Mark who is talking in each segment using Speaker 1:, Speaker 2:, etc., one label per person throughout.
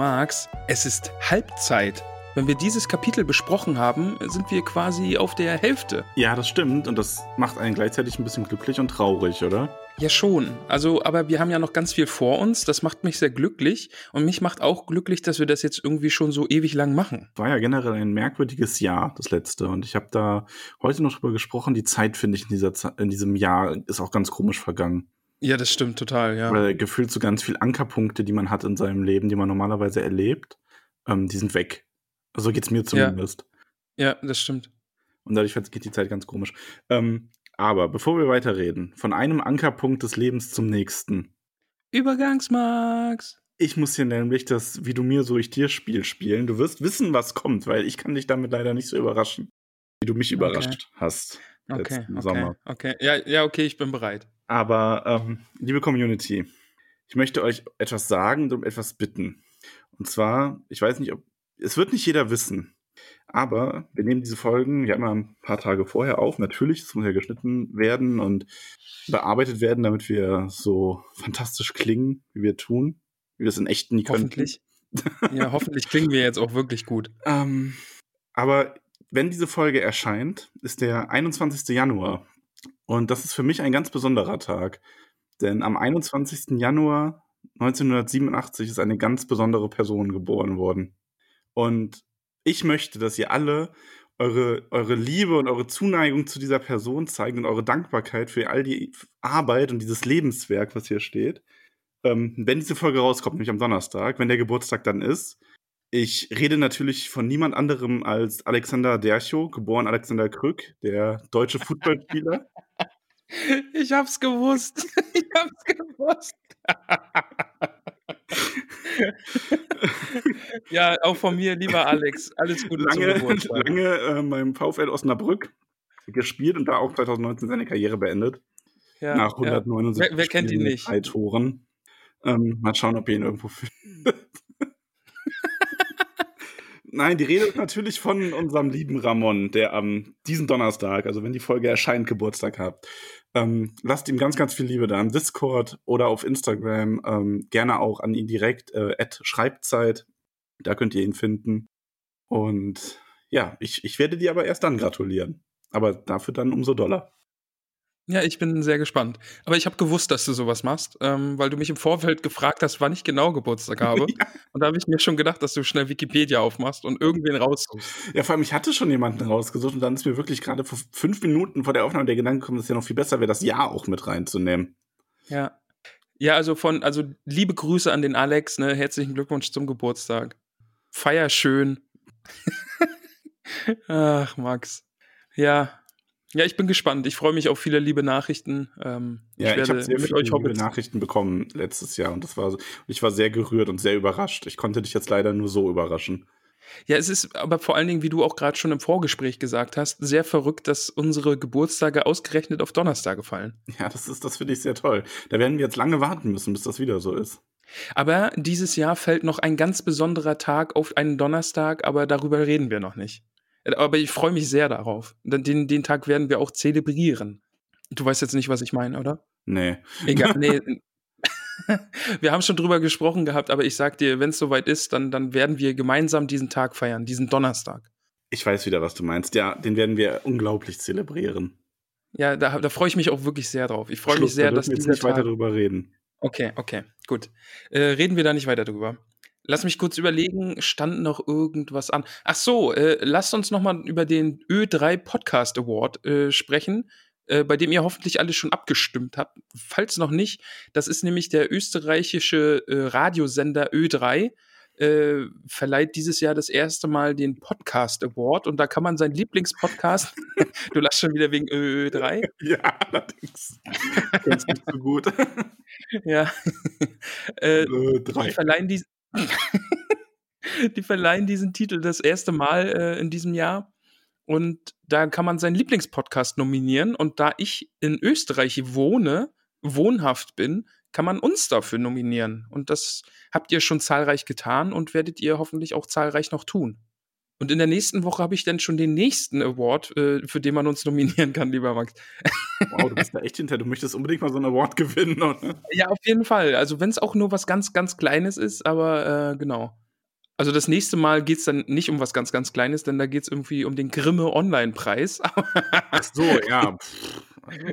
Speaker 1: Max, es ist Halbzeit. Wenn wir dieses Kapitel besprochen haben, sind wir quasi auf der Hälfte.
Speaker 2: Ja, das stimmt. Und das macht einen gleichzeitig ein bisschen glücklich und traurig, oder?
Speaker 1: Ja, schon. Also, aber wir haben ja noch ganz viel vor uns. Das macht mich sehr glücklich. Und mich macht auch glücklich, dass wir das jetzt irgendwie schon so ewig lang machen.
Speaker 2: War ja generell ein merkwürdiges Jahr, das letzte. Und ich habe da heute noch drüber gesprochen. Die Zeit, finde ich, in, dieser, in diesem Jahr ist auch ganz komisch vergangen.
Speaker 1: Ja, das stimmt total, ja.
Speaker 2: Weil gefühlt so ganz viel Ankerpunkte, die man hat in seinem Leben, die man normalerweise erlebt, ähm, die sind weg. So geht's mir zumindest.
Speaker 1: Ja, das stimmt.
Speaker 2: Und dadurch geht die Zeit ganz komisch. Ähm, aber bevor wir weiterreden, von einem Ankerpunkt des Lebens zum nächsten.
Speaker 1: Übergangsmax.
Speaker 2: Ich muss hier nämlich das Wie du mir, so ich dir Spiel spielen. Du wirst wissen, was kommt, weil ich kann dich damit leider nicht so überraschen, wie du mich überrascht hast
Speaker 1: Okay,
Speaker 2: letzten
Speaker 1: okay,
Speaker 2: Sommer.
Speaker 1: okay. Ja, ja, okay, ich bin bereit.
Speaker 2: Aber ähm, liebe Community, ich möchte euch etwas sagen und um etwas bitten. Und zwar, ich weiß nicht, ob es wird nicht jeder wissen, aber wir nehmen diese Folgen ja immer ein paar Tage vorher auf. Natürlich, es muss ja geschnitten werden und bearbeitet werden, damit wir so fantastisch klingen, wie wir tun, wie wir es in echt nie könnten.
Speaker 1: Hoffentlich. ja, hoffentlich klingen wir jetzt auch wirklich gut.
Speaker 2: Ähm, aber wenn diese Folge erscheint, ist der 21. Januar. Und das ist für mich ein ganz besonderer Tag. Denn am 21. Januar 1987 ist eine ganz besondere Person geboren worden. Und ich möchte, dass ihr alle eure, eure Liebe und eure Zuneigung zu dieser Person zeigt und eure Dankbarkeit für all die Arbeit und dieses Lebenswerk, was hier steht. Ähm, wenn diese Folge rauskommt, nämlich am Donnerstag, wenn der Geburtstag dann ist, ich rede natürlich von niemand anderem als Alexander Dercho, geboren Alexander Krück, der deutsche Footballspieler.
Speaker 1: Ich hab's gewusst. Ich hab's gewusst. ja, auch von mir, lieber Alex. Alles Gute
Speaker 2: lange,
Speaker 1: zum Geburtstag.
Speaker 2: lange äh, beim VfL Osnabrück gespielt und da auch 2019 seine Karriere beendet.
Speaker 1: Ja,
Speaker 2: nach
Speaker 1: ja.
Speaker 2: 179
Speaker 1: Wer- wer kennt ihn nicht?
Speaker 2: Toren. Ähm, mal schauen, ob ihr ihn irgendwo findet. Nein, die Rede ist natürlich von unserem lieben Ramon, der am diesen Donnerstag, also wenn die Folge erscheint, Geburtstag hat. Ähm, lasst ihm ganz, ganz viel Liebe da im Discord oder auf Instagram. Ähm, gerne auch an ihn direkt, äh, Schreibzeit. Da könnt ihr ihn finden. Und ja, ich, ich werde dir aber erst dann gratulieren. Aber dafür dann umso doller.
Speaker 1: Ja, ich bin sehr gespannt. Aber ich habe gewusst, dass du sowas machst, ähm, weil du mich im Vorfeld gefragt hast, wann ich genau Geburtstag habe. Und da habe ich mir schon gedacht, dass du schnell Wikipedia aufmachst und irgendwen raussuchst.
Speaker 2: Ja, vor allem, ich hatte schon jemanden rausgesucht und dann ist mir wirklich gerade vor fünf Minuten vor der Aufnahme der Gedanke gekommen, dass es ja noch viel besser wäre, das Jahr auch mit reinzunehmen.
Speaker 1: Ja. Ja, also von, also liebe Grüße an den Alex, ne? Herzlichen Glückwunsch zum Geburtstag. Feier schön. Ach, Max. Ja. Ja, ich bin gespannt. Ich freue mich auf viele liebe Nachrichten. Ähm,
Speaker 2: Ja, ich, habe sehr
Speaker 1: mit
Speaker 2: viele
Speaker 1: euch
Speaker 2: liebe. Nachrichten bekommen letztes Jahr und das war so, ich war sehr gerührt und sehr überrascht. Ich konnte dich jetzt leider nur so überraschen.
Speaker 1: Ja, es ist aber vor allen Dingen, wie du auch gerade schon im Vorgespräch gesagt hast, sehr verrückt, dass unsere Geburtstage ausgerechnet auf Donnerstage fallen.
Speaker 2: Ja, das ist, das finde ich sehr toll. Da werden wir jetzt lange warten müssen, bis das wieder so ist.
Speaker 1: Aber dieses Jahr fällt noch ein ganz besonderer Tag auf einen Donnerstag, aber darüber reden wir noch nicht. Aber ich freue mich sehr darauf. Den, den Tag werden wir auch zelebrieren. Du weißt jetzt nicht, was ich meine, oder?
Speaker 2: Nee.
Speaker 1: Egal, nee. wir haben schon drüber gesprochen gehabt, aber ich sag dir, wenn es soweit ist, dann, dann werden wir gemeinsam diesen Tag feiern, diesen Donnerstag.
Speaker 2: Ich weiß wieder, was du meinst. Ja, den werden wir unglaublich zelebrieren.
Speaker 1: Ja, da, da freue ich mich auch wirklich sehr drauf. Ich freue mich sehr,
Speaker 2: da
Speaker 1: dass
Speaker 2: wir jetzt nicht weiter
Speaker 1: Tag
Speaker 2: drüber reden.
Speaker 1: Okay, okay, gut. Äh, reden wir da nicht weiter drüber. Lass mich kurz überlegen, stand noch irgendwas an? Ach so, äh, lasst uns noch mal über den Ö3 Podcast Award äh, sprechen. äh, bei dem ihr hoffentlich alle schon abgestimmt habt. Falls noch nicht, das ist nämlich der österreichische äh, Radiosender Ö3 äh, verleiht dieses Jahr das erste Mal den Podcast Award und da kann man seinen Lieblingspodcast, du lachst schon wieder wegen Ö3.
Speaker 2: Ja, allerdings. Kennst mich so gut.
Speaker 1: ja. äh,
Speaker 2: Ö3.
Speaker 1: die verleihen diesen die verleihen diesen Titel das erste Mal äh, in diesem Jahr. Und da kann man seinen Lieblingspodcast nominieren. Und da ich in Österreich wohne, wohnhaft bin, kann man uns dafür nominieren. Und das habt ihr schon zahlreich getan und werdet ihr hoffentlich auch zahlreich noch tun. Und in der nächsten Woche habe ich dann schon den nächsten Award, äh, für den man uns nominieren kann, lieber Max.
Speaker 2: Wow, du bist da echt hinter. Du möchtest unbedingt mal so einen Award gewinnen, oder?
Speaker 1: Ja, auf jeden Fall. Also wenn es auch nur was ganz, ganz Kleines ist, aber äh, genau. Also das nächste Mal geht es dann nicht um was ganz, ganz Kleines, denn da geht es irgendwie um den Grimme Online-Preis.
Speaker 2: Ach so, ja. Pff, also,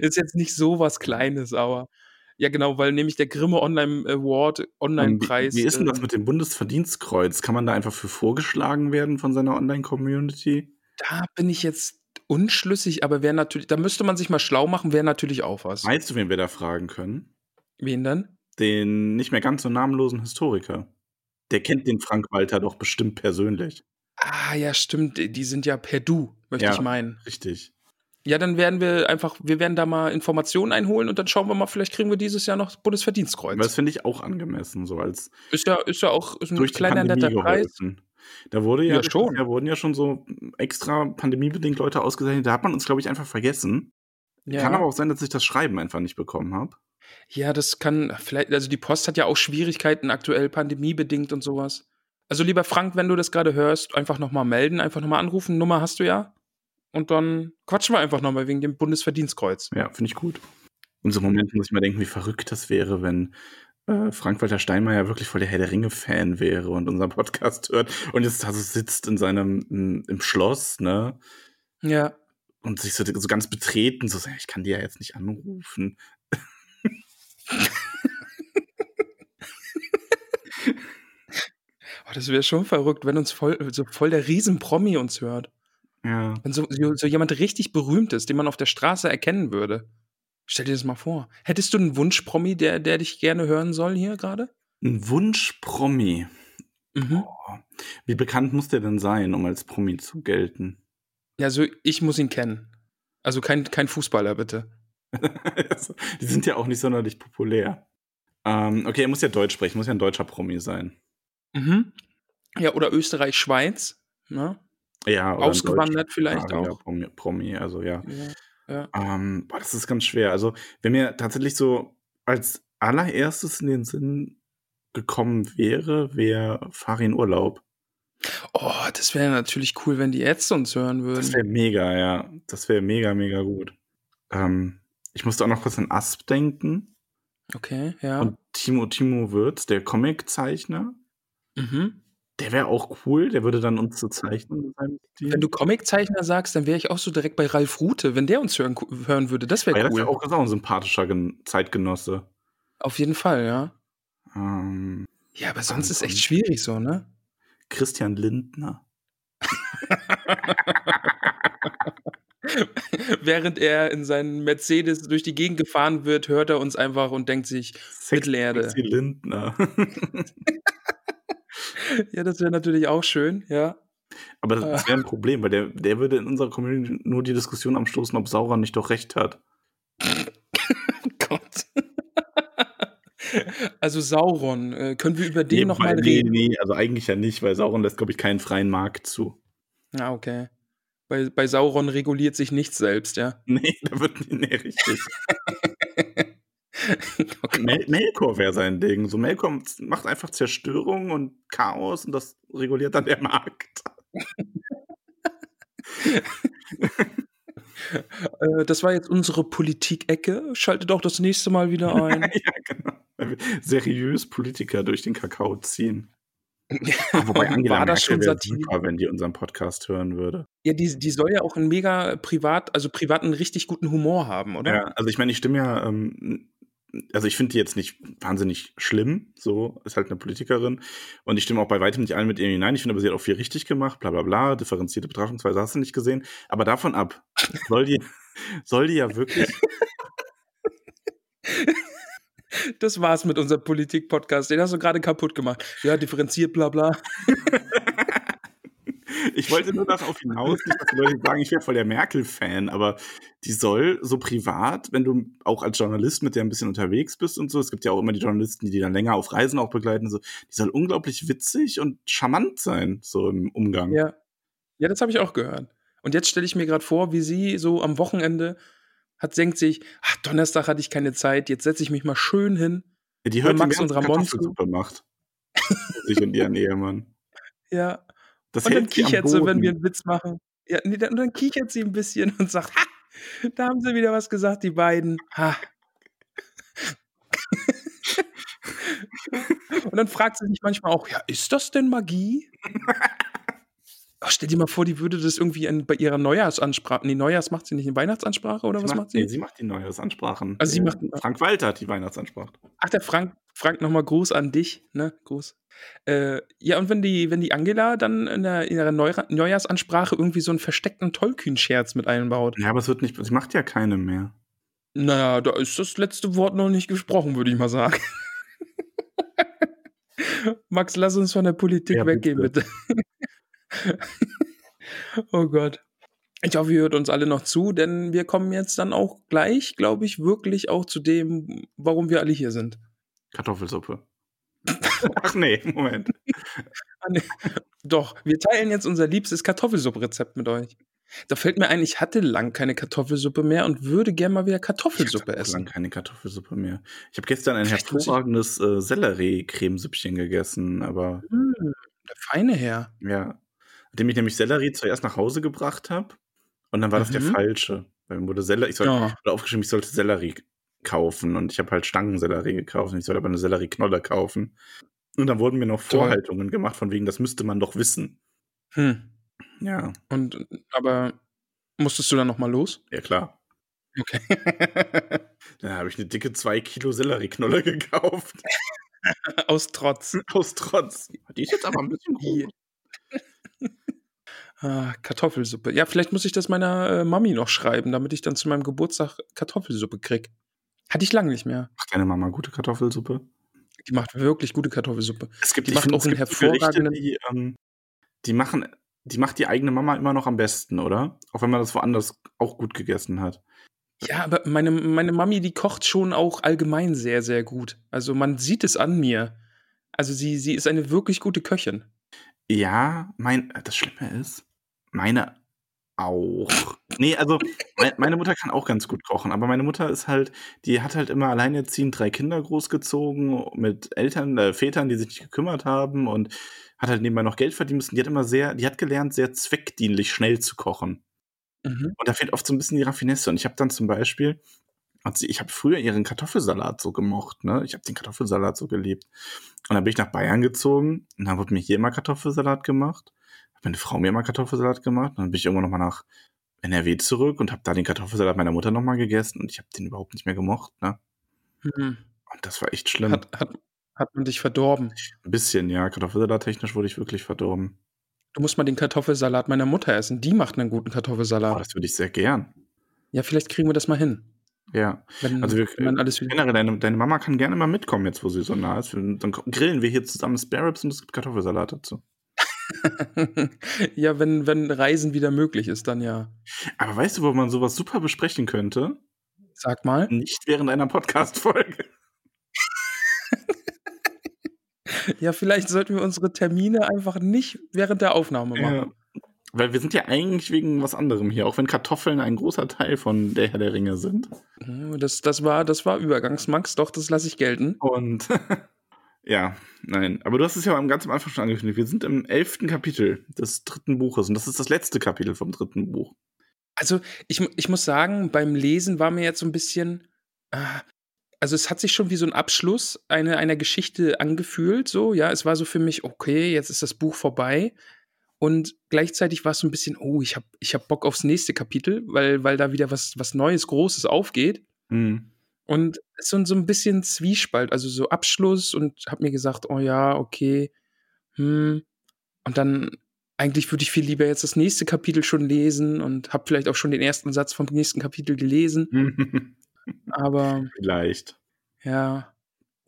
Speaker 1: ist jetzt nicht so was Kleines, aber ja genau, weil nämlich der Grimme Online Award, Online-Preis.
Speaker 2: Wie, wie ist denn das
Speaker 1: ähm,
Speaker 2: mit dem Bundesverdienstkreuz? Kann man da einfach für vorgeschlagen werden von seiner Online-Community?
Speaker 1: Da bin ich jetzt unschlüssig, aber wäre natürlich, da müsste man sich mal schlau machen, wäre natürlich auch was.
Speaker 2: Weißt du, wen wir da fragen können?
Speaker 1: Wen dann?
Speaker 2: Den nicht mehr ganz so namenlosen Historiker. Der kennt den Frank Walter doch bestimmt persönlich.
Speaker 1: Ah, ja, stimmt. Die sind ja per Du, möchte
Speaker 2: Ja.
Speaker 1: ich meinen.
Speaker 2: Richtig.
Speaker 1: Ja, dann werden wir einfach, wir werden da mal Informationen einholen und dann schauen wir mal, vielleicht kriegen wir dieses Jahr noch Bundesverdienstkreuz.
Speaker 2: Das finde ich auch angemessen, so als
Speaker 1: Ist ja, ist ja auch ist ein
Speaker 2: durch
Speaker 1: kleiner
Speaker 2: Pandemie
Speaker 1: netter Preis.
Speaker 2: geholfen. Da wurde ja,
Speaker 1: Ja, schon.
Speaker 2: Da wurden ja schon so extra pandemiebedingt Leute ausgezeichnet. Da hat man uns, glaube ich, einfach vergessen.
Speaker 1: Ja.
Speaker 2: Kann aber auch sein, dass ich das Schreiben einfach nicht bekommen habe.
Speaker 1: ja, das kann vielleicht, also die Post hat ja auch Schwierigkeiten aktuell pandemiebedingt und sowas. Also lieber Frank, wenn du das gerade hörst, einfach nochmal melden, einfach nochmal anrufen. Nummer hast du ja. Und dann quatschen wir einfach nochmal wegen dem Bundesverdienstkreuz.
Speaker 2: Ja, finde ich gut. In so Momenten muss ich mal denken, wie verrückt das wäre, wenn äh, Frank-Walter Steinmeier wirklich voll der Herr der Ringe-Fan wäre und unseren Podcast hört und jetzt also sitzt in seinem im, im Schloss, ne?
Speaker 1: Ja.
Speaker 2: Und sich so, so ganz betreten, so, ich kann die ja jetzt nicht anrufen.
Speaker 1: Oh, das wäre schon verrückt, wenn uns voll, so voll der Riesenpromi uns hört.
Speaker 2: Ja.
Speaker 1: Wenn so, so, jemand richtig berühmt ist, den man auf der Straße erkennen würde. Stell dir das mal vor. Hättest du einen Wunsch-Promi, der, der dich gerne hören soll hier gerade?
Speaker 2: Ein Wunsch-Promi.
Speaker 1: Mhm.
Speaker 2: Wie bekannt muss der denn sein, um als Promi zu gelten?
Speaker 1: Ja, also ich muss ihn kennen. Also kein, kein Fußballer, bitte.
Speaker 2: Die sind ja auch nicht sonderlich populär. Ähm, okay, er muss ja Deutsch sprechen, muss ja ein deutscher Promi sein.
Speaker 1: Mhm. Ja, oder Österreich-Schweiz. Ne?
Speaker 2: Ja,
Speaker 1: Ausgewandert vielleicht auch.
Speaker 2: Promi, Promi, also ja.
Speaker 1: Ja.
Speaker 2: Ähm, boah, das ist ganz schwer. Also, wenn mir tatsächlich so als allererstes in den Sinn gekommen wäre, wäre Farin Urlaub.
Speaker 1: Oh, das wäre natürlich cool, wenn die Ärzte uns hören würden.
Speaker 2: Das wäre mega, ja. Das wäre mega, mega gut. Ähm, ich musste auch noch kurz an Asp denken.
Speaker 1: okay, ja.
Speaker 2: Und Timo Timo Würz, der Comiczeichner,
Speaker 1: mhm.
Speaker 2: Der wäre auch cool. Der würde dann uns so zeichnen.
Speaker 1: Wenn du Comiczeichner sagst, dann wäre ich auch so direkt bei Ralf Rute, wenn der uns hören, hören würde. Das wäre
Speaker 2: ja, das
Speaker 1: cool.
Speaker 2: wäre auch, auch ein sympathischer Gen Zeitgenosse.
Speaker 1: Auf jeden Fall, ja.
Speaker 2: Ähm,
Speaker 1: Ja, aber sonst ist echt
Speaker 2: Ansonsten-
Speaker 1: schwierig so, ne?
Speaker 2: Christian Lindner.
Speaker 1: Während er in seinen Mercedes durch die Gegend gefahren wird, hört er uns einfach und denkt sich, Mittelerde.
Speaker 2: Sexy Lindner.
Speaker 1: ja, das wäre natürlich auch schön, ja.
Speaker 2: Aber das wäre ein Problem, weil der, der würde in unserer Community nur die Diskussion anstoßen, ob Sauron nicht doch recht hat.
Speaker 1: Gott. also Sauron, äh, können wir über den
Speaker 2: Nee,
Speaker 1: nochmal reden?
Speaker 2: Nee, nee, also eigentlich ja nicht, weil Sauron lässt, glaube ich, keinen freien Markt zu.
Speaker 1: Ja, okay. Bei, bei Sauron reguliert sich nichts selbst, ja.
Speaker 2: Nee, da wird nee, richtig.
Speaker 1: okay.
Speaker 2: Mel Melkor wäre sein Ding. So Melkor macht einfach Zerstörung und Chaos und das reguliert dann der Markt.
Speaker 1: Äh, das war jetzt unsere Politik-Ecke. Schaltet auch das nächste Mal wieder ein.
Speaker 2: ja, genau. Seriös Politiker durch den Kakao ziehen. Ah, Wobei Angela
Speaker 1: war das schon Satire?
Speaker 2: super, wenn die unseren Podcast hören würde.
Speaker 1: Ja, die, die soll ja auch einen mega privat, also privat einen richtig guten Humor haben, oder?
Speaker 2: Ja, also ich meine, ich stimme ja, ähm, also ich finde die jetzt nicht wahnsinnig schlimm, so, ist halt eine Politikerin. Und ich stimme auch bei weitem nicht allen mit ihr hinein. Ich finde aber, sie hat auch viel richtig gemacht, bla bla bla, differenzierte Betrachtungsweise hast du nicht gesehen. Aber davon ab, soll die, soll die ja wirklich.
Speaker 1: Das war's mit unserem Politik-Podcast. Den hast du gerade kaputt gemacht. Ja, differenziert, bla bla.
Speaker 2: ich wollte nur darauf hinaus, nicht, dass die Leute sagen, ich wäre voll der Merkel-Fan, aber die soll so privat, wenn du auch als Journalist mit der ein bisschen unterwegs bist und so, es gibt ja auch immer die Journalisten, die die dann länger auf Reisen auch begleiten, so, die soll unglaublich witzig und charmant sein, so im Umgang.
Speaker 1: Ja, ja das habe ich auch gehört. Und jetzt stelle ich mir gerade vor, wie sie so am Wochenende hat, denkt sich, ach, Donnerstag hatte ich keine Zeit, jetzt setze ich mich mal schön hin.
Speaker 2: Ja, die hört
Speaker 1: Max und Ramon zu.
Speaker 2: Macht. Sich und ihren Ehemann.
Speaker 1: Ja.
Speaker 2: Das
Speaker 1: und dann kichert sie, wenn wir einen Witz machen. Ja, nee, dann, und dann kichert sie ein bisschen und sagt, ha, da haben sie wieder was gesagt, die beiden. Ha. und dann fragt sie sich manchmal auch, ja, ist das denn Magie? Ach, stell dir mal vor, die würde das irgendwie in, bei ihrer Neujahrsansprache, nee, Neujahrs macht sie nicht, eine Weihnachtsansprache oder
Speaker 2: Sie
Speaker 1: was
Speaker 2: macht,
Speaker 1: macht sie?
Speaker 2: Nee, sie macht die Neujahrsansprachen.
Speaker 1: Also sie
Speaker 2: Äh,
Speaker 1: macht-
Speaker 2: Frank Walter hat die Weihnachtsansprache.
Speaker 1: Ach, der Frank, Frank nochmal Gruß an dich, ne? Gruß. Äh, ja, und wenn die, wenn die Angela dann in, der, in ihrer Neu Neujahrsansprache irgendwie so einen versteckten Tollkühn-Scherz mit einbaut.
Speaker 2: Ja, aber es wird nicht, sie macht ja keine mehr.
Speaker 1: Naja, da ist das letzte Wort noch nicht gesprochen, würde ich mal sagen. Max, lass uns von der Politik
Speaker 2: Ja,
Speaker 1: weggehen, bitte. oh Gott. Ich hoffe, ihr hört uns alle noch zu, denn wir kommen jetzt dann auch gleich, glaube ich, wirklich auch zu dem, warum wir alle hier sind.
Speaker 2: Kartoffelsuppe. Ach nee, Moment.
Speaker 1: Ah, nee. Doch, wir teilen jetzt unser liebstes Kartoffelsuppe-Rezept mit euch. Da fällt mir ein, ich hatte lang keine Kartoffelsuppe mehr und würde gerne mal wieder Kartoffelsuppe
Speaker 2: ich hab auch lang
Speaker 1: essen.
Speaker 2: keine Kartoffelsuppe mehr. Ich habe gestern ein
Speaker 1: Vielleicht
Speaker 2: hervorragendes äh, Sellerie-Cremesüppchen gegessen, aber
Speaker 1: Hm, der feine Herr.
Speaker 2: ja. Nachdem ich nämlich Sellerie zuerst nach Hause gebracht habe und dann war das der
Speaker 1: Mhm.
Speaker 2: falsche. Weil mir wurde Sellerie, ich soll,
Speaker 1: Ja.
Speaker 2: wurde aufgeschrieben, ich sollte Sellerie kaufen und ich habe halt Stangensellerie gekauft und ich soll aber eine Sellerieknolle kaufen. Und dann wurden mir noch
Speaker 1: Toll.
Speaker 2: Vorhaltungen gemacht, von wegen, das müsste man doch wissen.
Speaker 1: Hm.
Speaker 2: Ja,
Speaker 1: Und, aber musstest du dann nochmal los?
Speaker 2: ja klar.
Speaker 1: Okay.
Speaker 2: Dann habe ich eine dicke 2 Kilo Sellerieknolle gekauft.
Speaker 1: Aus Trotz.
Speaker 2: Aus Trotz. Die ist jetzt aber ein bisschen
Speaker 1: Die-
Speaker 2: groß.
Speaker 1: Ah, Kartoffelsuppe. Ja, vielleicht muss ich das meiner äh, Mami noch schreiben, damit ich dann zu meinem Geburtstag Kartoffelsuppe krieg. Hatte ich lange nicht mehr.
Speaker 2: Macht deine Mama gute Kartoffelsuppe?
Speaker 1: Die macht wirklich gute Kartoffelsuppe.
Speaker 2: Es gibt,
Speaker 1: Die macht
Speaker 2: finde,
Speaker 1: auch einen
Speaker 2: Gerichte,
Speaker 1: hervorragenden-
Speaker 2: die, ähm, die machen, die macht die eigene Mama immer noch am besten, oder? Auch wenn man das woanders auch gut gegessen hat.
Speaker 1: Ja, aber meine, meine Mami, die kocht schon auch allgemein sehr, sehr gut. Also man sieht es an mir. Also sie, sie ist eine wirklich gute Köchin.
Speaker 2: Ja, mein, das Schlimme ist, meine auch. Nee, also mein, meine Mutter kann auch ganz gut kochen, aber meine Mutter ist halt, die hat halt immer alleinerziehend drei Kinder großgezogen mit Eltern, äh, Vätern, die sich nicht gekümmert haben und hat halt nebenbei noch Geld verdienen müssen. Die hat immer sehr, die hat gelernt, sehr zweckdienlich schnell zu kochen.
Speaker 1: Mhm.
Speaker 2: Und da fehlt oft so ein bisschen die Raffinesse. Und ich habe dann zum Beispiel, ich habe früher ihren Kartoffelsalat so gemocht, ne? Ich habe den Kartoffelsalat so geliebt. Und dann bin ich nach Bayern gezogen und dann wurde mir hier immer Kartoffelsalat gemacht. Hat meine Frau mir immer Kartoffelsalat gemacht. Und dann bin ich irgendwann nochmal nach NRW zurück und habe da den Kartoffelsalat meiner Mutter nochmal gegessen und ich habe den überhaupt nicht mehr gemocht, ne?
Speaker 1: Mhm.
Speaker 2: Und das war echt schlimm.
Speaker 1: Hat, hat, hat man dich verdorben.
Speaker 2: ein bisschen, ja. Kartoffelsalat technisch wurde ich wirklich verdorben.
Speaker 1: Du musst mal den Kartoffelsalat meiner Mutter essen. Die macht einen guten
Speaker 2: Oh,
Speaker 1: Kartoffelsalat.
Speaker 2: das würde ich sehr gern.
Speaker 1: Ja, vielleicht kriegen wir das mal hin.
Speaker 2: Ja.
Speaker 1: Wenn,
Speaker 2: Also wir,
Speaker 1: wenn alles
Speaker 2: generell, deine, deine Mama kann gerne mal mitkommen, jetzt wo sie so nah ist. Dann grillen wir hier zusammen Spare Ribs und es gibt Kartoffelsalat dazu.
Speaker 1: ja, wenn, wenn Reisen wieder möglich ist, dann ja.
Speaker 2: Aber weißt du, wo man sowas super besprechen könnte?
Speaker 1: Sag mal.
Speaker 2: Nicht während einer Podcast-Folge.
Speaker 1: Ja, vielleicht sollten wir unsere Termine einfach nicht während der Aufnahme machen.
Speaker 2: Ja. Weil wir sind ja eigentlich wegen was anderem hier, auch wenn Kartoffeln ein großer Teil von der Herr der Ringe sind.
Speaker 1: Das, das, war, das war Übergangsmax, doch, das lasse ich gelten.
Speaker 2: Und ja, nein. Aber du hast es ja am ganz am Anfang schon angekündigt. Wir sind im elften Kapitel des dritten Buches und das ist das letzte Kapitel vom dritten Buch.
Speaker 1: Also, ich, ich muss sagen, beim Lesen war mir jetzt so ein bisschen. ah, also, es hat sich schon wie so ein Abschluss eine, einer Geschichte angefühlt. So, ja, es war so für mich, okay, jetzt ist das Buch vorbei. Und gleichzeitig war es so ein bisschen, oh, ich habe ich hab Bock aufs nächste Kapitel, weil, weil da wieder was, was Neues, Großes aufgeht.
Speaker 2: Hm.
Speaker 1: Und es ist so, so ein bisschen Zwiespalt, also so Abschluss und habe mir gesagt, oh ja, okay. Hm. Und dann eigentlich würde ich viel lieber jetzt das nächste Kapitel schon lesen und habe vielleicht auch schon den ersten Satz vom nächsten Kapitel gelesen. aber
Speaker 2: Vielleicht.
Speaker 1: ja.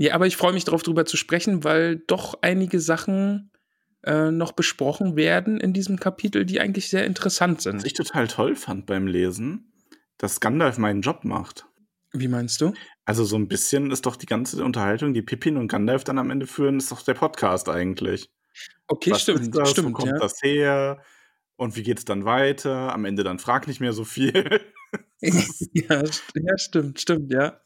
Speaker 1: Ja, aber ich freue mich darauf, drüber zu sprechen, weil doch einige Sachen äh, noch besprochen werden in diesem Kapitel, die eigentlich sehr interessant
Speaker 2: Was
Speaker 1: sind.
Speaker 2: ich total toll fand beim Lesen, dass Gandalf meinen Job macht.
Speaker 1: Wie meinst du?
Speaker 2: Also so ein bisschen ist doch die ganze Unterhaltung, die Pippin und Gandalf dann am Ende führen, ist doch der Podcast eigentlich.
Speaker 1: Okay,
Speaker 2: Was
Speaker 1: stimmt,
Speaker 2: das? Wo
Speaker 1: stimmt,
Speaker 2: kommt
Speaker 1: ja.
Speaker 2: das her? Und wie geht's dann weiter? Am Ende dann frag nicht mehr so viel.
Speaker 1: ja, ja, stimmt, stimmt, ja.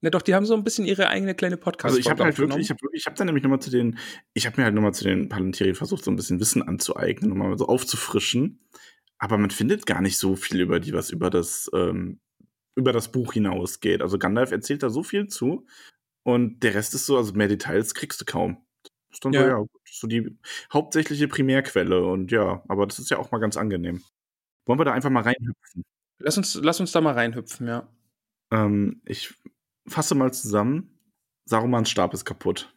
Speaker 1: Na doch, die haben so ein bisschen ihre eigene kleine podcast
Speaker 2: Also ich habe halt wirklich, ich habe ich habe dann nämlich nochmal zu den, ich habe mir halt nochmal zu den Palantirien versucht, so ein bisschen Wissen anzueignen, um mal so aufzufrischen. Aber man findet gar nicht so viel über die, was über das, ähm, über das Buch hinausgeht. Also Gandalf erzählt da so viel zu und der Rest ist so, also mehr Details kriegst du kaum. Das ist dann so,
Speaker 1: Ja.
Speaker 2: ja, gut, so die hauptsächliche Primärquelle und ja, aber das ist ja auch mal ganz angenehm. Wollen wir da einfach mal reinhüpfen?
Speaker 1: Lass uns, lass uns da mal reinhüpfen, ja.
Speaker 2: Ähm, ich fasse mal zusammen. Sarumans Stab ist kaputt.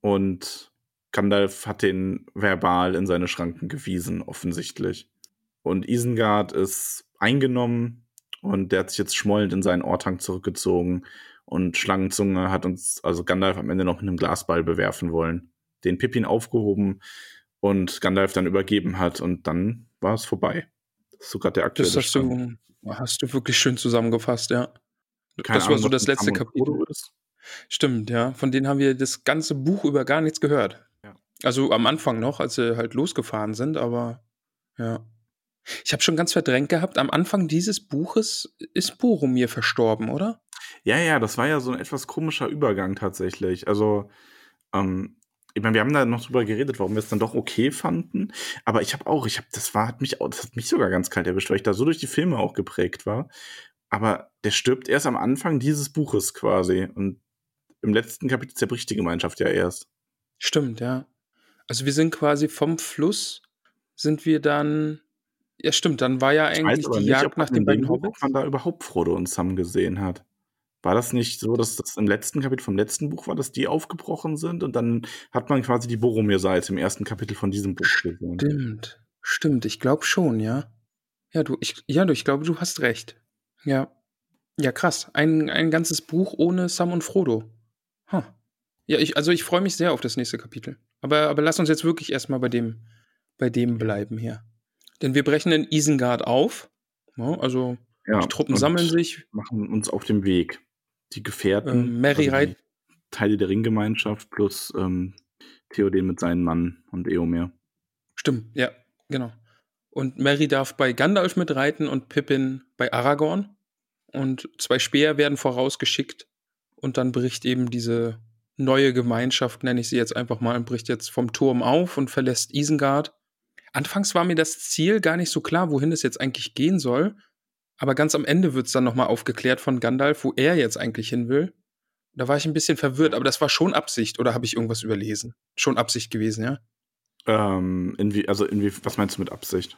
Speaker 2: Und Gandalf hat den verbal in seine Schranken gewiesen, offensichtlich. Und Isengard ist eingenommen und der hat sich jetzt schmollend in seinen Ortank zurückgezogen. Und Schlangenzunge hat uns, also Gandalf am Ende noch mit einem Glasball bewerfen wollen. Den Pippin aufgehoben und Gandalf dann übergeben hat und dann war es vorbei. Das ist sogar der aktuelle
Speaker 1: Das hast
Speaker 2: Stand.
Speaker 1: du, hast du wirklich schön zusammengefasst, ja.
Speaker 2: Keine
Speaker 1: das war
Speaker 2: Ahnung,
Speaker 1: so
Speaker 2: was
Speaker 1: das letzte Kapitel.
Speaker 2: ist.
Speaker 1: Stimmt, ja. Von denen haben wir das ganze Buch über gar nichts gehört.
Speaker 2: Ja.
Speaker 1: Also am Anfang noch, als sie halt losgefahren sind, aber ja. Ich habe schon ganz verdrängt gehabt, am Anfang dieses Buches ist Boromir verstorben, oder?
Speaker 2: Ja, ja, das war ja so ein etwas komischer Übergang tatsächlich. Also, ähm, ich meine, wir haben da noch drüber geredet, warum wir es dann doch okay fanden. Aber ich habe auch, ich habe, das war, hat mich, auch- das hat mich sogar ganz kalt erwischt, weil ich da so durch die Filme auch geprägt war. Aber der stirbt erst am Anfang dieses Buches quasi. Und im letzten Kapitel zerbricht die Gemeinschaft ja erst.
Speaker 1: Stimmt, ja. Also wir sind quasi vom Fluss, sind wir dann. Ja, stimmt, dann war ja
Speaker 2: Ich
Speaker 1: eigentlich die
Speaker 2: nicht,
Speaker 1: Jagd nach den beiden Hobbits.
Speaker 2: ob man da überhaupt Frodo und Sam gesehen hat. War das nicht so, dass das im letzten Kapitel vom letzten Buch war, dass die aufgebrochen sind und dann hat man quasi die Boromir-Seite im ersten Kapitel von diesem Buch gesehen?
Speaker 1: Stimmt, stimmt, ich glaube schon, ja. Ja, du, ich, ja, du, ich glaube, du hast recht. Ja. Ja, krass. Ein, ein ganzes Buch ohne Sam und Frodo. Huh. Ja, ich, also ich freue mich sehr auf das nächste Kapitel. Aber, aber lass uns jetzt wirklich erstmal bei dem, bei dem bleiben hier. Denn wir brechen in Isengard auf. Ja, also
Speaker 2: Ja,
Speaker 1: die Truppen sammeln sich.
Speaker 2: machen uns auf dem Weg. Die Gefährten,
Speaker 1: Ähm, Merry
Speaker 2: also
Speaker 1: reit-
Speaker 2: die Teile der Ringgemeinschaft plus ähm, Theoden mit seinem Mann und Eomer.
Speaker 1: Stimmt, ja, genau. Und Mary darf bei Gandalf mitreiten und Pippin bei Aragorn. Und zwei Speer werden vorausgeschickt. Und dann bricht eben diese neue Gemeinschaft, nenne ich sie jetzt einfach mal, bricht jetzt vom Turm auf und verlässt Isengard. Anfangs war mir das Ziel gar nicht so klar, wohin es jetzt eigentlich gehen soll. Aber ganz am Ende wird es dann nochmal aufgeklärt von Gandalf, wo er jetzt eigentlich hin will. Da war ich ein bisschen verwirrt, aber das war schon Absicht, oder habe ich irgendwas überlesen? Schon Absicht gewesen, ja?
Speaker 2: Ähm, inwie, also inwie, was meinst du mit Absicht?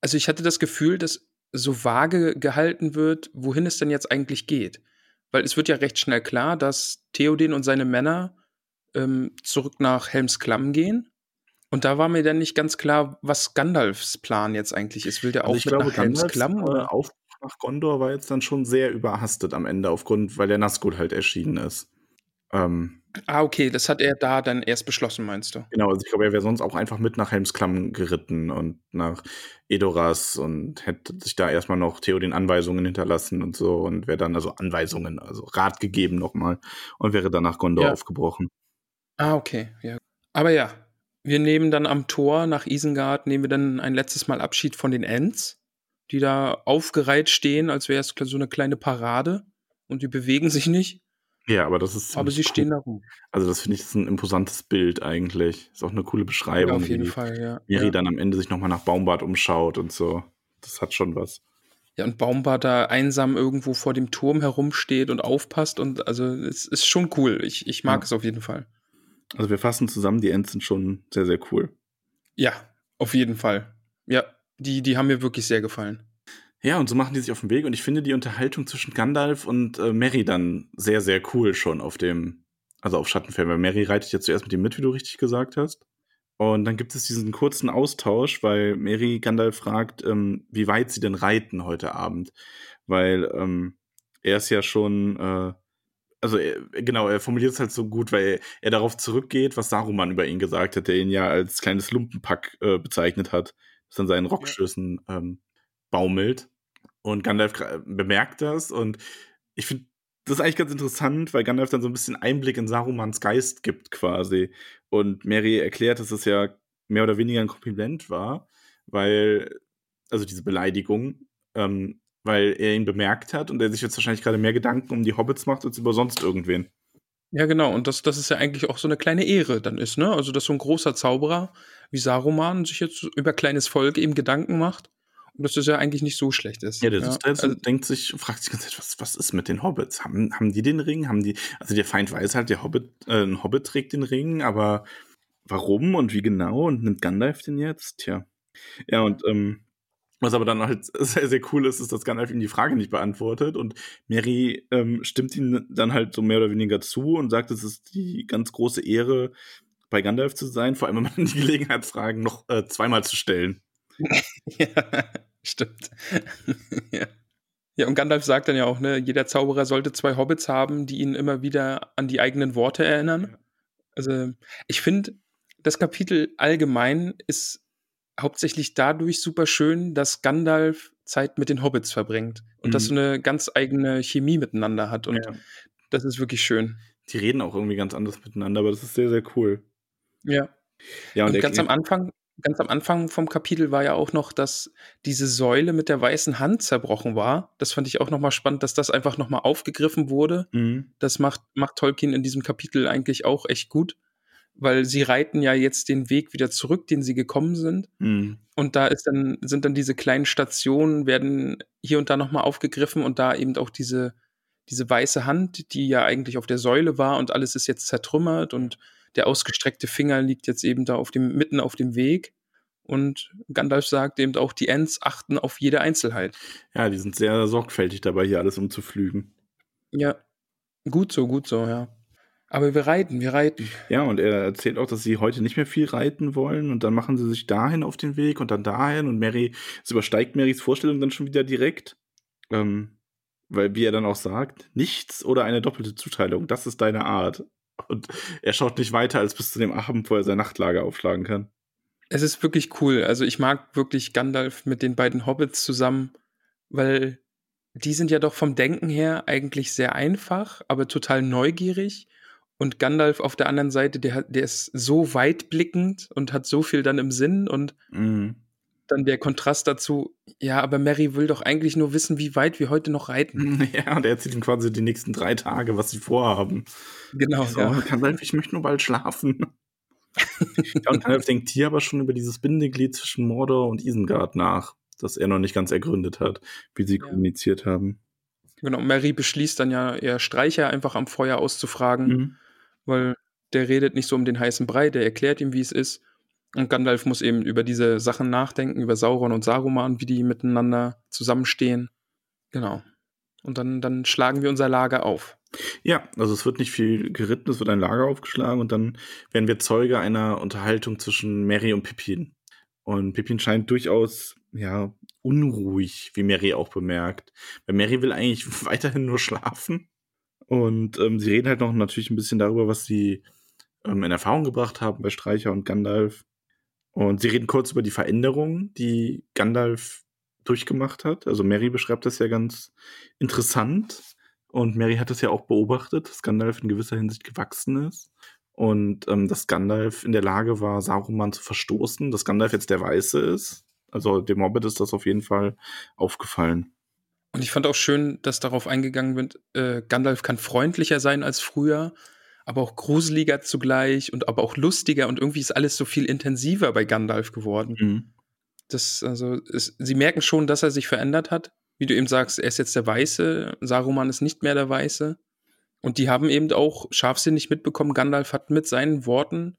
Speaker 1: Also ich hatte das Gefühl, dass so vage gehalten wird, wohin es denn jetzt eigentlich geht. Weil es wird ja recht schnell klar, dass Theoden und seine Männer ähm, zurück nach Helms Klamm gehen. Und da war mir dann nicht ganz klar, was Gandalfs Plan jetzt eigentlich ist. Will der auch
Speaker 2: Also ich
Speaker 1: mit
Speaker 2: glaube,
Speaker 1: nach Helms Klamm?
Speaker 2: äh,
Speaker 1: Oder?
Speaker 2: Aufbruch nach Gondor war jetzt dann schon sehr überhastet am Ende, aufgrund, weil der Nazgul halt erschienen ist. Ähm,
Speaker 1: Ah, okay, das hat er da dann erst beschlossen, meinst du?
Speaker 2: genau, also ich glaube, er wäre sonst auch einfach mit nach Helmsklamm geritten und nach Edoras und hätte sich da erstmal noch Theoden Anweisungen hinterlassen und so und wäre dann, also Anweisungen, also Rat gegeben nochmal und wäre dann nach Gondor
Speaker 1: Ja.
Speaker 2: aufgebrochen.
Speaker 1: Ah, okay, ja. Aber ja, wir nehmen dann am Tor nach Isengard, nehmen wir dann ein letztes Mal Abschied von den Ents, die da aufgereiht stehen, als wäre es so eine kleine Parade und die bewegen sich nicht,
Speaker 2: Ja, aber das ist
Speaker 1: aber sie
Speaker 2: cool.
Speaker 1: stehen da rum.
Speaker 2: Also das finde ich ist ein imposantes Bild eigentlich. Ist auch eine coole
Speaker 1: Ja,
Speaker 2: Beschreibung,
Speaker 1: auf jeden
Speaker 2: wie
Speaker 1: Fall, ja.
Speaker 2: Miri
Speaker 1: Ja.
Speaker 2: dann am Ende sich nochmal nach Baumbart umschaut und so. Das hat schon was.
Speaker 1: ja, und Baumbart da einsam irgendwo vor dem Turm herumsteht und aufpasst und also es ist schon cool. Ich, ich mag
Speaker 2: Ja.
Speaker 1: es auf jeden Fall.
Speaker 2: Also wir fassen zusammen, die Ents sind schon sehr, sehr cool.
Speaker 1: Ja, auf jeden Fall. Ja, die, die haben mir wirklich sehr gefallen.
Speaker 2: Ja, und so machen die sich auf den Weg und ich finde die Unterhaltung zwischen Gandalf und äh, Mary dann sehr, sehr cool schon auf dem, also auf Schattenfeld, weil Mary reitet ja zuerst mit ihm mit, wie du richtig gesagt hast. Und dann gibt es diesen kurzen Austausch, weil Mary Gandalf fragt, ähm, wie weit sie denn reiten heute Abend. Weil ähm, er ist ja schon, äh, also er, genau, er formuliert es halt so gut, weil er, er, darauf zurückgeht, was Saruman über ihn gesagt hat, der ihn ja als kleines Lumpenpack äh, bezeichnet hat, das an seinen Rockschößen ähm, baumelt. Und Gandalf bemerkt das und ich finde das ist eigentlich ganz interessant, weil Gandalf dann so ein bisschen Einblick in Sarumans Geist gibt quasi. Und Mary erklärt, dass es ja mehr oder weniger ein Kompliment war, weil, also diese Beleidigung, ähm, weil er ihn bemerkt hat und er sich jetzt wahrscheinlich gerade mehr Gedanken um die Hobbits macht als über sonst irgendwen.
Speaker 1: Ja, genau. Und das, das ist ja eigentlich auch so eine kleine Ehre dann ist, ne? Also, dass so ein großer Zauberer wie Saruman sich jetzt über kleines Volk eben Gedanken macht dass das ja eigentlich nicht so schlecht ist.
Speaker 2: Ja, der ja. Also, denkt sich, fragt sich ganz was, was ist mit den Hobbits? Haben, haben die den Ring? Haben die, also der Feind weiß halt, der Hobbit, äh, ein Hobbit trägt den Ring, aber warum und wie genau und nimmt Gandalf den jetzt? Tja. Ja, und ähm, was aber dann halt sehr, sehr cool ist, ist, dass Gandalf ihm die Frage nicht beantwortet und Mary ähm, stimmt ihm dann halt so mehr oder weniger zu und sagt, es ist die ganz große Ehre, bei Gandalf zu sein, vor allem wenn man die Gelegenheitsfragen noch äh, zweimal zu stellen.
Speaker 1: ja, stimmt. ja. ja, und Gandalf sagt dann ja auch, ne, jeder Zauberer sollte zwei Hobbits haben, die ihn immer wieder an die eigenen Worte erinnern. Ja. Also, ich finde, das Kapitel allgemein ist hauptsächlich dadurch super schön, dass Gandalf Zeit mit den Hobbits verbringt und mhm. das so eine ganz eigene Chemie miteinander hat. Und ja. das ist wirklich schön.
Speaker 2: Die reden auch irgendwie ganz anders miteinander, aber das ist sehr, sehr cool.
Speaker 1: Ja. Ja, und, und ganz am Anfang, ganz am Anfang vom Kapitel war ja auch noch, dass diese Säule mit der weißen Hand zerbrochen war. Das fand ich auch nochmal spannend, dass das einfach nochmal aufgegriffen wurde. Mhm. Das macht, macht Tolkien in diesem Kapitel eigentlich auch echt gut, weil sie reiten ja jetzt den Weg wieder zurück, den sie gekommen sind. Mhm. Und da ist dann, sind dann diese kleinen Stationen, werden hier und da nochmal aufgegriffen und da eben auch diese, diese weiße Hand, die ja eigentlich auf der Säule war und alles ist jetzt zertrümmert und der ausgestreckte Finger liegt jetzt eben da auf dem, mitten auf dem Weg. Und Gandalf sagt eben auch, die Ents achten auf jede Einzelheit.
Speaker 2: Ja, die sind sehr sorgfältig dabei, hier alles umzuflügen.
Speaker 1: Ja, gut so, gut so, ja. Aber wir reiten, wir reiten.
Speaker 2: Ja, und er erzählt auch, dass sie heute nicht mehr viel reiten wollen und dann machen sie sich dahin auf den Weg und dann dahin und Mary, es übersteigt Marys Vorstellung dann schon wieder direkt. Ähm, weil, wie er dann auch sagt, nichts oder eine doppelte Zuteilung, das ist deine Art. Und er schaut nicht weiter als bis zu dem Abend, wo er sein Nachtlager aufschlagen kann.
Speaker 1: Es ist wirklich cool. Also ich mag wirklich Gandalf mit den beiden Hobbits zusammen, weil die sind ja doch vom Denken her eigentlich sehr einfach, aber total neugierig. Und Gandalf auf der anderen Seite, der, der ist so weitblickend und hat so viel dann im Sinn und mhm dann der Kontrast dazu, ja, aber Mary will doch eigentlich nur wissen, wie weit wir heute noch reiten.
Speaker 2: Ja, und er erzählt ihm quasi die nächsten drei Tage, was sie vorhaben.
Speaker 1: Genau.
Speaker 2: So, ja. Gandalf, ich möchte nur bald schlafen. ja, und Gandalf denkt hier aber schon über dieses Bindeglied zwischen Mordor und Isengard nach, das er noch nicht ganz ergründet hat, wie sie ja. kommuniziert haben.
Speaker 1: Genau, Mary beschließt dann ja eher Streicher einfach am Feuer auszufragen, mhm. weil der redet nicht so um den heißen Brei, der erklärt ihm, wie es ist. Und Gandalf muss eben über diese Sachen nachdenken, über Sauron und Saruman, wie die miteinander zusammenstehen. Genau. Und dann, dann schlagen wir unser Lager auf.
Speaker 2: Ja, also es wird nicht viel geritten, es wird ein Lager aufgeschlagen und dann werden wir Zeuge einer Unterhaltung zwischen Mary und Pippin. Und Pippin scheint durchaus, ja, unruhig, wie Mary auch bemerkt. Weil Mary will eigentlich weiterhin nur schlafen. Und ähm, sie reden halt noch natürlich ein bisschen darüber, was sie ähm, in Erfahrung gebracht haben bei Streicher und Gandalf. Und sie reden kurz über die Veränderungen, die Gandalf durchgemacht hat. Also Mary beschreibt das ja ganz interessant. Und Mary hat das ja auch beobachtet, dass Gandalf in gewisser Hinsicht gewachsen ist. Und ähm, dass Gandalf in der Lage war, Saruman zu verstoßen, dass Gandalf jetzt der Weiße ist. Also dem Hobbit ist das auf jeden Fall aufgefallen.
Speaker 1: Und ich fand auch schön, dass darauf eingegangen wird, äh, Gandalf kann freundlicher sein als früher aber auch gruseliger zugleich und aber auch lustiger und irgendwie ist alles so viel intensiver bei Gandalf geworden. Mhm. Das, also, es, sie merken schon, dass er sich verändert hat. Wie du eben sagst, er ist jetzt der Weiße, Saruman ist nicht mehr der Weiße. Und die haben eben auch scharfsinnig mitbekommen, Gandalf hat mit seinen Worten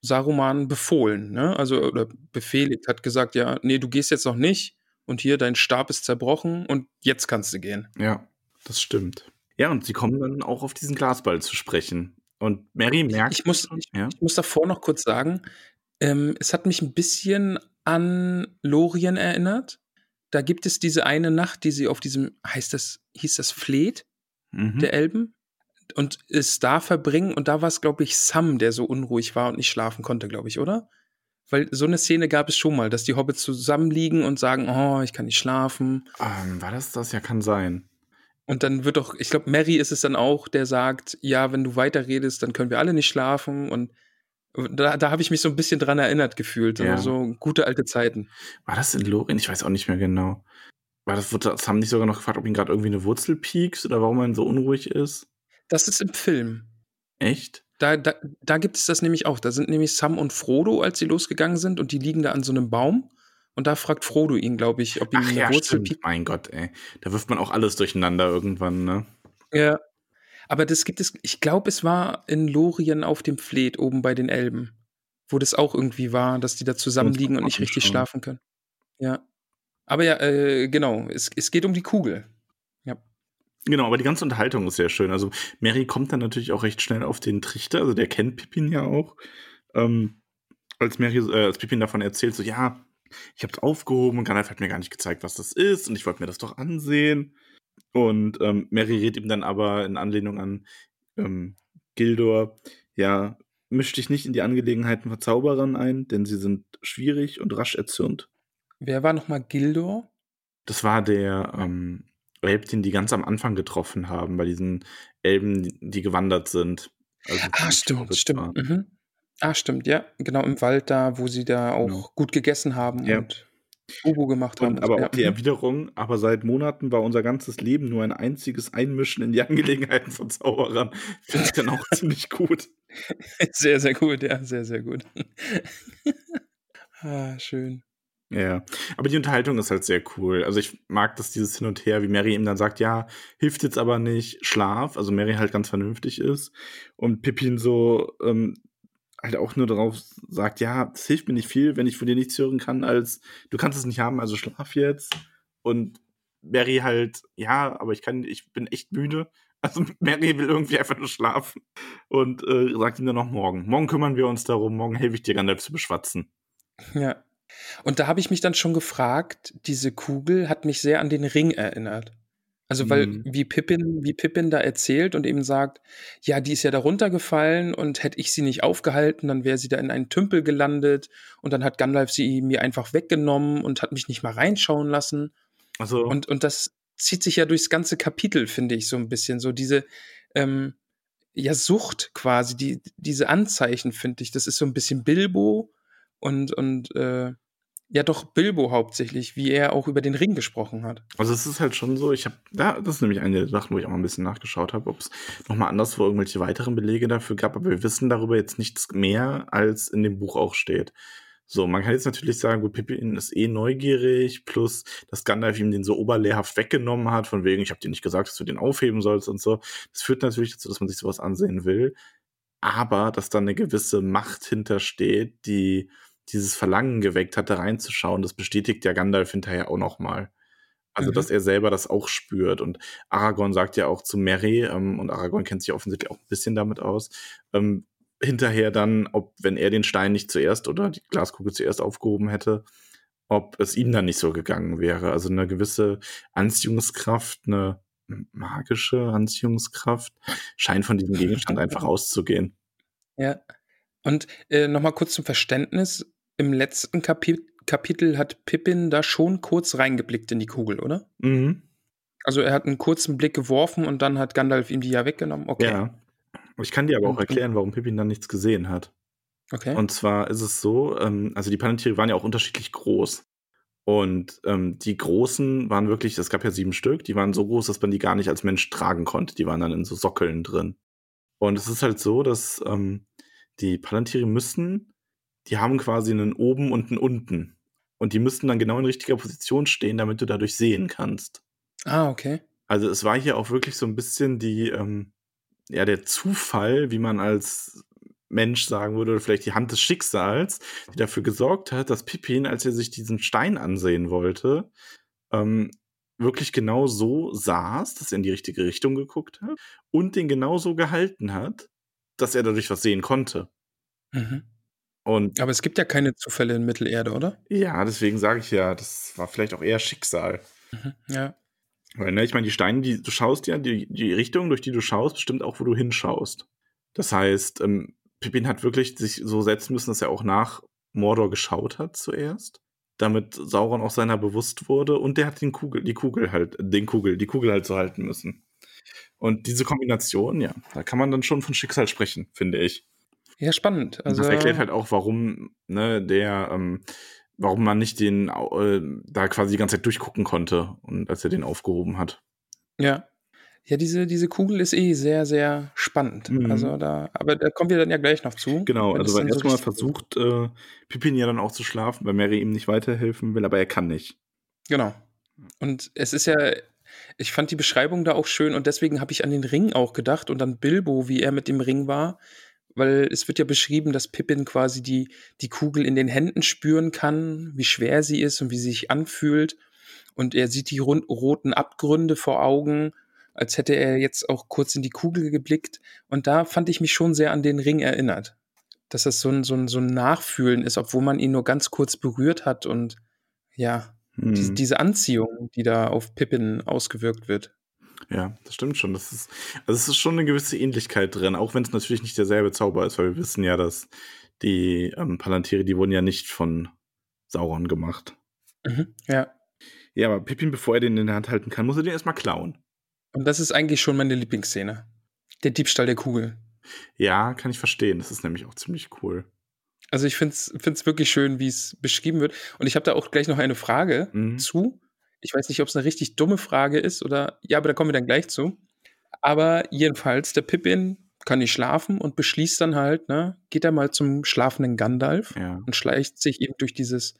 Speaker 1: Saruman befohlen, ne? Also, oder befehligt, hat gesagt, ja, nee, du gehst jetzt noch nicht und hier, dein Stab ist zerbrochen und jetzt kannst du gehen.
Speaker 2: Ja, das stimmt. Ja, und sie kommen dann auch auf diesen Glasball zu sprechen. Und Mary merkt.
Speaker 1: Ich muss, ich, ja? ich muss davor noch kurz sagen, Ähm, es hat mich ein bisschen an Lorien erinnert. Da gibt es diese eine Nacht, die sie auf diesem, heißt das, hieß das Fleet
Speaker 2: Mhm.
Speaker 1: der Elben? Und es da verbringen, und da war es, glaube ich, Sam, der so unruhig war und nicht schlafen konnte, glaube ich, oder? Weil so eine Szene gab es schon mal, dass die Hobbits zusammenliegen und sagen, oh, ich kann nicht schlafen.
Speaker 2: Ähm, war das das? Ja, kann sein.
Speaker 1: Und dann wird doch, ich glaube, Mary ist es dann auch, der sagt, ja, wenn du weiterredest, dann können wir alle nicht schlafen. Und da, da habe ich mich so ein bisschen dran erinnert gefühlt.
Speaker 2: Ja.
Speaker 1: So gute alte Zeiten.
Speaker 2: War das in Lorien? Ich weiß auch nicht mehr genau. War das, das haben nicht sogar noch gefragt, ob ihn gerade irgendwie eine Wurzel piekst oder warum er so unruhig ist?
Speaker 1: Das ist im Film.
Speaker 2: Echt?
Speaker 1: Da, da, da gibt es das nämlich auch. Da sind nämlich Sam und Frodo, als sie losgegangen sind, und die liegen da an so einem Baum. Und da fragt Frodo ihn, glaube ich, ob ihm
Speaker 2: Ach
Speaker 1: eine
Speaker 2: ja,
Speaker 1: Wurzel
Speaker 2: stimmt. Mein Gott, ey. Da wirft man auch alles durcheinander irgendwann, ne?
Speaker 1: Ja. Aber das gibt es, ich glaube, es war in Lorien auf dem Fleet oben bei den Elben, wo das auch irgendwie war, dass die da zusammenliegen und nicht richtig
Speaker 2: anschauen.
Speaker 1: schlafen können. Ja. Aber ja, äh, genau, es, es geht um die Kugel. Ja.
Speaker 2: Genau, aber die ganze Unterhaltung ist sehr schön. Also Mary kommt dann natürlich auch recht schnell auf den Trichter, also der kennt Pippin ja auch. Ähm, als Mary, äh, als Pippin davon erzählt, so ja, ich hab's aufgehoben und Gandalf hat mir gar nicht gezeigt, was das ist und ich wollte mir das doch ansehen. Und ähm, Mary redet ihm dann aber in Anlehnung an ähm, Gildor, ja, misch dich nicht in die Angelegenheiten von Zauberern ein, denn sie sind schwierig und rasch erzürnt.
Speaker 1: Wer war nochmal Gildor?
Speaker 2: Das war der ähm, Elb, den die ganz am Anfang getroffen haben, bei diesen Elben, die- gewandert sind. Also
Speaker 1: Ah, stimmt, stimmt. Mhm. Ah, stimmt, ja. Genau, im Wald da, wo sie da auch
Speaker 2: Genau.
Speaker 1: gut gegessen haben
Speaker 2: Ja.
Speaker 1: und Ubu gemacht haben.
Speaker 2: Und aber
Speaker 1: ja.
Speaker 2: auch die Erwiderung, aber seit Monaten war unser ganzes Leben nur ein einziges Einmischen in die Angelegenheiten von Zauberern. Finde ich dann auch ziemlich gut.
Speaker 1: Sehr, sehr gut, ja, sehr, sehr gut. ah, schön.
Speaker 2: Ja, aber die Unterhaltung ist halt sehr cool. Also ich mag das dieses Hin und Her, wie Mary ihm dann sagt, ja, hilft jetzt aber nicht, schlaf. Also Mary halt ganz vernünftig ist und Pippin so ähm, halt auch nur darauf sagt, ja, das hilft mir nicht viel, wenn ich von dir nichts hören kann, als du kannst es nicht haben, also schlaf jetzt. Und Mary halt, ja, aber ich kann, ich bin echt müde. Also Mary will irgendwie einfach nur schlafen und äh, sagt ihm dann noch morgen. Morgen kümmern wir uns darum, morgen helfe ich dir, Gandalf zu beschwatzen.
Speaker 1: Ja. Und da habe ich mich dann schon gefragt, diese Kugel hat mich sehr an den Ring erinnert. Also, weil,
Speaker 2: Mhm.
Speaker 1: wie Pippin, wie Pippin da erzählt und eben sagt, ja, die ist ja da runtergefallen und hätte ich sie nicht aufgehalten, dann wäre sie da in einen Tümpel gelandet und dann hat Gandalf sie mir einfach weggenommen und hat mich nicht mal reinschauen lassen.
Speaker 2: Also
Speaker 1: Und, und das zieht sich ja durchs ganze Kapitel, finde ich, so ein bisschen. So diese, ähm, ja, Sucht quasi, die, diese Anzeichen, finde ich. Das ist so ein bisschen Bilbo und, und äh, ja, doch Bilbo hauptsächlich, wie er auch über den Ring gesprochen hat.
Speaker 2: Also es ist halt schon so, ich habe, ja, das ist nämlich eine der Sachen, wo ich auch mal ein bisschen nachgeschaut habe, ob es nochmal anderswo irgendwelche weiteren Belege dafür gab, aber wir wissen darüber jetzt nichts mehr, als in dem Buch auch steht. So, man kann jetzt natürlich sagen, gut, Pippin ist eh neugierig, plus, dass Gandalf ihm den so oberlehrhaft weggenommen hat, von wegen, ich habe dir nicht gesagt, dass du den aufheben sollst und so. Das führt natürlich dazu, dass man sich sowas ansehen will, aber dass da eine gewisse Macht hintersteht, die dieses Verlangen geweckt hat, da reinzuschauen, das bestätigt ja Gandalf hinterher auch nochmal. Also,
Speaker 1: Mhm.
Speaker 2: dass er selber das auch spürt. Und Aragorn sagt ja auch zu Mary, ähm, und Aragorn kennt sich offensichtlich auch ein bisschen damit aus, ähm, hinterher dann, ob, wenn er den Stein nicht zuerst oder die Glaskugel zuerst aufgehoben hätte, ob es ihm dann nicht so gegangen wäre. Also eine gewisse Anziehungskraft, eine magische Anziehungskraft scheint von diesem Gegenstand einfach auszugehen.
Speaker 1: Ja. Und äh, nochmal kurz zum Verständnis. Im letzten Kapi Kapitel hat Pippin da schon kurz reingeblickt in die Kugel, oder?
Speaker 2: Mhm.
Speaker 1: Also er hat einen kurzen Blick geworfen und dann hat Gandalf ihm die ja weggenommen. Okay.
Speaker 2: Ja. Ich kann dir aber auch
Speaker 1: Und-
Speaker 2: erklären, warum Pippin dann nichts gesehen hat.
Speaker 1: Okay.
Speaker 2: Und zwar ist es so, ähm, also die Palantiere waren ja auch unterschiedlich groß. Und ähm, die großen waren wirklich, es gab ja sieben Stück, die waren so groß, dass man die gar nicht als Mensch tragen konnte. Die waren dann in so Sockeln drin. Und es ist halt so, dass ähm, die Palantiere müssen, die haben quasi einen oben und einen unten. Und die müssten dann genau in richtiger Position stehen, damit du dadurch sehen kannst.
Speaker 1: ah, okay.
Speaker 2: Also es war hier auch wirklich so ein bisschen die, ähm, ja, der Zufall, wie man als Mensch sagen würde, oder vielleicht die Hand des Schicksals, die dafür gesorgt hat, dass Pippin, als er sich diesen Stein ansehen wollte, ähm, wirklich genau so saß, dass er in die richtige Richtung geguckt hat und den genau so gehalten hat, dass er dadurch was sehen konnte.
Speaker 1: Mhm.
Speaker 2: Und
Speaker 1: Aber es gibt ja keine Zufälle in Mittelerde, oder?
Speaker 2: ja, deswegen sage ich ja, das war vielleicht auch eher Schicksal.
Speaker 1: Ja.
Speaker 2: Weil, ne, ich meine, die Steine, die du schaust ja, die, die Richtung, durch die du schaust, bestimmt auch, wo du hinschaust. Das heißt, ähm, Pippin hat wirklich sich so setzen müssen, dass er auch nach Mordor geschaut hat zuerst, damit Sauron auch seiner bewusst wurde und der hat den Kugel, die Kugel halt, den Kugel, die Kugel halt so halten müssen. Und diese Kombination, ja, da kann man dann schon von Schicksal sprechen, finde ich.
Speaker 1: Ja, spannend. Also,
Speaker 2: das erklärt halt auch, warum, ne, der, ähm, warum man nicht den äh, da quasi die ganze Zeit durchgucken konnte und als er den aufgehoben hat.
Speaker 1: ja. Ja, diese, diese Kugel ist eh sehr, sehr spannend.
Speaker 2: Mhm.
Speaker 1: Also da, aber da kommen wir dann ja gleich noch zu.
Speaker 2: Genau, also weil
Speaker 1: so
Speaker 2: erstmal
Speaker 1: richtig-
Speaker 2: versucht äh, Pippin ja dann auch zu schlafen, weil Mary ihm nicht weiterhelfen will, aber er kann nicht.
Speaker 1: Genau. Und es ist ja, ich fand die Beschreibung da auch schön und deswegen habe ich an den Ring auch gedacht und an Bilbo, wie er mit dem Ring war, weil es wird ja beschrieben, dass Pippin quasi die, die Kugel in den Händen spüren kann, wie schwer sie ist und wie sie sich anfühlt. Und er sieht die rund, roten Abgründe vor Augen, als hätte er jetzt auch kurz in die Kugel geblickt. Und da fand ich mich schon sehr an den Ring erinnert. Dass das so ein, so ein, so ein Nachfühlen ist, obwohl man ihn nur ganz kurz berührt hat und ja,
Speaker 2: Hm.
Speaker 1: diese, diese Anziehung, die da auf Pippin ausgewirkt wird.
Speaker 2: Ja, das stimmt schon. Das ist, also es ist schon eine gewisse Ähnlichkeit drin, auch wenn es natürlich nicht derselbe Zauber ist, weil wir wissen ja, dass die ähm, Palantir, die wurden ja nicht von Sauron gemacht.
Speaker 1: Mhm. Ja.
Speaker 2: Ja, aber Pippin, bevor er den in der Hand halten kann, muss er den erstmal klauen.
Speaker 1: Und das ist eigentlich schon meine Lieblingsszene. Der Diebstahl der Kugel.
Speaker 2: Ja, kann ich verstehen. Das ist nämlich auch ziemlich cool.
Speaker 1: Also ich finde es wirklich schön, wie es beschrieben wird. Und ich habe da auch gleich noch eine Frage
Speaker 2: Mhm.
Speaker 1: zu. Ich weiß nicht, ob es eine richtig dumme Frage ist oder ja, aber da kommen wir dann gleich zu. Aber jedenfalls, der Pippin kann nicht schlafen und beschließt dann halt, ne, geht er mal zum schlafenden Gandalf
Speaker 2: Ja.
Speaker 1: und schleicht sich eben durch dieses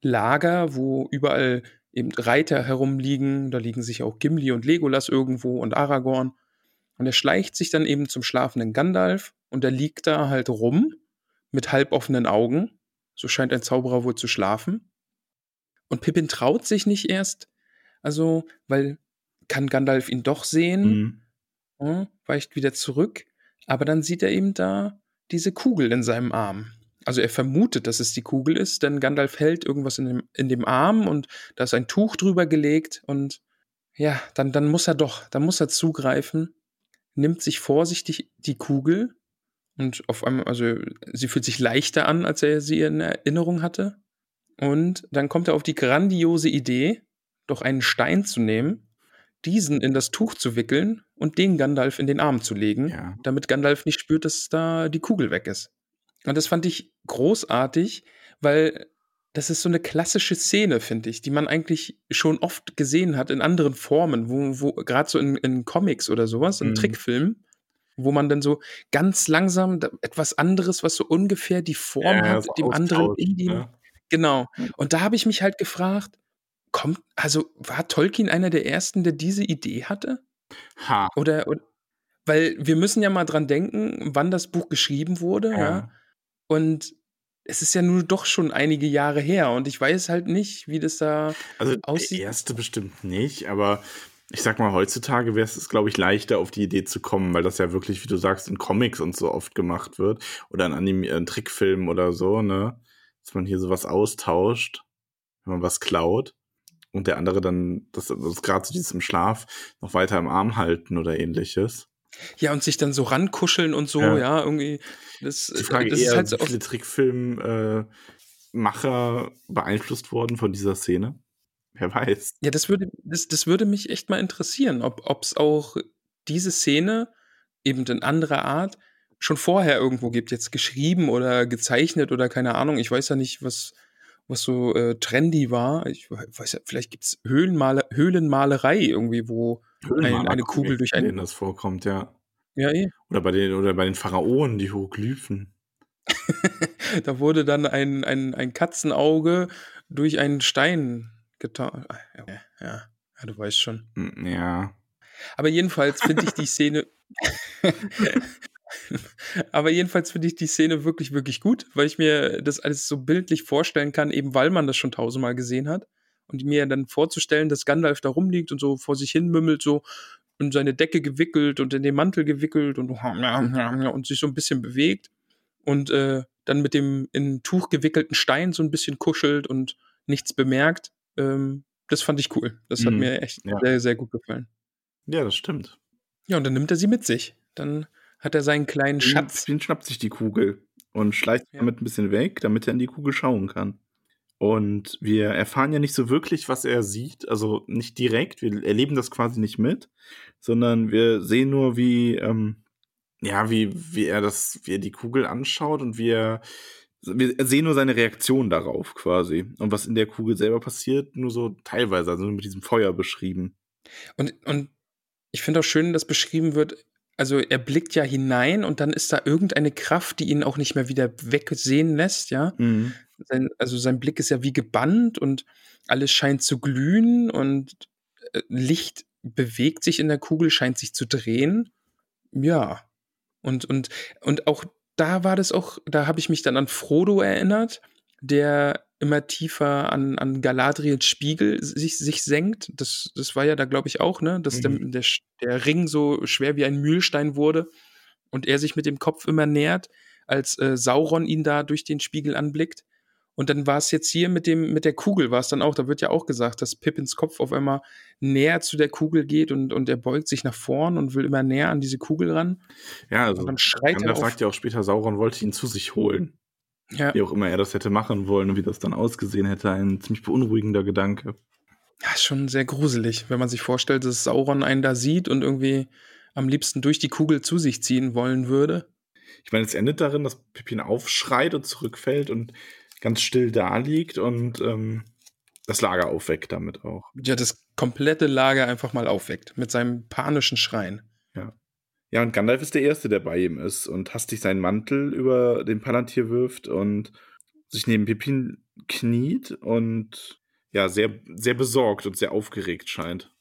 Speaker 1: Lager, wo überall eben Reiter herumliegen. Da liegen sich auch Gimli und Legolas irgendwo und Aragorn. Und er schleicht sich dann eben zum schlafenden Gandalf und er liegt da halt rum mit halboffenen Augen. So scheint ein Zauberer wohl zu schlafen. Und Pippin traut sich nicht erst, also, weil kann Gandalf ihn doch sehen,
Speaker 2: Mhm.
Speaker 1: ja, weicht wieder zurück, aber dann sieht er eben da diese Kugel in seinem Arm. Also er vermutet, dass es die Kugel ist, denn Gandalf hält irgendwas in dem, in dem Arm und da ist ein Tuch drüber gelegt und ja, dann, dann muss er doch, dann muss er zugreifen, nimmt sich vorsichtig die Kugel und auf einmal, also sie fühlt sich leichter an, als er sie in Erinnerung hatte. Und dann kommt er auf die grandiose Idee, doch einen Stein zu nehmen, diesen in das Tuch zu wickeln und den Gandalf in den Arm zu legen,
Speaker 2: Ja.
Speaker 1: damit Gandalf nicht spürt, dass da die Kugel weg ist. Und das fand ich großartig, weil das ist so eine klassische Szene, finde ich, die man eigentlich schon oft gesehen hat in anderen Formen, wo, wo gerade so in, in Comics oder sowas, in
Speaker 2: Mhm.
Speaker 1: Trickfilmen, wo man dann so ganz langsam etwas anderes, was so ungefähr die Form
Speaker 2: Ja,
Speaker 1: hat, dem anderen in dem.
Speaker 2: ne?
Speaker 1: Genau. Und da habe ich mich halt gefragt, kommt, also war Tolkien einer der ersten, der diese Idee hatte?
Speaker 2: Ha.
Speaker 1: Oder, oder weil wir müssen ja mal dran denken, wann das Buch geschrieben wurde, ja.
Speaker 2: Ja.
Speaker 1: Und es ist ja nun doch schon einige Jahre her und ich weiß halt nicht, wie das da
Speaker 2: Also
Speaker 1: aussieht.
Speaker 2: der erste bestimmt nicht, aber ich sag mal, heutzutage wäre es, glaube ich, leichter auf die Idee zu kommen, weil das ja wirklich, wie du sagst, in Comics und so oft gemacht wird oder in, Anim in Trickfilmen oder so, ne? Dass man hier sowas austauscht, wenn man was klaut und der andere dann, das, das gerade so dieses im Schlaf, noch weiter im Arm halten oder ähnliches.
Speaker 1: Ja, und sich dann so rankuscheln und so,
Speaker 2: Ja.
Speaker 1: ja, irgendwie. Das,
Speaker 2: Die Frage
Speaker 1: das
Speaker 2: eher,
Speaker 1: ist halt so
Speaker 2: viele Trickfilm-Macher beeinflusst wurden von dieser Szene? Wer weiß.
Speaker 1: Ja, das würde, das, das würde mich echt mal interessieren, ob es auch diese Szene eben in anderer Art schon vorher irgendwo gibt, jetzt geschrieben oder gezeichnet oder keine Ahnung. Ich weiß ja nicht, was, was so äh, trendy war. Ich weiß ja, vielleicht gibt es Höhlenmale, Höhlenmalerei irgendwie, wo ein, eine Kugel durch
Speaker 2: in denen
Speaker 1: ein.
Speaker 2: das vorkommt, ja.
Speaker 1: Ja, eh.
Speaker 2: Oder bei den, oder bei den Pharaonen, die Hieroglyphen.
Speaker 1: Da wurde dann ein, ein, ein Katzenauge durch einen Stein getan. Ja, ja, ja, du weißt schon.
Speaker 2: Hm, Ja.
Speaker 1: Aber jedenfalls finde ich die Szene. Aber jedenfalls finde ich die Szene wirklich, wirklich gut, weil ich mir das alles so bildlich vorstellen kann, eben weil man das schon tausendmal gesehen hat. Und mir dann vorzustellen, dass Gandalf da rumliegt und so vor sich hin mümmelt, so in seine Decke gewickelt und in den Mantel gewickelt und, und sich so ein bisschen bewegt. Und äh, dann mit dem in Tuch gewickelten Stein so ein bisschen kuschelt und nichts bemerkt. Ähm, das fand ich cool. Das hat
Speaker 2: Mhm.
Speaker 1: mir echt
Speaker 2: Ja.
Speaker 1: sehr, sehr gut gefallen.
Speaker 2: Ja, das stimmt.
Speaker 1: Ja, und dann nimmt er sie mit sich. Dann hat er seinen kleinen Schatz.
Speaker 2: Pippin schnappt sich die Kugel und schleicht
Speaker 1: Ja.
Speaker 2: damit ein bisschen weg, damit er in die Kugel schauen kann. Und wir erfahren ja nicht so wirklich, was er sieht, also nicht direkt, wir erleben das quasi nicht mit, sondern wir sehen nur, wie, ähm, ja, wie, wie er das, wie er die Kugel anschaut und wie er, wir sehen nur seine Reaktion darauf quasi. Und was in der Kugel selber passiert, nur so teilweise, also mit diesem Feuer beschrieben.
Speaker 1: Und, und ich finde auch schön, dass beschrieben wird, also er blickt ja hinein und dann ist da irgendeine Kraft, die ihn auch nicht mehr wieder wegsehen lässt, ja.
Speaker 2: Mhm.
Speaker 1: Sein, also sein Blick ist ja wie gebannt und alles scheint zu glühen und äh, Licht bewegt sich in der Kugel, scheint sich zu drehen. Ja. Und, und, und auch da war das auch, da habe ich mich dann an Frodo erinnert, der immer tiefer an, an Galadriels Spiegel sich, sich senkt. Das, das war ja da, glaube ich, auch, ne? Dass
Speaker 2: Mhm.
Speaker 1: der, der, der Ring so schwer wie ein Mühlstein wurde und er sich mit dem Kopf immer nähert, als äh, Sauron ihn da durch den Spiegel anblickt. Und dann war es jetzt hier mit dem, mit der Kugel, war es dann auch, da wird ja auch gesagt, dass Pippins Kopf auf einmal näher zu der Kugel geht und, und er beugt sich nach vorn und will immer näher an diese Kugel ran.
Speaker 2: Ja, also
Speaker 1: Und dann schreit er auf.
Speaker 2: sagt ja auch später, Sauron wollte ihn zu sich holen.
Speaker 1: Ja,
Speaker 2: wie auch immer er das hätte machen wollen und wie das dann ausgesehen hätte, ein ziemlich beunruhigender Gedanke.
Speaker 1: ja, schon sehr gruselig, wenn man sich vorstellt, dass Sauron einen da sieht und irgendwie am liebsten durch die Kugel zu sich ziehen wollen würde.
Speaker 2: Ich meine, es endet darin, dass Pippin aufschreit und zurückfällt und ganz still da liegt und ähm, das Lager aufweckt damit auch.
Speaker 1: Ja, das komplette Lager einfach mal aufweckt mit seinem panischen Schreien.
Speaker 2: Ja, und Gandalf ist der Erste, der bei ihm ist und hastig seinen Mantel über den Palantir wirft und sich neben Pippin kniet und ja, sehr, sehr besorgt und sehr aufgeregt scheint.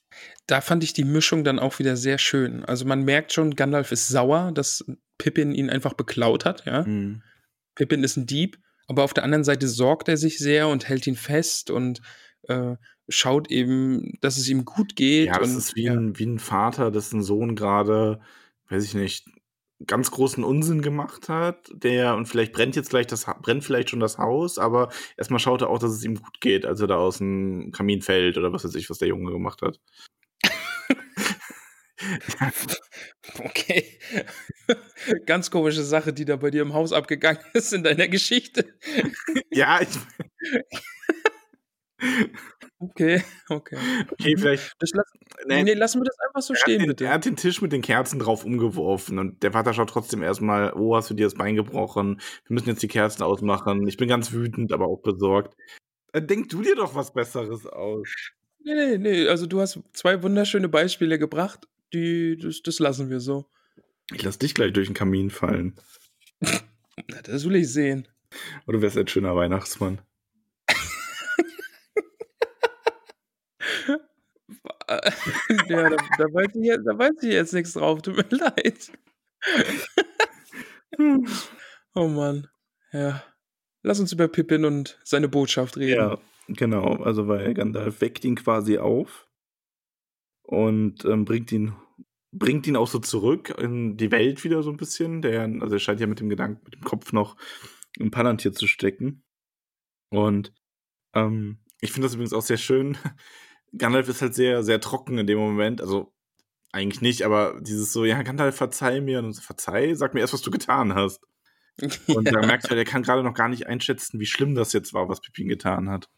Speaker 1: Da fand ich die Mischung dann auch wieder sehr schön. Also man merkt schon, Gandalf ist sauer, dass Pippin ihn einfach beklaut hat, ja.
Speaker 2: Mhm.
Speaker 1: Pippin ist ein Dieb, aber auf der anderen Seite sorgt er sich sehr und hält ihn fest und äh, schaut eben, dass es ihm gut geht.
Speaker 2: Ja, das
Speaker 1: und,
Speaker 2: ist wie,
Speaker 1: ja.
Speaker 2: ein, wie ein Vater, dessen Sohn gerade, weiß ich nicht, ganz großen Unsinn gemacht hat, der, und vielleicht brennt jetzt gleich das, brennt vielleicht schon das Haus, aber erstmal schaut er auch, dass es ihm gut geht, als er da aus dem Kamin fällt oder was weiß ich, was der Junge gemacht hat.
Speaker 1: Okay. Ganz komische Sache, die da bei dir im Haus abgegangen ist in deiner Geschichte.
Speaker 2: ja, ich,
Speaker 1: Okay, okay.
Speaker 2: okay, vielleicht.
Speaker 1: Lass,
Speaker 2: Nee,
Speaker 1: nee, lassen wir das einfach so stehen,
Speaker 2: den,
Speaker 1: bitte.
Speaker 2: er hat den Tisch mit den Kerzen drauf umgeworfen und der Vater schaut trotzdem erstmal, oh, hast du dir das Bein gebrochen? Wir müssen jetzt die Kerzen ausmachen. Ich bin ganz wütend, aber auch besorgt. Äh, Denk du dir doch was Besseres aus.
Speaker 1: Nee, nee, nee. Also du hast zwei wunderschöne Beispiele gebracht, die, das, das lassen wir so.
Speaker 2: Ich lass dich gleich durch den Kamin fallen.
Speaker 1: Na, das will ich sehen.
Speaker 2: Oder du wärst ein schöner Weihnachtsmann.
Speaker 1: ja, da, da, weiß ich jetzt, da weiß ich jetzt nichts drauf. Tut mir leid. oh Mann. Ja. Lass uns über Pippin und seine Botschaft reden.
Speaker 2: Ja, genau. Also, weil Gandalf weckt ihn quasi auf und ähm, bringt ihn bringt ihn auch so zurück in die Welt wieder so ein bisschen. Der, also er scheint ja mit dem Gedanken, mit dem Kopf noch im Palantir zu stecken. Und ähm, ich finde das übrigens auch sehr schön. Gandalf ist halt sehr, sehr trocken in dem Moment. Also eigentlich nicht, aber dieses so, ja, Gandalf, verzeih mir. Und so, verzeih, sag mir erst, was du getan hast. Und
Speaker 1: Ja.
Speaker 2: da merkt er, er kann gerade noch gar nicht einschätzen, wie schlimm das jetzt war, was Pippin getan hat.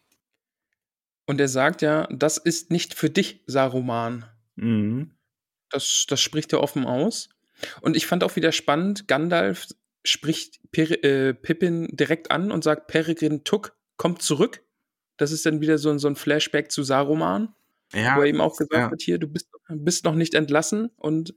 Speaker 1: Und er sagt ja, das ist nicht für dich, Saruman.
Speaker 2: Mhm.
Speaker 1: Das, das spricht er offen aus. Und ich fand auch wieder spannend, Gandalf spricht per, äh, Pippin direkt an und sagt, Peregrin Tuck kommt zurück. Das ist dann wieder so, ein- so ein Flashback zu Saruman,
Speaker 2: Ja,
Speaker 1: wo er ihm auch gesagt
Speaker 2: ja.
Speaker 1: wird, hier, du bist, bist noch nicht entlassen. Und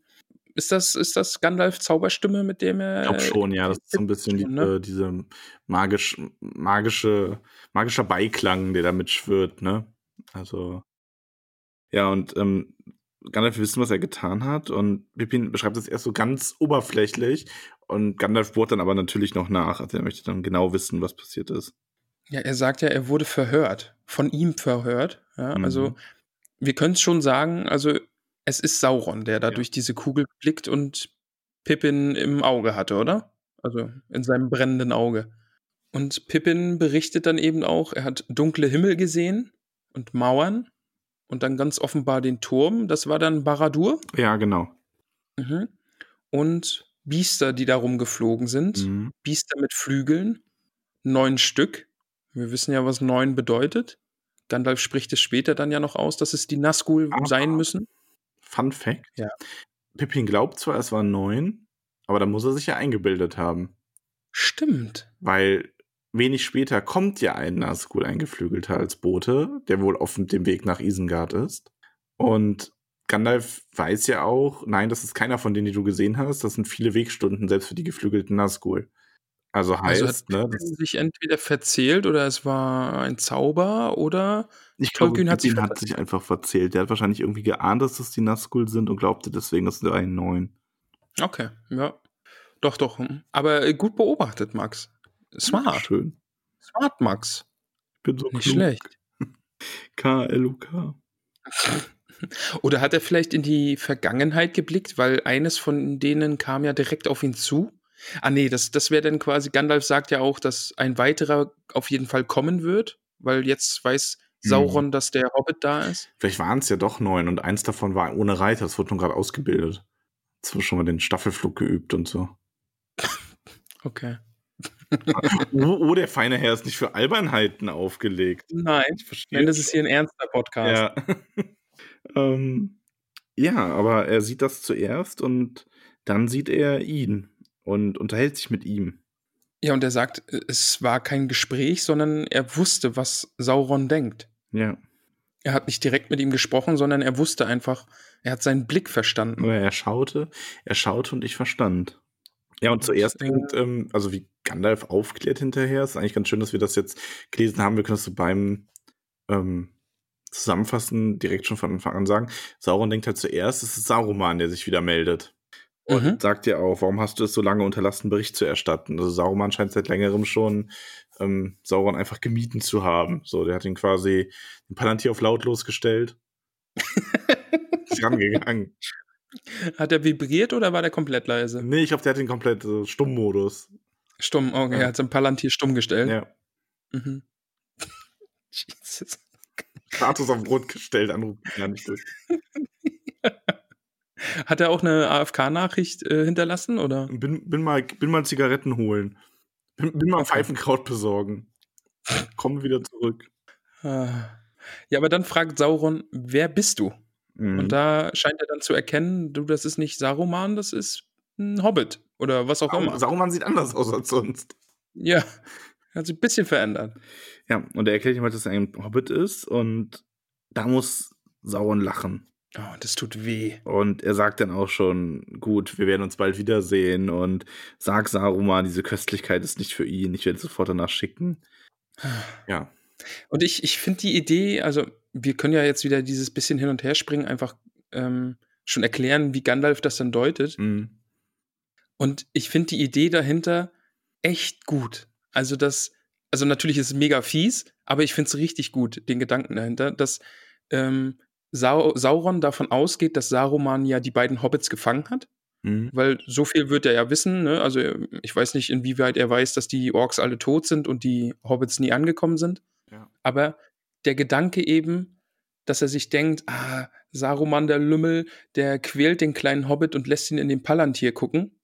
Speaker 1: ist das, ist das Gandalf Zauberstimme, mit dem er.
Speaker 2: Ich glaube schon, ja. Das ist so ein bisschen
Speaker 1: schon,
Speaker 2: diese,
Speaker 1: ne?
Speaker 2: diese magisch, magische, magischer Beiklang, der da mitschwirrt, ne? Also. Ja, und ähm, Gandalf will wissen, was er getan hat. Und Pippin beschreibt das erst so ganz oberflächlich. Und Gandalf bohrt dann aber natürlich noch nach. Also er möchte dann genau wissen, was passiert ist.
Speaker 1: Ja, er sagt ja, er wurde verhört. Von ihm verhört. Ja,
Speaker 2: Mhm.
Speaker 1: also wir können es schon sagen, also es ist Sauron, der da
Speaker 2: Ja.
Speaker 1: durch diese Kugel blickt und Pippin im Auge hatte, oder? Also in seinem brennenden Auge. Und Pippin berichtet dann eben auch, er hat dunkle Himmel gesehen und Mauern und dann ganz offenbar den Turm. Das war dann Baradur.
Speaker 2: Ja, genau.
Speaker 1: Mhm. Und Biester, die da rumgeflogen sind.
Speaker 2: Mhm.
Speaker 1: Biester mit Flügeln. Neun Stück. Wir wissen ja, was neun bedeutet. Gandalf spricht es später dann ja noch aus, dass es die Nazgul
Speaker 2: Ah.
Speaker 1: sein müssen.
Speaker 2: Fun Fact.
Speaker 1: Ja.
Speaker 2: Pippin glaubt zwar, es waren neun, aber da muss er sich ja eingebildet haben.
Speaker 1: Stimmt.
Speaker 2: Weil wenig später kommt ja ein Nazgul, ein Geflügelter als Bote, der wohl auf dem Weg nach Isengard ist. Und Gandalf weiß ja auch, nein, das ist keiner von denen, die du gesehen hast. Das sind viele Wegstunden, selbst für die geflügelten Nazgul. Also heißt,
Speaker 1: Also hat
Speaker 2: ne,
Speaker 1: sich entweder verzählt oder es war ein Zauber oder
Speaker 2: ich glaube,
Speaker 1: Tolkien hat sich
Speaker 2: hat sich einfach verzählt. Der hat wahrscheinlich irgendwie geahnt, dass das die Nazgul sind und glaubte deswegen, es sind ein neun.
Speaker 1: Okay, ja. Doch, doch. Aber äh, gut beobachtet, Max. Smart.
Speaker 2: Schön.
Speaker 1: Smart, Max.
Speaker 2: Ich bin so
Speaker 1: Nicht
Speaker 2: klug.
Speaker 1: schlecht.
Speaker 2: K-L-U-K.
Speaker 1: Oder hat er vielleicht in die Vergangenheit geblickt, weil eines von denen kam ja direkt auf ihn zu? Ah, nee, das, das wäre dann quasi, Gandalf sagt ja auch, dass ein weiterer auf jeden Fall kommen wird, weil jetzt weiß Sauron, dass der Hobbit da ist.
Speaker 2: Vielleicht waren es ja doch neun und eins davon war ohne Reiter. Das wurde nun gerade ausgebildet. Jetzt wurde schon mal den Staffelflug geübt und so.
Speaker 1: Okay.
Speaker 2: Oh, oh, der feine Herr ist nicht für Albernheiten aufgelegt.
Speaker 1: Nein,
Speaker 2: Ich verstehe.
Speaker 1: nein, das ist hier ein ernster Podcast.
Speaker 2: ja. ähm, ja, aber er sieht das zuerst und dann sieht er ihn und unterhält sich mit ihm.
Speaker 1: Ja, und er sagt, äh, es war kein Gespräch, sondern er wusste, was Sauron denkt.
Speaker 2: Ja.
Speaker 1: Er hat nicht direkt mit ihm gesprochen, sondern er wusste einfach, er hat seinen Blick verstanden.
Speaker 2: Aber er schaute, er schaute und ich verstand. Ja, und zuerst, bringt, ähm, also wie Gandalf aufklärt hinterher, ist eigentlich ganz schön, dass wir das jetzt gelesen haben. Wir können das so beim ähm, Zusammenfassen direkt schon von Anfang an sagen. Sauron denkt halt zuerst, es ist Saruman, der sich wieder meldet. Und
Speaker 1: Mhm.
Speaker 2: sagt ja auch, warum hast du es so lange unterlassen, Bericht zu erstatten? Also Saruman scheint seit längerem schon ähm, Sauron einfach gemieden zu haben. So, der hat ihn quasi den Palantir auf lautlos gestellt. ist rangegangen.
Speaker 1: Hat er vibriert oder war der komplett leise?
Speaker 2: Nee, ich glaube, der hat den komplett äh, Stummmodus.
Speaker 1: Stumm, okay,
Speaker 2: Ja.
Speaker 1: er hat sein Palantir stumm gestellt.
Speaker 2: Ja.
Speaker 1: Mhm. Jesus.
Speaker 2: Status auf Rot gestellt, Anruf gar nicht durch.
Speaker 1: Hat er auch eine AFK-Nachricht äh, hinterlassen oder?
Speaker 2: Bin, bin, mal, bin mal Zigaretten holen. Bin, bin mal Pfeifenkraut besorgen. Komm wieder zurück.
Speaker 1: Ah. Ja, aber dann fragt Sauron, wer bist du?
Speaker 2: Mhm.
Speaker 1: Und da scheint er dann zu erkennen, du, das ist nicht Saruman, das ist ein Hobbit oder was auch immer.
Speaker 2: Sarum, Saruman sieht anders aus als sonst.
Speaker 1: Ja, hat sich ein bisschen verändert.
Speaker 2: Ja, und er erklärt ihm halt, dass er ein Hobbit ist und da muss Sauron lachen.
Speaker 1: Oh, das tut weh.
Speaker 2: Und er sagt dann auch schon, gut, wir werden uns bald wiedersehen und sag Saruman, diese Köstlichkeit ist nicht für ihn, ich werde sofort danach schicken. Ja.
Speaker 1: Und ich, ich finde die Idee, also wir können ja jetzt wieder dieses bisschen hin und her springen, einfach ähm, schon erklären, wie Gandalf das dann deutet.
Speaker 2: Mhm.
Speaker 1: Und ich finde die Idee dahinter echt gut. Also das, also natürlich ist es mega fies, aber ich finde es richtig gut, den Gedanken dahinter, dass ähm, Sau Sauron davon ausgeht, dass Saruman ja die beiden Hobbits gefangen hat.
Speaker 2: Mhm.
Speaker 1: Weil so viel wird er ja wissen, ne? Also ich weiß nicht, inwieweit er weiß, dass die Orks alle tot sind und die Hobbits nie angekommen sind.
Speaker 2: Ja.
Speaker 1: Aber der Gedanke eben, dass er sich denkt, ah, Saruman der Lümmel, der quält den kleinen Hobbit und lässt ihn in den Palantir gucken.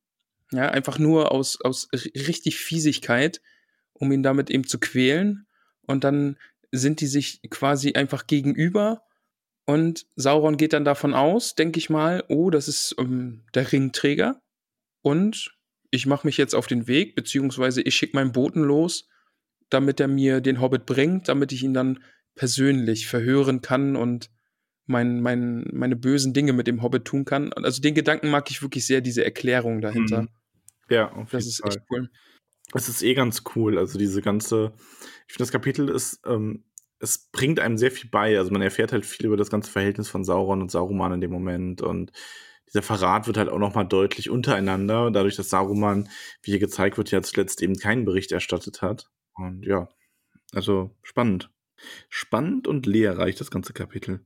Speaker 1: Ja, einfach nur aus, aus richtig Fiesigkeit, um ihn damit eben zu quälen. Und dann sind die sich quasi einfach gegenüber. Und Sauron geht dann davon aus, denke ich mal, oh, das ist ähm, der Ringträger. Und ich mache mich jetzt auf den Weg, beziehungsweise ich schicke meinen Boten los, damit er mir den Hobbit bringt, damit ich ihn dann persönlich verhören kann und mein, mein, meine bösen Dinge mit dem Hobbit tun kann. Also den Gedanken mag ich wirklich sehr, diese Erklärung dahinter.
Speaker 2: Mhm. Ja, auf
Speaker 1: Das
Speaker 2: jeden
Speaker 1: ist
Speaker 2: Fall.
Speaker 1: echt cool.
Speaker 2: Es ist eh ganz cool. Also diese ganze, ich finde das Kapitel ist, ähm, es bringt einem sehr viel bei. Also man erfährt halt viel über das ganze Verhältnis von Sauron und Saruman in dem Moment und dieser Verrat wird halt auch nochmal deutlich untereinander, dadurch, dass Saruman, wie hier gezeigt wird, ja zuletzt eben keinen Bericht erstattet hat. Und ja, also spannend. Spannend und lehrreich, das ganze Kapitel.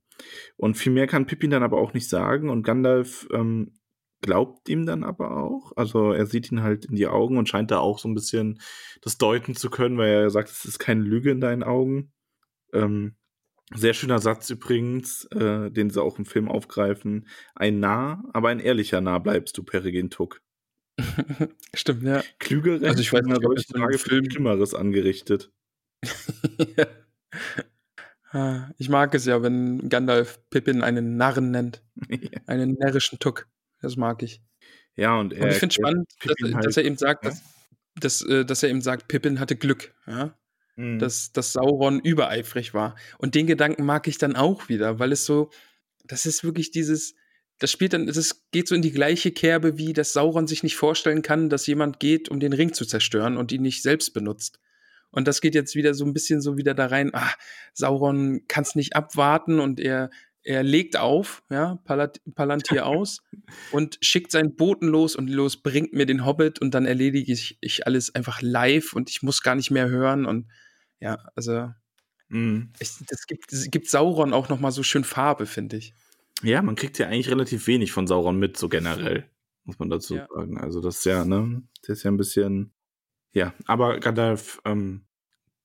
Speaker 2: Und viel mehr kann Pippin dann aber auch nicht sagen und Gandalf ähm, glaubt ihm dann aber auch. Also er sieht ihn halt in die Augen und scheint da auch so ein bisschen das deuten zu können, weil er sagt, es ist keine Lüge in deinen Augen. Ähm, sehr schöner Satz übrigens, äh, den sie auch im Film aufgreifen. Ein Nah, aber ein ehrlicher Nah bleibst du, Peregrin Tuck.
Speaker 1: Stimmt, ja.
Speaker 2: Klügere
Speaker 1: Also ich weiß nicht, ob im
Speaker 2: Tage für
Speaker 1: Film-
Speaker 2: Schlimmeres angerichtet.
Speaker 1: ja. Ah, Ich mag es ja, wenn Gandalf Pippin einen Narren nennt. Einen närrischen Tuck. Das mag ich.
Speaker 2: ja, und er
Speaker 1: Und ich finde spannend, dass,
Speaker 2: Pippin
Speaker 1: dass
Speaker 2: halt-
Speaker 1: er eben sagt,
Speaker 2: Ja?
Speaker 1: dass, dass, äh, dass er eben sagt, Pippin hatte Glück, ja?
Speaker 2: Mhm.
Speaker 1: dass, dass Sauron übereifrig war. Und den Gedanken mag ich dann auch wieder, weil es so, das ist wirklich dieses, das spielt dann, das geht so in die gleiche Kerbe, wie dass Sauron sich nicht vorstellen kann, dass jemand geht, um den Ring zu zerstören und ihn nicht selbst benutzt. Und das geht jetzt wieder so ein bisschen so wieder da rein, ah, Sauron kann es nicht abwarten und er, er legt auf, ja, Palat Palantir aus und schickt seinen Boten los und los bringt mir den Hobbit und dann erledige ich, ich alles einfach live und ich muss gar nicht mehr hören und ja, also
Speaker 2: Mhm.
Speaker 1: ich, das gibt, das gibt Sauron auch noch mal so schön Farbe, finde ich.
Speaker 2: Ja, man kriegt ja eigentlich relativ wenig von Sauron mit, so generell, muss man dazu
Speaker 1: Ja.
Speaker 2: sagen. Also das ist ja, ne, das ist ja ein bisschen, ja, aber Gandalf ähm,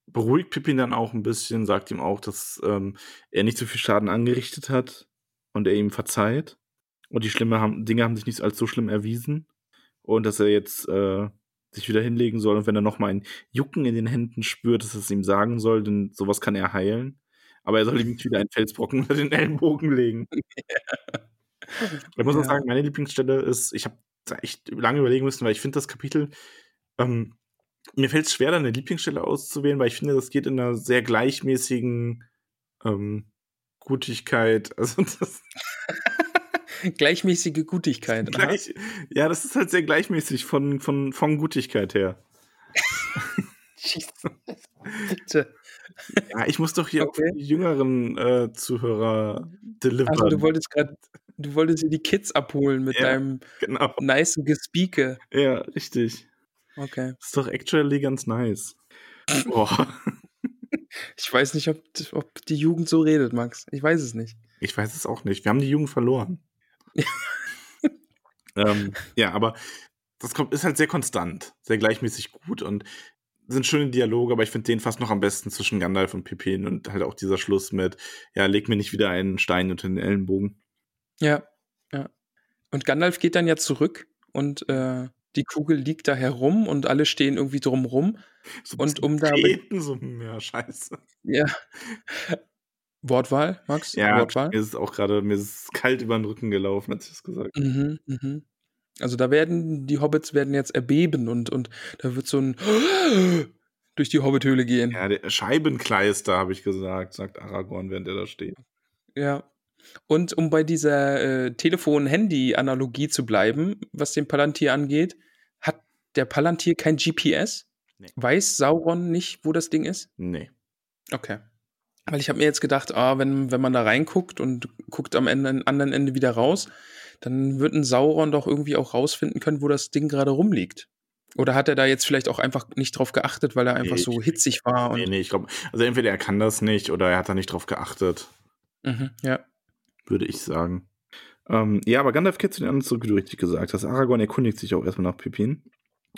Speaker 2: beruhigt Pippin dann auch ein bisschen, sagt ihm auch, dass ähm, er nicht so viel Schaden angerichtet hat und er ihm verzeiht. Und die schlimme haben, Dinge haben sich nicht als so schlimm erwiesen. Und dass er jetzt äh, sich wieder hinlegen soll und wenn er noch mal ein Jucken in den Händen spürt, dass es ihm sagen soll, denn sowas kann er heilen. Aber er soll ihm nicht wieder einen Felsbrocken unter den Ellenbogen legen. Ich muss auch
Speaker 1: Ja.
Speaker 2: sagen, meine Lieblingsstelle ist, ich habe da echt lange überlegen müssen, weil ich finde das Kapitel, ähm, mir fällt es schwer, da eine Lieblingsstelle auszuwählen, weil ich finde, das geht in einer sehr gleichmäßigen ähm, Gutigkeit. Also das
Speaker 1: Gleichmäßige Gutigkeit.
Speaker 2: gleich, ja, das ist halt sehr gleichmäßig von, von, von Gutigkeit her.
Speaker 1: Bitte.
Speaker 2: Ja, ich muss doch hier
Speaker 1: Okay.
Speaker 2: auch die jüngeren äh, Zuhörer delivern.
Speaker 1: Also du wolltest gerade, du wolltest dir die Kids abholen mit
Speaker 2: Ja.
Speaker 1: deinem
Speaker 2: genau.
Speaker 1: nice Gespieke.
Speaker 2: Ja, richtig.
Speaker 1: Okay.
Speaker 2: Das ist doch actually ganz nice. Boah.
Speaker 1: Ich weiß nicht, ob, ob die Jugend so redet, Max. Ich weiß es nicht.
Speaker 2: Ich weiß es auch nicht. Wir haben die Jugend verloren. ähm, ja, aber das kommt, ist halt sehr konstant, sehr gleichmäßig gut und sind schöne Dialoge, aber ich finde den fast noch am besten zwischen Gandalf und Pippin und halt auch dieser Schluss mit, ja, leg mir nicht wieder einen Stein unter den Ellenbogen.
Speaker 1: Ja, ja. Und Gandalf geht dann ja zurück und äh, die Kugel liegt da herum und alle stehen irgendwie drumrum.
Speaker 2: So
Speaker 1: Und um da-
Speaker 2: so, hm, ja, scheiße.
Speaker 1: Ja. Wortwahl, Max?
Speaker 2: Ja,
Speaker 1: Wortwahl?
Speaker 2: mir ist es auch gerade, mir ist es kalt über den Rücken gelaufen, als ich das gesagt habe.
Speaker 1: Mhm, mhm. Also da werden, die Hobbits werden jetzt erbeben und, und da wird so ein durch die Hobbithöhle gehen.
Speaker 2: Ja, der Scheibenkleister, habe ich gesagt, sagt Aragorn, während er da steht.
Speaker 1: Ja. Und um bei dieser äh, Telefon-Handy-Analogie zu bleiben, was den Palantir angeht, hat der Palantir kein GPS?
Speaker 2: Nee.
Speaker 1: Weiß Sauron nicht, wo das Ding ist?
Speaker 2: Nee.
Speaker 1: Okay. Weil ich habe mir jetzt gedacht, ah, wenn, wenn man da reinguckt und guckt am Ende, am anderen Ende wieder raus, dann wird ein Sauron doch irgendwie auch rausfinden können, wo das Ding gerade rumliegt. Oder hat er da jetzt vielleicht auch einfach nicht drauf geachtet, weil er einfach
Speaker 2: Nee,
Speaker 1: so hitzig war? Und,
Speaker 2: Nee, nee, ich glaube, also entweder er kann das nicht oder er hat da nicht drauf geachtet,
Speaker 1: Mhm, ja.
Speaker 2: würde ich sagen. Ähm, ja, aber Gandalf kehrt zu den anderen zurück, wie du richtig gesagt hast. Aragorn erkundigt sich auch erstmal nach Pippin.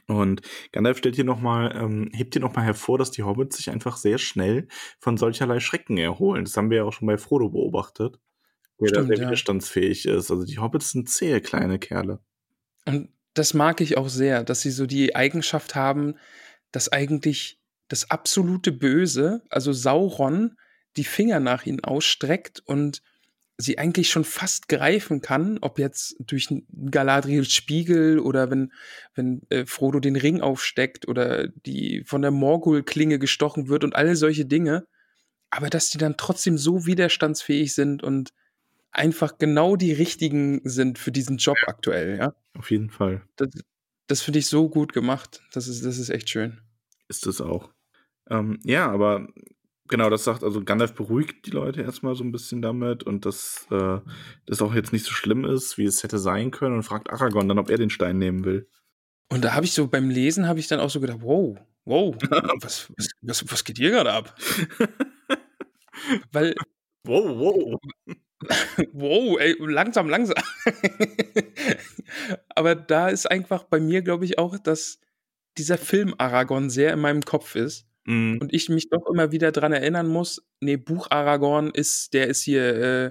Speaker 2: Und Gandalf stellt hier noch mal, ähm, hebt hier nochmal hervor, dass die Hobbits sich einfach sehr schnell von solcherlei Schrecken erholen. Das haben wir ja auch schon bei Frodo beobachtet, der
Speaker 1: Stimmt,
Speaker 2: da sehr
Speaker 1: ja.
Speaker 2: widerstandsfähig ist. Also die Hobbits sind zähe kleine Kerle.
Speaker 1: Und das mag ich auch sehr, dass sie so die Eigenschaft haben, dass eigentlich das absolute Böse, also Sauron, die Finger nach ihnen ausstreckt und sie eigentlich schon fast greifen kann, ob jetzt durch Galadriels Spiegel oder wenn, wenn äh, Frodo den Ring aufsteckt oder die von der Morgul-Klinge gestochen wird und all solche Dinge. Aber dass die dann trotzdem so widerstandsfähig sind und einfach genau die richtigen sind für diesen Job aktuell, ja.
Speaker 2: Auf jeden Fall
Speaker 1: Das, das finde ich so gut gemacht. Das ist, das ist echt schön.
Speaker 2: ist es auch. Ähm, ja, aber genau, das sagt, also Gandalf beruhigt die Leute erstmal so ein bisschen damit und dass äh, das auch jetzt nicht so schlimm ist, wie es hätte sein können und fragt Aragorn dann, ob er den Stein nehmen will.
Speaker 1: Und da habe ich so beim Lesen habe ich dann auch so gedacht, wow, wow, was, was, was, was geht hier gerade ab? Weil,
Speaker 2: Wow, wow.
Speaker 1: wow, ey, langsam, langsam. Aber da ist einfach bei mir, glaube ich, auch, dass dieser Film Aragorn sehr in meinem Kopf ist.
Speaker 2: Mhm.
Speaker 1: Und ich mich doch immer wieder dran erinnern muss, nee, Buch Aragorn ist, der ist hier, äh,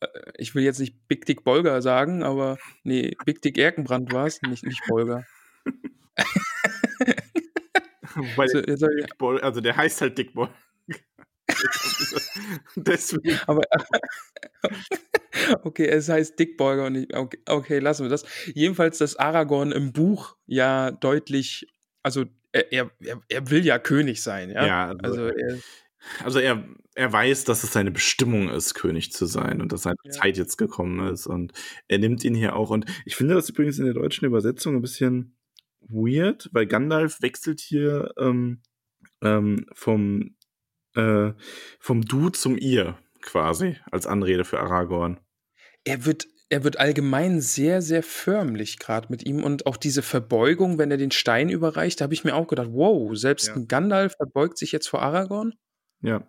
Speaker 1: äh, ich will jetzt nicht Big Dick Bolger sagen, aber nee, Big Dick Erkenbrand war es, nicht, nicht Bolger.
Speaker 2: Weil
Speaker 1: So, jetzt hab ich-
Speaker 2: Dick Ball, also der heißt halt Dick Ball. Deswegen.
Speaker 1: Aber okay, es heißt Dickbolger und ich, okay, okay, lassen wir das. Jedenfalls, dass Aragorn im Buch ja deutlich, also er, er, er- will ja König sein, ja.
Speaker 2: Ja,
Speaker 1: also,
Speaker 2: also,
Speaker 1: er,
Speaker 2: also er, er weiß, dass es seine Bestimmung ist, König zu sein und dass seine
Speaker 1: Ja.
Speaker 2: Zeit jetzt gekommen ist. Und er nimmt ihn hier auch. Und ich finde das übrigens in der deutschen Übersetzung ein bisschen weird, weil Gandalf wechselt hier ähm, ähm, vom, äh, vom Du zum Ihr quasi als Anrede für Aragorn.
Speaker 1: er wird, er wird allgemein sehr, sehr förmlich gerade mit ihm und auch diese Verbeugung, wenn er den Stein überreicht, da habe ich mir auch gedacht, wow, selbst
Speaker 2: Ja.
Speaker 1: ein Gandalf verbeugt sich jetzt vor Aragorn.
Speaker 2: Ja.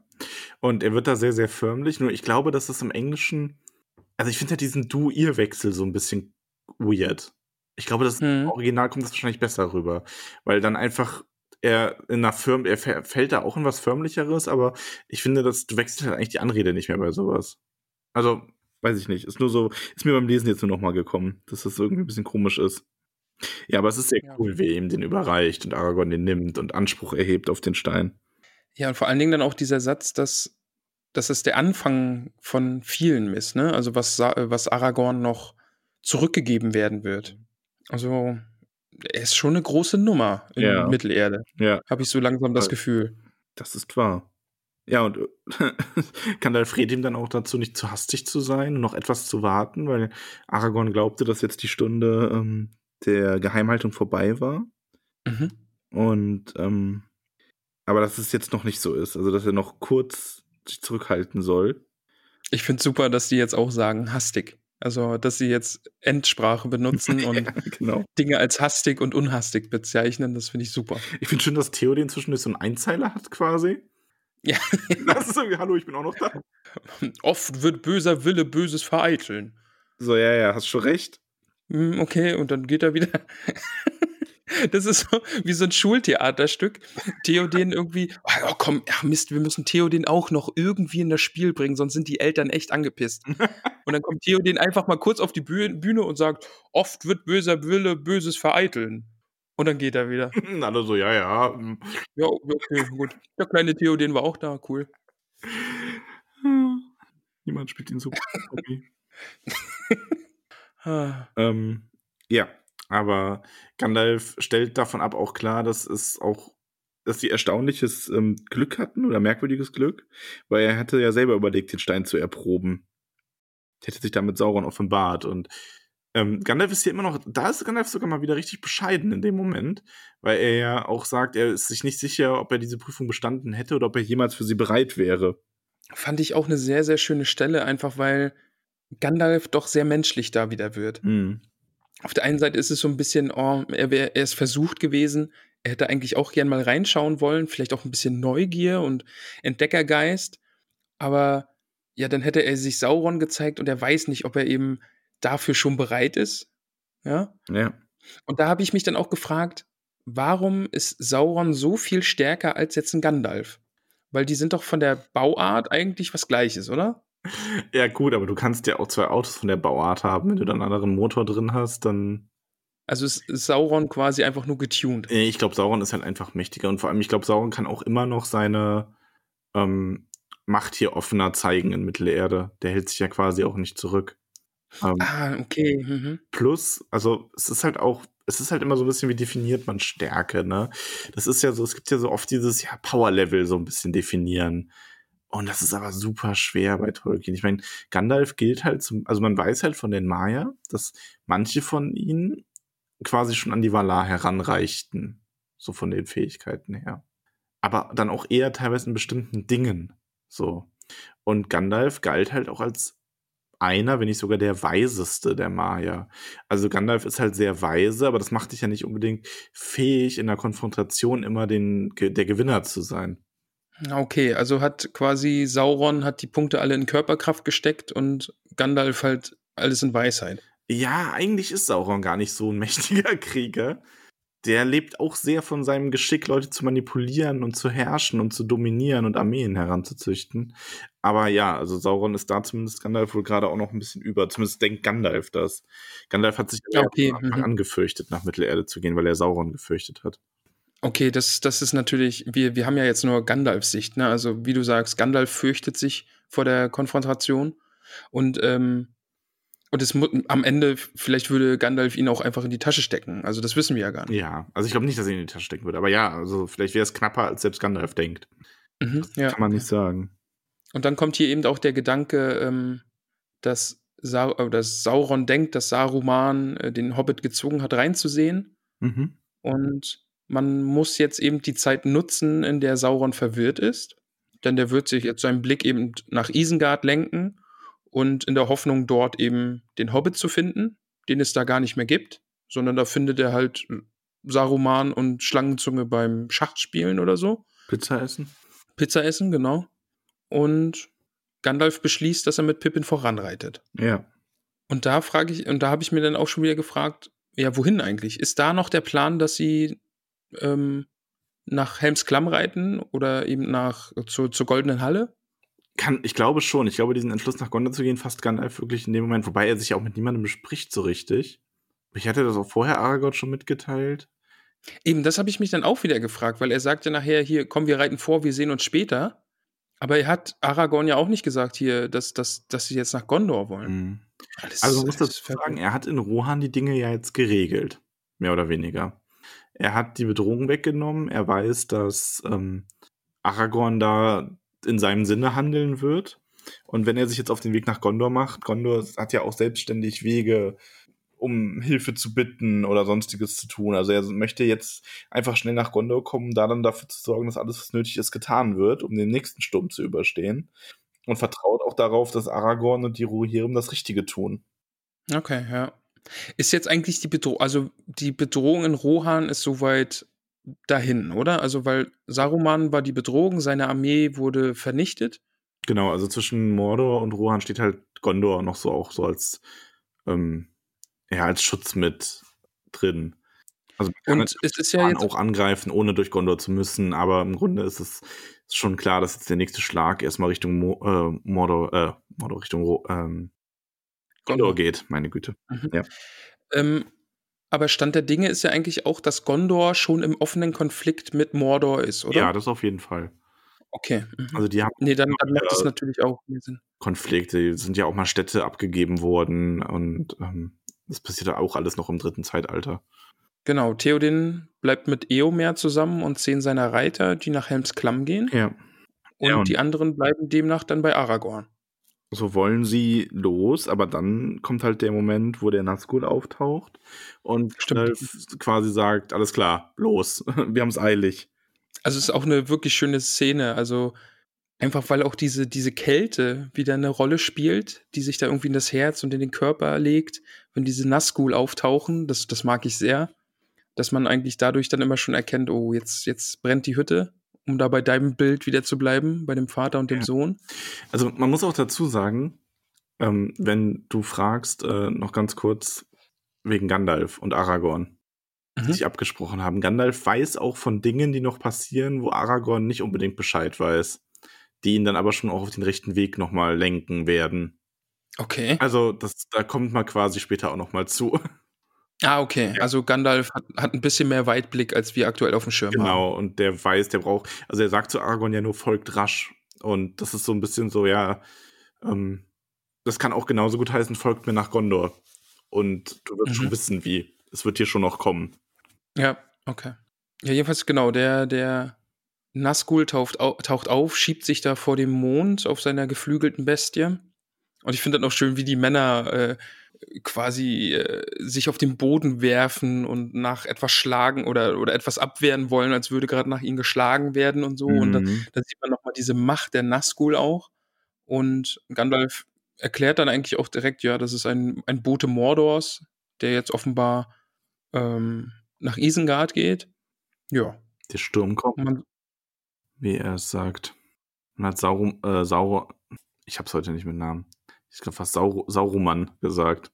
Speaker 2: Und er wird da sehr, sehr förmlich. Nur ich glaube, dass das im Englischen, also ich finde ja diesen Du-Ihr-Wechsel so ein bisschen weird. Ich glaube, das
Speaker 1: Hm.
Speaker 2: im Original kommt das wahrscheinlich besser rüber. Weil dann einfach er in einer Firm, er fä- fällt da auch in was Förmlicheres, aber ich finde, dass du wechselst halt eigentlich die Anrede nicht mehr bei sowas. Also, weiß ich nicht. Ist nur so, ist mir beim Lesen jetzt nur nochmal gekommen, dass das irgendwie ein bisschen komisch ist. Ja, aber es ist sehr
Speaker 1: Ja.
Speaker 2: cool, wie ihm den überreicht und Aragorn den nimmt und Anspruch erhebt auf den Stein.
Speaker 1: Ja, und vor allen Dingen dann auch dieser Satz, dass, dass es der Anfang von vielen ist, ne? Also was, was Aragorn noch zurückgegeben werden wird. Also, er ist schon eine große Nummer in
Speaker 2: Ja.
Speaker 1: Mittelerde.
Speaker 2: Ja.
Speaker 1: Habe ich so langsam das
Speaker 2: Voll.
Speaker 1: Gefühl.
Speaker 2: Das ist wahr. Ja, und äh, Gandalf rät ihm dann auch dazu, nicht zu hastig zu sein und noch etwas zu warten, weil Aragorn glaubte, dass jetzt die Stunde ähm, der Geheimhaltung vorbei war.
Speaker 1: Mhm.
Speaker 2: Und ähm, aber dass es jetzt noch nicht so ist. Also dass er noch kurz sich zurückhalten soll.
Speaker 1: Ich finde super, dass die jetzt auch sagen, hastig. Also, dass sie jetzt Endsprache benutzen und
Speaker 2: ja, genau.
Speaker 1: Dinge als hastig und unhastig bezeichnen. Das finde ich super.
Speaker 2: Ich finde schön, dass Theoden zwischendurch so einen Einzeiler hat quasi.
Speaker 1: Ja.
Speaker 2: Das ist so, hallo, ich bin auch noch da.
Speaker 1: Oft wird böser Wille Böses vereiteln.
Speaker 2: So, ja, ja, hast schon recht.
Speaker 1: Hm, Okay, und dann geht er wieder. Das ist so wie so ein Schultheaterstück. Theoden irgendwie, oh komm, ach Mist, wir müssen Theoden auch noch irgendwie in das Spiel bringen, sonst sind die Eltern echt angepisst. Und dann kommt Theoden einfach mal kurz auf die Büh- Bühne und sagt, oft wird böser Wille Böses vereiteln. Und dann geht er wieder.
Speaker 2: Alle so, ja, ja. hm.
Speaker 1: Ja, okay, gut. Der kleine Theoden war auch da, cool.
Speaker 2: Niemand spielt ihn so.
Speaker 1: Ah,
Speaker 2: Ähm, ja, aber Gandalf stellt davon ab auch klar, dass es auch, dass sie erstaunliches ähm, Glück hatten oder merkwürdiges Glück, weil er hatte ja selber überlegt, den Stein zu erproben. Er hätte sich damit Sauron offenbart und ähm, Gandalf ist hier immer noch, da ist Gandalf sogar mal wieder richtig bescheiden in dem Moment, weil er ja auch sagt, er ist sich nicht sicher, ob er diese Prüfung bestanden hätte oder ob er jemals für sie bereit wäre.
Speaker 1: fand ich auch eine sehr, sehr schöne Stelle, einfach weil Gandalf doch sehr menschlich da wieder wird.
Speaker 2: Mhm.
Speaker 1: Auf der einen Seite ist es so ein bisschen, oh, er, wär, er ist versucht gewesen, er hätte eigentlich auch gern mal reinschauen wollen, vielleicht auch ein bisschen Neugier und Entdeckergeist, aber ja, dann hätte er sich Sauron gezeigt und er weiß nicht, ob er eben dafür schon bereit ist. Ja.
Speaker 2: Ja.
Speaker 1: Und da habe ich mich dann auch gefragt, warum ist Sauron so viel stärker als jetzt ein Gandalf? Weil die sind doch von der Bauart eigentlich was Gleiches, oder?
Speaker 2: Ja, gut, aber du kannst ja auch zwei Autos von der Bauart haben. Wenn du dann einen anderen Motor drin hast, dann.
Speaker 1: Also ist Sauron quasi einfach nur getuned.
Speaker 2: Ich glaube, Sauron ist halt einfach mächtiger und vor allem, ich glaube, Sauron kann auch immer noch seine ähm, Macht hier offener zeigen in Mittelerde. Der hält sich ja quasi auch nicht zurück. Ähm,
Speaker 1: Ah, okay. Mhm.
Speaker 2: Plus, also es ist halt auch, es ist halt immer so ein bisschen, wie definiert man Stärke, ne? Das ist ja so, es gibt ja so oft dieses ja, Power-Level so ein bisschen definieren. Und das ist aber super schwer bei Tolkien. Ich meine, Gandalf gilt halt zum, also man weiß halt von den Maya, dass manche von ihnen quasi schon an die Valar heranreichten. So von den Fähigkeiten her. Aber dann auch eher teilweise in bestimmten Dingen. So. Und Gandalf galt halt auch als einer, wenn nicht sogar der weiseste der Maya. Also Gandalf ist halt sehr weise, aber das macht dich ja nicht unbedingt fähig, in der Konfrontation immer den, der Gewinner zu sein.
Speaker 1: Okay, also hat quasi Sauron hat die Punkte alle in Körperkraft gesteckt und Gandalf halt alles in Weisheit.
Speaker 2: Ja, eigentlich ist Sauron gar nicht so ein mächtiger Krieger. Der lebt auch sehr von seinem Geschick, Leute zu manipulieren und zu herrschen und zu dominieren und Armeen heranzuzüchten. Aber ja, also Sauron ist da zumindest Gandalf wohl gerade auch noch ein bisschen über. Zumindest denkt Gandalf das. Gandalf hat sich
Speaker 1: Okay,
Speaker 2: Anfang
Speaker 1: mhm.
Speaker 2: an gefürchtet, nach Mittelerde zu gehen, weil er Sauron gefürchtet hat.
Speaker 1: Okay, das, das ist natürlich, wir, wir haben ja jetzt nur Gandalfs Sicht, ne? Also wie du sagst, Gandalf fürchtet sich vor der Konfrontation und ähm, und es am Ende, vielleicht würde Gandalf ihn auch einfach in die Tasche stecken. Also das wissen wir ja gar nicht.
Speaker 2: Ja, also ich glaube nicht, dass er ihn in die Tasche stecken würde. Aber ja, also vielleicht wäre es knapper, als selbst Gandalf denkt.
Speaker 1: Mhm, ja.
Speaker 2: Kann man nicht sagen.
Speaker 1: Und dann kommt hier eben auch der Gedanke, ähm, dass, Sa äh, dass Sauron denkt, dass Saruman äh, den Hobbit gezwungen hat, reinzusehen.
Speaker 2: Mhm.
Speaker 1: Und man muss jetzt eben die Zeit nutzen, in der Sauron verwirrt ist. Denn der wird sich jetzt seinen Blick eben nach Isengard lenken und in der Hoffnung, dort eben den Hobbit zu finden, den es da gar nicht mehr gibt, sondern da findet er halt Saruman und Schlangenzunge beim Schachspielen oder so.
Speaker 2: Pizza essen?
Speaker 1: Pizza essen, genau. Und Gandalf beschließt, dass er mit Pippin voranreitet.
Speaker 2: Ja.
Speaker 1: Und da frage ich, und da habe ich mir dann auch schon wieder gefragt, ja, wohin eigentlich? Ist da noch der Plan, dass sie ähm, nach Helms Klamm reiten oder eben nach zur, zur Goldenen Halle?
Speaker 2: Kann, ich glaube schon. Ich glaube, diesen Entschluss nach Gondor zu gehen, fasst Gandalf wirklich in dem Moment, wobei er sich ja auch mit niemandem bespricht so richtig. Ich hatte das auch vorher Aragorn schon mitgeteilt.
Speaker 1: Eben, das habe ich mich dann auch wieder gefragt, weil er sagte nachher hier, komm, wir reiten vor, wir sehen uns später. Aber er hat Aragorn ja auch nicht gesagt hier, dass, dass, dass sie jetzt nach Gondor wollen.
Speaker 2: Mhm.
Speaker 1: Alles-
Speaker 2: Also man muss dazu sagen, er hat in Rohan die Dinge ja jetzt geregelt. Mehr oder weniger. Er hat die Bedrohung weggenommen. Er weiß, dass ähm, Aragorn da in seinem Sinne handeln wird. Und wenn er sich jetzt auf den Weg nach Gondor macht, Gondor hat ja auch selbstständig Wege, um Hilfe zu bitten oder sonstiges zu tun. Also er möchte jetzt einfach schnell nach Gondor kommen, da dann dafür zu sorgen, dass alles, was nötig ist, getan wird, um den nächsten Sturm zu überstehen. Und vertraut auch darauf, dass Aragorn und die Rohirrim das Richtige tun.
Speaker 1: Okay, ja. Ist jetzt eigentlich die Bedrohung, also die Bedrohung in Rohan ist soweit dahin, oder? Also, weil Saruman war die Bedrohung, seine Armee wurde vernichtet.
Speaker 2: Genau, also zwischen Mordor und Rohan steht halt Gondor noch so auch so als, ähm, ja, als Schutz mit drin. Also man kann
Speaker 1: Und es ist ja jetzt
Speaker 2: auch angreifen, ohne durch Gondor zu müssen, aber im Grunde ist es ist schon klar, dass jetzt der nächste Schlag erstmal Richtung Mo äh, Mordor, äh, Mordor Richtung ähm, Gondor geht, meine Güte.
Speaker 1: Ähm, aber Stand der Dinge ist ja eigentlich auch, dass Gondor schon im offenen Konflikt mit Mordor ist, oder?
Speaker 2: Ja, das auf jeden Fall.
Speaker 1: Okay. Mhm.
Speaker 2: Also die haben
Speaker 1: nee, dann, dann macht das natürlich auch mehr Sinn.
Speaker 2: Konflikte, sind ja auch mal Städte abgegeben worden und ähm, das passiert ja auch alles noch im dritten Zeitalter.
Speaker 1: Genau, Theoden bleibt mit Eomer zusammen und zehn seiner Reiter, die nach Helms Klamm gehen.
Speaker 2: Ja.
Speaker 1: Und
Speaker 2: Ja, und-
Speaker 1: die anderen bleiben demnach dann bei Aragorn.
Speaker 2: So wollen sie los, aber dann kommt halt der Moment, wo der Nazgul auftaucht und quasi sagt, alles klar, los, wir haben es eilig.
Speaker 1: Also es ist auch eine wirklich schöne Szene. Also einfach weil auch diese, diese Kälte wieder eine Rolle spielt, die sich da irgendwie in das Herz und in den Körper legt, wenn diese Nazgul auftauchen, das, das mag ich sehr. Dass man eigentlich dadurch dann immer schon erkennt, oh, jetzt, jetzt brennt die Hütte, um da bei deinem Bild wieder zu bleiben, bei dem Vater und dem
Speaker 2: Ja.
Speaker 1: Sohn.
Speaker 2: Also man muss auch dazu sagen, ähm, wenn du fragst, äh, noch ganz kurz wegen Gandalf und Aragorn, die
Speaker 1: Mhm.
Speaker 2: sich abgesprochen haben. Gandalf weiß auch von Dingen, die noch passieren, wo Aragorn nicht unbedingt Bescheid weiß, die ihn dann aber schon auch auf den rechten Weg nochmal lenken werden.
Speaker 1: Okay.
Speaker 2: Also das, da kommt man quasi später auch nochmal zu.
Speaker 1: Ah, okay. Also Gandalf hat, hat ein bisschen mehr Weitblick, als wir aktuell auf dem Schirm haben.
Speaker 2: Genau, und der weiß, der braucht, also er sagt zu Aragorn ja nur, folgt rasch. Und das ist so ein bisschen so, ja, ähm, das kann auch genauso gut heißen, folgt mir nach Gondor. Und du wirst
Speaker 1: Mhm.
Speaker 2: schon wissen, wie. Es wird hier schon noch kommen.
Speaker 1: Ja, okay. Ja, jedenfalls genau, der, der Nazgul taucht, au taucht auf, schiebt sich da vor dem Mond auf seiner geflügelten Bestie. Und ich finde dann auch schön, wie die Männer äh, quasi äh, sich auf den Boden werfen und nach etwas schlagen oder, oder etwas abwehren wollen, als würde gerade nach ihnen geschlagen werden und so. Und dann,
Speaker 2: Mhm.
Speaker 1: dann sieht man nochmal diese Macht der Nazgul auch. Und Gandalf erklärt dann eigentlich auch direkt, ja, das ist ein, ein Bote Mordors, der jetzt offenbar ähm, nach Isengard geht. Ja,
Speaker 2: Der Sturm kommt.
Speaker 1: man,
Speaker 2: wie er es sagt. Und hat Saurum, äh, Sauron, ich hab's heute nicht mit Namen. Ich glaube fast Saur Sauruman gesagt.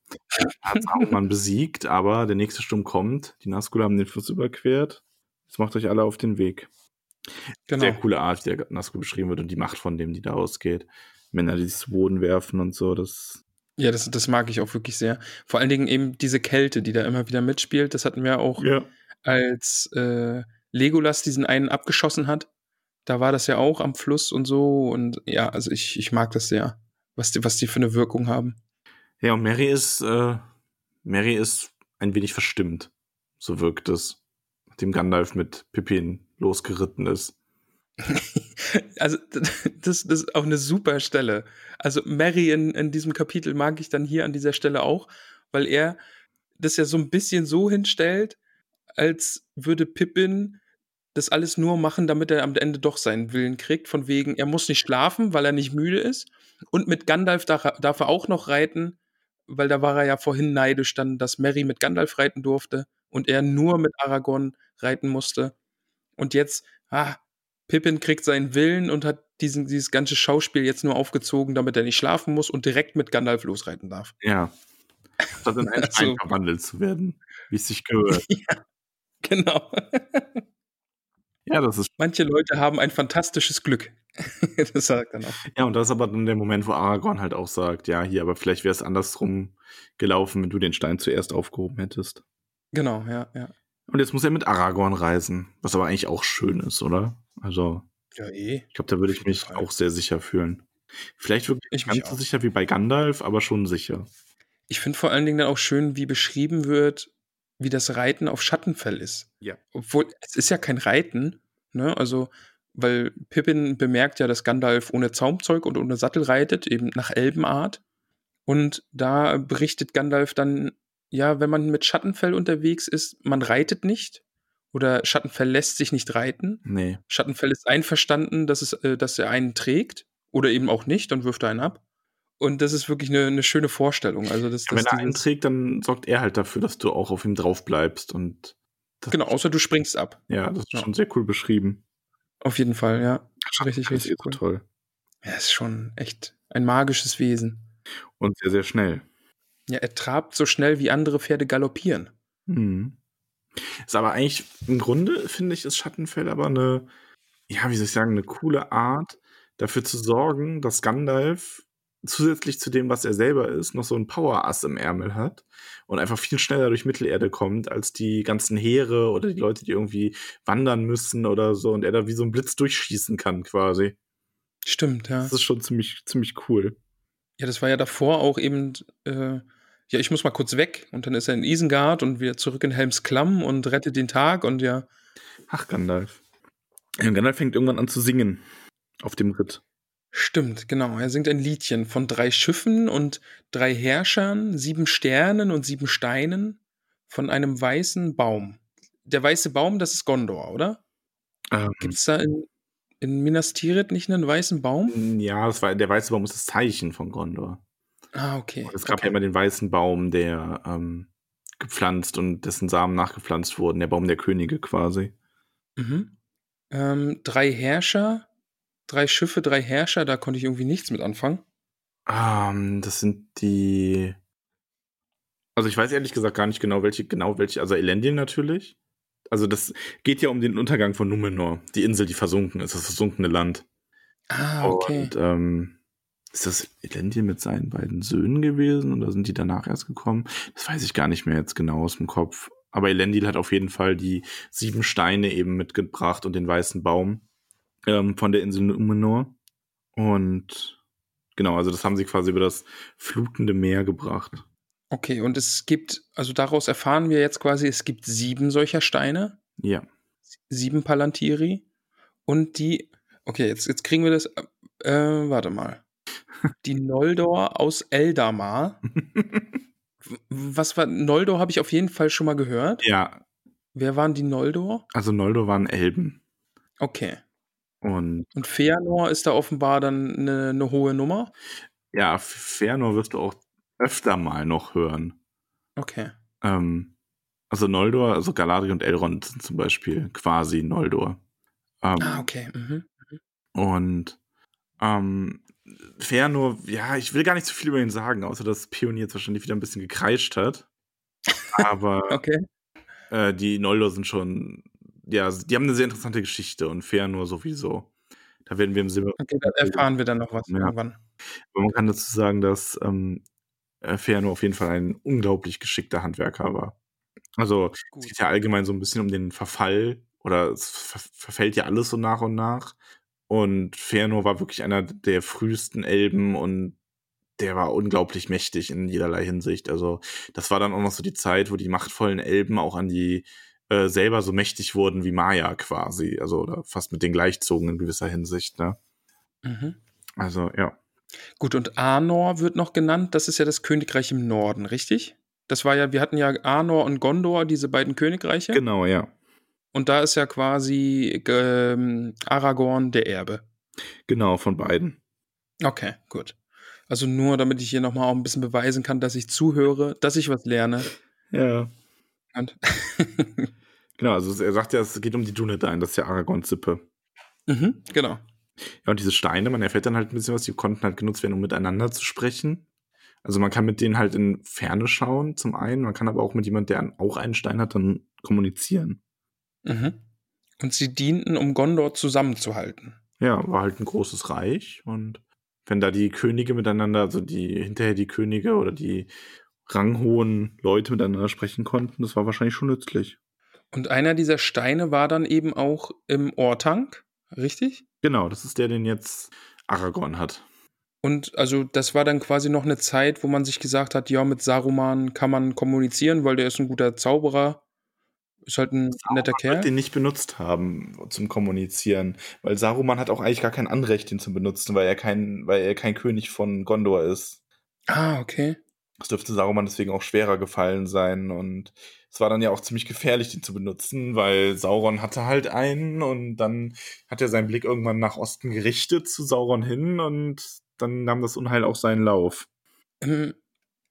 Speaker 2: Hat Sauruman besiegt, aber der nächste Sturm kommt. Die Nazgul haben den Fluss überquert. Jetzt macht euch alle auf den Weg.
Speaker 1: Genau.
Speaker 2: Sehr coole Art, wie der Nazgul beschrieben wird und die Macht von dem, die da ausgeht. Männer, die sich zu Boden werfen und so, das.
Speaker 1: Ja, das, das mag ich auch wirklich sehr. Vor allen Dingen eben diese Kälte, die da immer wieder mitspielt. Das hatten wir auch,
Speaker 2: Ja.
Speaker 1: als äh, Legolas diesen einen abgeschossen hat. Da war das ja auch am Fluss und so. Und ja, also ich, ich mag das sehr, was die, was die für eine Wirkung haben.
Speaker 2: Ja, und Mary ist, äh, Mary ist ein wenig verstimmt. So wirkt es. Nachdem Gandalf mit Pippin losgeritten ist.
Speaker 1: Also, das, das ist auch eine super Stelle. Also, Mary in, in diesem Kapitel mag ich dann hier an dieser Stelle auch, weil er das ja so ein bisschen so hinstellt, als würde Pippin das alles nur machen, damit er am Ende doch seinen Willen kriegt. Von wegen, er muss nicht schlafen, weil er nicht müde ist. Und mit Gandalf darf, er- darf er auch noch reiten, weil da war er ja vorhin neidisch dann, dass Mary mit Gandalf reiten durfte und er nur mit Aragorn reiten musste. Und jetzt, ah, Pippin kriegt seinen Willen und hat diesen, dieses ganze Schauspiel jetzt nur aufgezogen, damit er nicht schlafen muss und direkt mit Gandalf losreiten darf.
Speaker 2: Ja. Statt in einen
Speaker 1: Also-
Speaker 2: verwandelt zu werden, wie es sich gehört.
Speaker 1: Genau.
Speaker 2: Ja, das ist.
Speaker 1: Manche Leute haben ein fantastisches Glück. das sagt er noch.
Speaker 2: Ja, und das ist aber dann der Moment, wo Aragorn halt auch sagt, ja, hier, aber vielleicht wäre es andersrum gelaufen, wenn du den Stein zuerst aufgehoben hättest.
Speaker 1: Genau, ja, ja.
Speaker 2: Und jetzt muss er mit Aragorn reisen, was aber eigentlich auch schön ist, oder? Also,
Speaker 1: Ja, eh.
Speaker 2: ich glaube, da würde ich mich auch sehr sicher fühlen. Vielleicht wirklich
Speaker 1: Ich
Speaker 2: nicht ganz so sicher wie bei Gandalf, aber schon sicher.
Speaker 1: Ich finde vor allen Dingen dann auch schön, wie beschrieben wird, wie das Reiten auf Schattenfell ist.
Speaker 2: Ja.
Speaker 1: Obwohl, es ist ja kein Reiten, ne? Also, weil Pippin bemerkt ja, dass Gandalf ohne Zaumzeug und ohne Sattel reitet, eben nach Elbenart. Und da berichtet Gandalf dann, ja, wenn man mit Schattenfell unterwegs ist, man reitet nicht. Oder Schattenfell lässt sich nicht reiten.
Speaker 2: Nee.
Speaker 1: Schattenfell ist einverstanden, dass, es, äh, dass er einen trägt. Oder eben auch nicht, dann wirft er einen ab. Und das ist wirklich eine, eine schöne Vorstellung. Also, das,
Speaker 2: Wenn
Speaker 1: das
Speaker 2: er einen trägt, dann sorgt er halt dafür, dass du auch auf ihm drauf bleibst. Und
Speaker 1: Genau, außer du springst ab.
Speaker 2: ja, das ist
Speaker 1: Ja.
Speaker 2: schon sehr cool beschrieben.
Speaker 1: Auf jeden Fall, ja. Richtig,
Speaker 2: Das
Speaker 1: richtig
Speaker 2: ist so
Speaker 1: cool.
Speaker 2: toll.
Speaker 1: Er ist schon echt ein magisches Wesen.
Speaker 2: Und sehr, sehr schnell.
Speaker 1: Ja, er trabt so schnell wie andere Pferde galoppieren.
Speaker 2: Mhm. Ist aber eigentlich, im Grunde finde ich, ist Schattenfell aber eine, ja, wie soll ich sagen, eine coole Art, dafür zu sorgen, dass Gandalf zusätzlich zu dem, was er selber ist, noch so ein Power-Ass im Ärmel hat und einfach viel schneller durch Mittelerde kommt, als die ganzen Heere oder die Leute, die irgendwie wandern müssen oder so und er da wie so ein Blitz durchschießen kann quasi.
Speaker 1: Stimmt, ja.
Speaker 2: Das ist schon ziemlich, ziemlich cool.
Speaker 1: Ja, das war ja davor auch eben, äh, ja, ich muss mal kurz weg. Und dann ist er in Isengard und wieder zurück in Helms Klamm und rettet den Tag und ja,
Speaker 2: Ach, Gandalf. Gandalf fängt irgendwann an zu singen auf dem Ritt.
Speaker 1: Stimmt, genau. Er singt ein Liedchen von drei Schiffen und drei Herrschern, sieben Sternen und sieben Steinen von einem weißen Baum. Der weiße Baum, das ist Gondor, oder?
Speaker 2: Ähm,
Speaker 1: Gibt es da in, in Minas Tirith nicht einen weißen Baum?
Speaker 2: Ja, das war, der weiße Baum ist das Zeichen von Gondor.
Speaker 1: Ah, okay.
Speaker 2: Es gab
Speaker 1: okay.
Speaker 2: ja immer den weißen Baum, der ähm, gepflanzt und dessen Samen nachgepflanzt wurden, der Baum der Könige quasi.
Speaker 1: Mhm. Ähm, drei Herrscher, drei Schiffe, drei Herrscher, da konnte ich irgendwie nichts mit anfangen.
Speaker 2: Ähm, das sind die. Also ich weiß ehrlich gesagt gar nicht genau, welche, genau welche, also Elendil natürlich. Also das geht ja um den Untergang von Numenor, die Insel, die versunken ist, das versunkene Land.
Speaker 1: Ah, okay.
Speaker 2: Und ähm, ist das Elendil mit seinen beiden Söhnen gewesen oder sind die danach erst gekommen? Das weiß ich gar nicht mehr jetzt genau aus dem Kopf. Aber Elendil hat auf jeden Fall die sieben Steine eben mitgebracht und den weißen Baum ähm, von der Insel Numenor. Und genau, also das haben sie quasi über das flutende Meer gebracht.
Speaker 1: Okay, und es gibt, also daraus erfahren wir jetzt quasi, es gibt sieben solcher Steine,
Speaker 2: Ja.
Speaker 1: sieben Palantiri und die, okay, jetzt, jetzt kriegen wir das, äh, warte mal. Die Noldor aus Eldamar. Was war, Noldor habe ich auf jeden Fall schon mal gehört.
Speaker 2: ja,
Speaker 1: Wer waren die Noldor?
Speaker 2: also Noldor waren Elben.
Speaker 1: Okay.
Speaker 2: Und
Speaker 1: Und Feanor ist da offenbar dann eine, eine hohe Nummer.
Speaker 2: ja, Fëanor wirst du auch öfter mal noch hören.
Speaker 1: Okay.
Speaker 2: Ähm, also Noldor, also Galadriel und Elrond sind zum Beispiel quasi Noldor. Ähm,
Speaker 1: Ah, okay. Mhm.
Speaker 2: Und ähm, Fëanor, ja, ich will gar nicht so viel über ihn sagen, außer dass Pionier jetzt wahrscheinlich wieder ein bisschen gekreischt hat. Aber
Speaker 1: Okay.
Speaker 2: äh, die Noldor sind schon, ja, die haben eine sehr interessante Geschichte und Fëanor sowieso. Da werden wir im Silber.
Speaker 1: Okay, da erfahren wir dann noch was
Speaker 2: Ja.
Speaker 1: irgendwann.
Speaker 2: Aber man kann dazu sagen, dass ähm, äh, Fëanor auf jeden Fall ein unglaublich geschickter Handwerker war. Also
Speaker 1: Gut.
Speaker 2: es geht ja allgemein so ein bisschen um den Verfall oder es ver verfällt ja alles so nach und nach. Und Fëanor war wirklich einer der frühesten Elben und der war unglaublich mächtig in jederlei Hinsicht. Also das war dann auch noch so die Zeit, wo die machtvollen Elben auch an die äh, selber so mächtig wurden wie Maya quasi. Also oder fast mit denen gleichzogen in gewisser Hinsicht. Ne?
Speaker 1: Mhm.
Speaker 2: Also ja.
Speaker 1: Gut, und Arnor wird noch genannt. Das ist ja das Königreich im Norden, richtig? Das war ja, wir hatten ja Arnor und Gondor, diese beiden Königreiche.
Speaker 2: Genau, ja.
Speaker 1: Und da ist ja quasi ähm, Aragorn der Erbe.
Speaker 2: Genau, von beiden.
Speaker 1: Okay, gut. Also nur, damit ich hier nochmal auch ein bisschen beweisen kann, dass ich zuhöre, dass ich was lerne.
Speaker 2: Ja.
Speaker 1: Und
Speaker 2: Genau, also er sagt ja, es geht um die Dunedain, das ist ja Aragorn-Zippe.
Speaker 1: mhm, genau.
Speaker 2: Ja, und diese Steine, man erfährt dann halt ein bisschen was, die konnten halt genutzt werden, um miteinander zu sprechen. Also man kann mit denen halt in Ferne schauen, zum einen. Man kann aber auch mit jemandem, der auch einen Stein hat, dann kommunizieren.
Speaker 1: Mhm. Und sie dienten, um Gondor zusammenzuhalten.
Speaker 2: Ja, war halt ein großes Reich. Und wenn da die Könige miteinander, also die hinterher die Könige oder die ranghohen Leute miteinander sprechen konnten, das war wahrscheinlich schon nützlich.
Speaker 1: Und einer dieser Steine war dann eben auch im Ortank, richtig?
Speaker 2: Genau, das ist der, den jetzt Aragorn hat.
Speaker 1: Und also das war dann quasi noch eine Zeit, wo man sich gesagt hat, ja, mit Saruman kann man kommunizieren, weil der ist ein guter Zauberer. Ist halt ein netter
Speaker 2: wird
Speaker 1: Kerl.
Speaker 2: den nicht benutzt haben zum Kommunizieren. Weil Saruman hat auch eigentlich gar kein Anrecht, den zu benutzen, weil er kein, weil er kein König von Gondor ist.
Speaker 1: Ah, okay.
Speaker 2: Es dürfte Saruman deswegen auch schwerer gefallen sein. Und es war dann ja auch ziemlich gefährlich, den zu benutzen, weil Sauron hatte halt einen und dann hat er seinen Blick irgendwann nach Osten gerichtet zu Sauron hin und dann nahm das Unheil auch seinen Lauf.
Speaker 1: Ähm,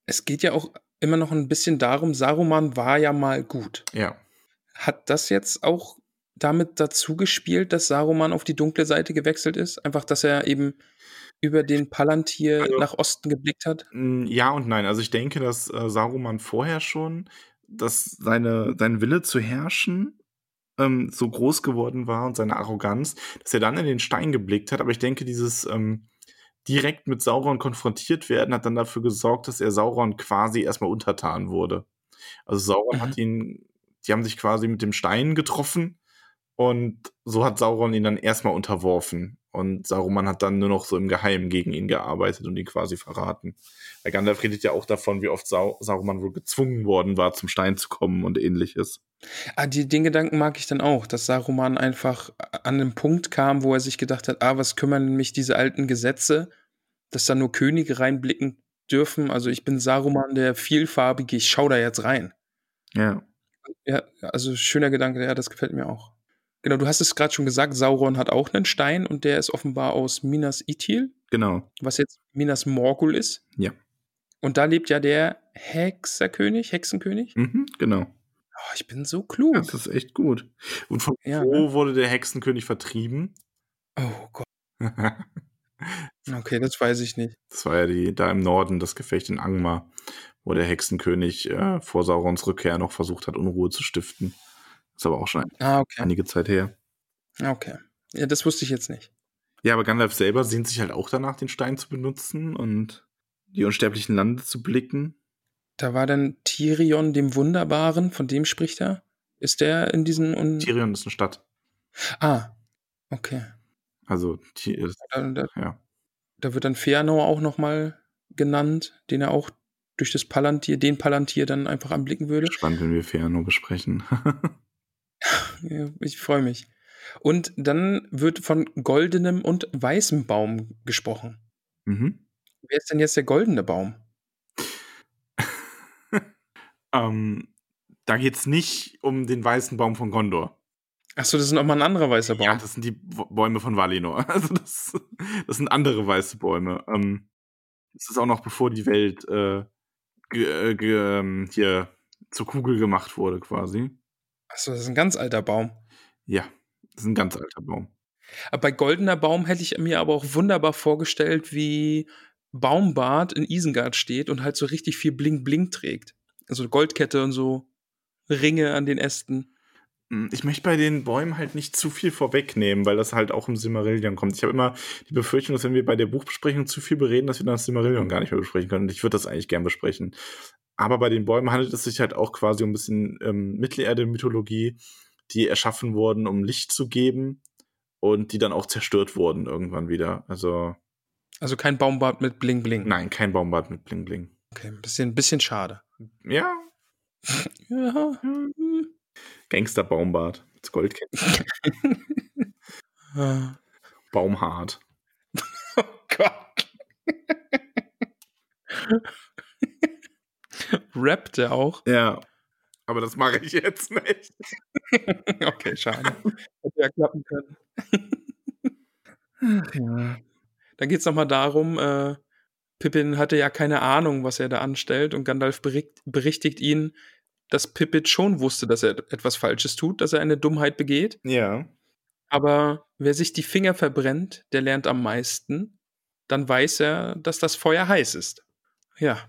Speaker 1: Es geht ja auch immer noch ein bisschen darum, Saruman war ja mal gut.
Speaker 2: Ja.
Speaker 1: Hat das jetzt auch damit dazu gespielt, dass Saruman auf die dunkle Seite gewechselt ist? Einfach, dass er eben über den Palantir
Speaker 2: Also-
Speaker 1: nach Osten geblickt hat?
Speaker 2: Ja und nein. Also ich denke, dass äh, Saruman vorher schon, dass seine, sein Wille zu herrschen ähm, so groß geworden war und seine Arroganz, dass er dann in den Stein geblickt hat. Aber ich denke, dieses ähm, direkt mit Sauron konfrontiert werden hat dann dafür gesorgt, dass er Sauron quasi erstmal untertan wurde. Also Sauron
Speaker 1: Mhm.
Speaker 2: hat ihn, die haben sich quasi mit dem Stein getroffen und so hat Sauron ihn dann erstmal unterworfen. Und Saruman hat dann nur noch so im Geheimen gegen ihn gearbeitet und ihn quasi verraten. Weil Gandalf redet ja auch davon, wie oft Sau Saruman wohl gezwungen worden war, zum Stein zu kommen und ähnliches.
Speaker 1: Ah, die, den Gedanken mag ich dann auch, dass Saruman einfach an den Punkt kam, wo er sich gedacht hat, ah, was kümmern mich diese alten Gesetze, dass da nur Könige reinblicken dürfen. Also ich bin Saruman, der vielfarbige, ich schau da jetzt rein.
Speaker 2: Ja.
Speaker 1: Ja, also schöner Gedanke, ja, das gefällt mir auch. Genau, du hast es gerade schon gesagt, Sauron hat auch einen Stein und der ist offenbar aus Minas Ithil,
Speaker 2: Genau.
Speaker 1: was jetzt Minas Morgul ist.
Speaker 2: Ja.
Speaker 1: Und da lebt ja der Hexerkönig, Hexenkönig.
Speaker 2: Mhm, genau.
Speaker 1: Oh, ich bin so klug.
Speaker 2: Das ist echt gut. Und von
Speaker 1: Ja,
Speaker 2: wo
Speaker 1: ne?
Speaker 2: wurde der Hexenkönig vertrieben?
Speaker 1: Oh Gott. Okay, das weiß ich nicht.
Speaker 2: Das war ja die, da im Norden das Gefecht in Angmar, wo der Hexenkönig äh, vor Saurons Rückkehr noch versucht hat, Unruhe zu stiften. Ist aber auch schon
Speaker 1: Ah, okay.
Speaker 2: einige Zeit her.
Speaker 1: Okay. Ja, das wusste ich jetzt nicht.
Speaker 2: Ja, aber Gandalf selber sehnt sich halt auch danach, den Stein zu benutzen und die unsterblichen Lande zu blicken.
Speaker 1: Da war dann Tirion dem Wunderbaren, von dem spricht er? Ist der in diesen. Un
Speaker 2: Tirion ist eine Stadt.
Speaker 1: ah, okay.
Speaker 2: Also, Ti- äh,
Speaker 1: Da, da,
Speaker 2: ja.
Speaker 1: da wird dann Fëanor auch nochmal genannt, den er auch durch das Palantir, den Palantir dann einfach anblicken würde.
Speaker 2: Spannend, wenn wir Fëanor besprechen.
Speaker 1: Ich freue mich. Und dann wird von goldenem und weißem Baum gesprochen.
Speaker 2: mhm.
Speaker 1: Wer ist denn jetzt der goldene Baum?
Speaker 2: ähm, da geht es nicht um den weißen Baum von Gondor.
Speaker 1: Achso, das ist nochmal ein anderer weißer Baum.
Speaker 2: Ja, das sind die Bäume von Valinor. Also das, das sind andere weiße Bäume. Ähm, das ist auch noch bevor die Welt äh, äh, ähm, hier zur Kugel gemacht wurde, quasi.
Speaker 1: Achso, das ist ein ganz alter Baum.
Speaker 2: Ja, das ist ein ganz alter Baum.
Speaker 1: Aber bei Goldener Baum hätte ich mir aber auch wunderbar vorgestellt, wie Baumbart in Isengard steht und halt so richtig viel Bling-Bling trägt. Also Goldkette und so Ringe an den Ästen.
Speaker 2: Hm, ich möchte bei den Bäumen halt nicht zu viel vorwegnehmen, weil das halt auch im Silmarillion kommt. Ich habe immer die Befürchtung, dass wenn wir bei der Buchbesprechung zu viel bereden, dass wir dann das Silmarillion gar nicht mehr besprechen können. Und ich würde das eigentlich gern besprechen. Aber bei den Bäumen handelt es sich halt auch quasi um ein bisschen ähm, Mittelerde-Mythologie, die erschaffen wurden, um Licht zu geben und die dann auch zerstört wurden irgendwann wieder. Also.
Speaker 1: Also kein Baumbart mit Bling Bling.
Speaker 2: Nein, kein Baumbart mit Bling Bling.
Speaker 1: Okay, ein bisschen, bisschen schade.
Speaker 2: Ja.
Speaker 1: ja.
Speaker 2: Gangster Baumbart mit Goldketten. Baumhart.
Speaker 1: Oh Gott. Rappt er auch?
Speaker 2: Ja. Aber das mache ich jetzt nicht.
Speaker 1: okay, schade. Hätte ja klappen können. Ach, ja. Dann geht es nochmal darum, äh, Pippin hatte ja keine Ahnung, was er da anstellt und Gandalf berichtigt ihn, dass Pippin schon wusste, dass er etwas Falsches tut, dass er eine Dummheit begeht.
Speaker 2: Ja.
Speaker 1: Aber wer sich die Finger verbrennt, der lernt am meisten. Dann weiß er, dass das Feuer heiß ist. Ja.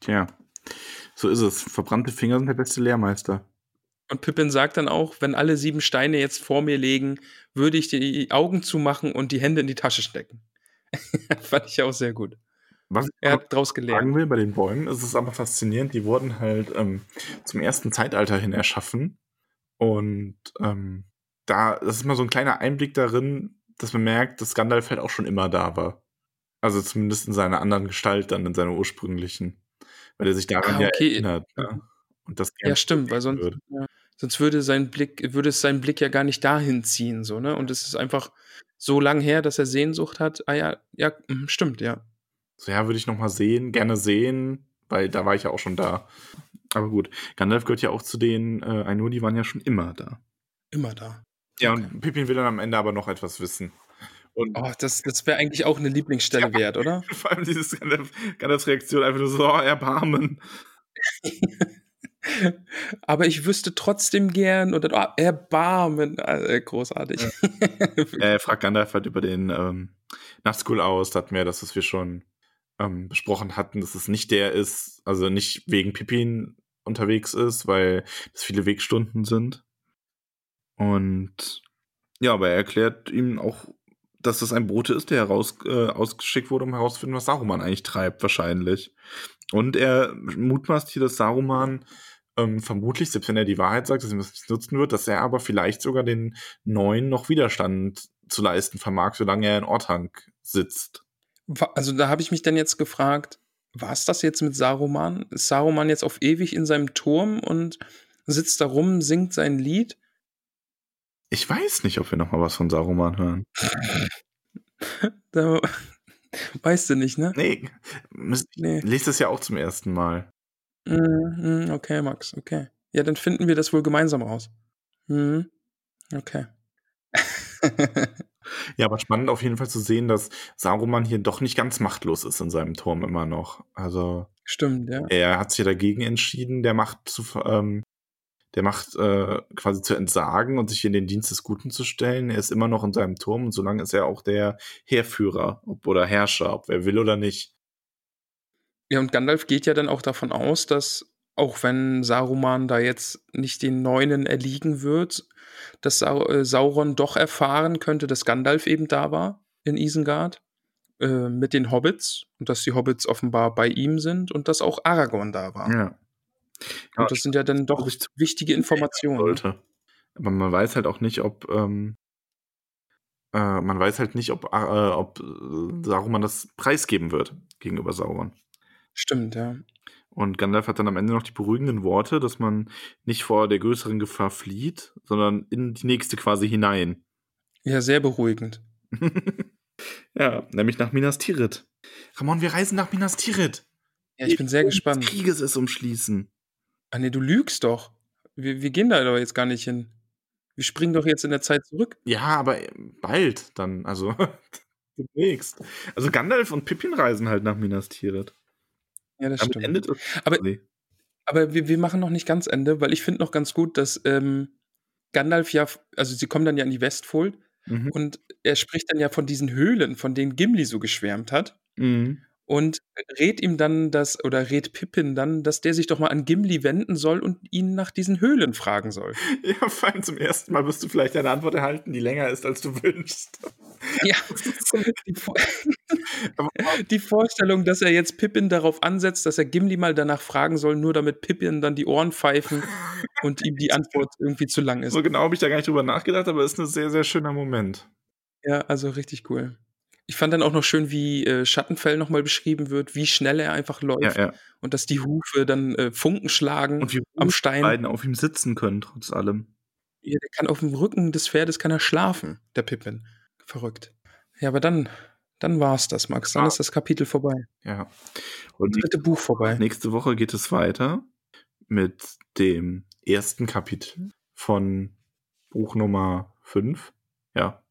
Speaker 2: Tja. So ist es. Verbrannte Finger sind der beste Lehrmeister.
Speaker 1: Und Pippin sagt dann auch, wenn alle sieben Steine jetzt vor mir legen, würde ich die Augen zumachen und die Hände in die Tasche stecken. Fand ich auch sehr gut.
Speaker 2: Was
Speaker 1: er hat daraus gelernt.
Speaker 2: sagen will bei den Bäumen, ist es aber faszinierend, die wurden halt ähm, zum ersten Zeitalter hin erschaffen. Und ähm, da, das ist mal so ein kleiner Einblick darin, dass man merkt, dass Gandalf halt auch schon immer da war. Also zumindest in seiner anderen Gestalt, dann in seiner ursprünglichen weil er sich daran ah, okay. ja erinnert. Ne?
Speaker 1: Und das ja, stimmt, weil sonst, würde. Ja, sonst würde sein Blick, würde es seinen Blick ja gar nicht dahin ziehen, so, ne? Und es ist einfach so lang her, dass er Sehnsucht hat. Ah ja, ja, mhm, stimmt, ja.
Speaker 2: So, ja, würde ich noch mal sehen, gerne sehen, weil da war ich ja auch schon da. Aber gut, Gandalf gehört ja auch zu den äh, Ainur, die waren ja schon immer da.
Speaker 1: Immer da.
Speaker 2: Ja, okay. und Pippin will dann am Ende aber noch etwas wissen.
Speaker 1: Und oh, das, das wäre eigentlich auch eine Lieblingsstelle ja, wert, oder?
Speaker 2: Vor allem diese Gandalfs Reaktion einfach nur so, oh, Erbarmen.
Speaker 1: Aber ich wüsste trotzdem gern oder oh, Erbarmen. Also, großartig.
Speaker 2: Ja. er fragt Gandalf halt über den ähm, Nazgul aus, da hatten wir das, was wir schon ähm, besprochen hatten, dass es nicht der ist, also nicht wegen Pippin unterwegs ist, weil es viele Wegstunden sind. Und ja, aber er erklärt ihm auch dass das ein Bote ist, der heraus, äh, ausgeschickt wurde, um herauszufinden, was Saruman eigentlich treibt, wahrscheinlich. Und er mutmaßt hier, dass Saruman ähm, vermutlich, selbst wenn er die Wahrheit sagt, dass er das nicht nutzen wird, dass er aber vielleicht sogar den Neuen noch Widerstand zu leisten vermag, solange er in Orthanc sitzt.
Speaker 1: Also da habe ich mich dann jetzt gefragt, war es das jetzt mit Saruman? Ist Saruman jetzt auf ewig in seinem Turm und sitzt da rum, singt sein Lied?
Speaker 2: Ich weiß nicht, ob wir noch mal was von Saruman hören.
Speaker 1: da, weißt du nicht, ne?
Speaker 2: Nee, müsst, nee. lest es ja auch zum ersten Mal.
Speaker 1: Mm, okay, Max, okay. Ja, dann finden wir das wohl gemeinsam raus. Mhm. Okay.
Speaker 2: ja, aber spannend auf jeden Fall zu sehen, dass Saruman hier doch nicht ganz machtlos ist in seinem Turm immer noch. Also.
Speaker 1: Stimmt, ja.
Speaker 2: Er hat sich dagegen entschieden, der Macht zu, ähm, der macht äh, quasi zu entsagen und sich in den Dienst des Guten zu stellen. Er ist immer noch in seinem Turm und solange ist er auch der Heerführer ob, oder Herrscher, ob er will oder nicht.
Speaker 1: Ja, und Gandalf geht ja dann auch davon aus, dass auch wenn Saruman da jetzt nicht den Neunen erliegen wird, dass äh, Sauron doch erfahren könnte, dass Gandalf eben da war in Isengard äh, mit den Hobbits und dass die Hobbits offenbar bei ihm sind und dass auch Aragorn da war.
Speaker 2: Ja.
Speaker 1: Und das sind ja dann doch wichtige Informationen. Ne? Sollte.
Speaker 2: Aber man weiß halt auch nicht, ob ähm, äh, man weiß halt nicht, ob, äh, ob Saruman das preisgeben wird gegenüber Sauron.
Speaker 1: Stimmt, ja.
Speaker 2: Und Gandalf hat dann am Ende noch die beruhigenden Worte, dass man nicht vor der größeren Gefahr flieht, sondern in die nächste quasi hinein.
Speaker 1: Ja, sehr beruhigend.
Speaker 2: ja, nämlich nach Minas Tirith. Ramon, wir reisen nach Minas Tirith.
Speaker 1: Ja, ich bin sehr gespannt.
Speaker 2: Krieges ist umschließen.
Speaker 1: Ah nee, du lügst doch. Wir, wir gehen da doch jetzt gar nicht hin. Wir springen doch jetzt in der Zeit zurück.
Speaker 2: Ja, aber äh, bald dann, also demnächst. Also Gandalf und Pippin reisen halt nach Minas Tirith.
Speaker 1: Ja, das Damit stimmt. Endet aber aber wir, wir machen noch nicht ganz Ende, weil ich finde noch ganz gut, dass ähm, Gandalf ja, also sie kommen dann ja in die Westfold
Speaker 2: Mhm.
Speaker 1: Und er spricht dann ja von diesen Höhlen, von denen Gimli so geschwärmt hat.
Speaker 2: Mhm.
Speaker 1: Und rät ihm dann das, oder rät Pippin dann, dass der sich doch mal an Gimli wenden soll und ihn nach diesen Höhlen fragen soll.
Speaker 2: Ja, vor allem zum ersten Mal wirst du vielleicht eine Antwort erhalten, die länger ist, als du wünschst.
Speaker 1: Ja, die, Vor die Vorstellung, dass er jetzt Pippin darauf ansetzt, dass er Gimli mal danach fragen soll, nur damit Pippin dann die Ohren pfeifen und ihm die Antwort irgendwie zu lang ist.
Speaker 2: So genau habe ich da gar nicht drüber nachgedacht, aber es ist ein sehr, sehr schöner Moment.
Speaker 1: Ja, also richtig cool. Ich fand dann auch noch schön, wie äh, Schattenfell nochmal beschrieben wird, wie schnell er einfach läuft
Speaker 2: Ja, ja.
Speaker 1: und dass die Hufe dann äh, Funken schlagen
Speaker 2: Und wie
Speaker 1: am Stein.
Speaker 2: die beiden auf ihm sitzen können, trotz allem.
Speaker 1: Ja, der kann auf dem Rücken des Pferdes kann er schlafen, der Pippin. Verrückt. Ja, aber dann, dann war's das, Max. Dann
Speaker 2: Ah.
Speaker 1: ist das Kapitel vorbei.
Speaker 2: Ja. Und
Speaker 1: Das dritte Buch vorbei.
Speaker 2: nächste Woche geht es weiter mit dem ersten Kapitel von Buch Nummer 5. Ja,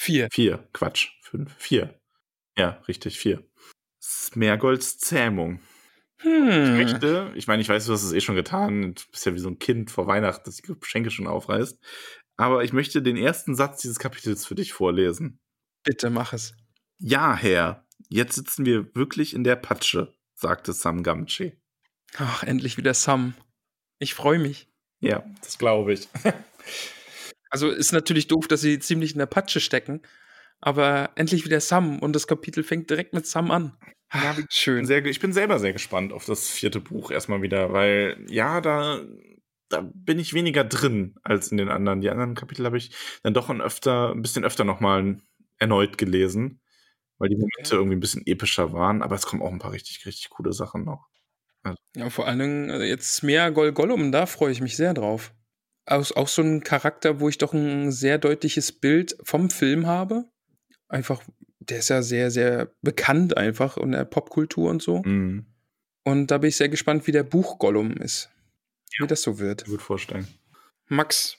Speaker 1: Vier.
Speaker 2: vier. Quatsch. Fünf. Vier. Ja, richtig, vier. Smergolds Zähmung. Ich
Speaker 1: Hm.
Speaker 2: möchte, ich meine, ich weiß, du hast es eh schon getan, du bist ja wie so ein Kind vor Weihnachten, das die Geschenke schon aufreißt. Aber ich möchte den ersten Satz dieses Kapitels für dich vorlesen.
Speaker 1: Bitte mach es.
Speaker 2: Ja, Herr, jetzt sitzen wir wirklich in der Patsche, sagte Sam Gamgee.
Speaker 1: Ach, endlich wieder Sam. Ich freue mich.
Speaker 2: Ja, das glaube ich.
Speaker 1: Also ist natürlich doof, dass sie ziemlich in der Patsche stecken, aber endlich wieder Sam und das Kapitel fängt direkt mit Sam an.
Speaker 2: Ja,
Speaker 1: Ach, schön.
Speaker 2: Sehr, ich bin selber sehr gespannt auf das vierte Buch erstmal wieder, weil ja, da, da bin ich weniger drin als in den anderen. Die anderen Kapitel habe ich dann doch ein, öfter, ein bisschen öfter nochmal erneut gelesen, weil die Momente irgendwie ein bisschen epischer waren, aber es kommen auch ein paar richtig, richtig coole Sachen noch.
Speaker 1: Ja, vor allen Dingen äh, jetzt mehr Gol Gollum, da freue ich mich sehr drauf. Auch, auch so ein Charakter, wo ich doch ein sehr deutliches Bild vom Film habe. Einfach, der ist ja sehr, sehr bekannt einfach in der Popkultur und so.
Speaker 2: Mhm.
Speaker 1: Und da bin ich sehr gespannt, wie der Buch Gollum ist. Wie das so wird.
Speaker 2: Gut vorstellen.
Speaker 1: Max,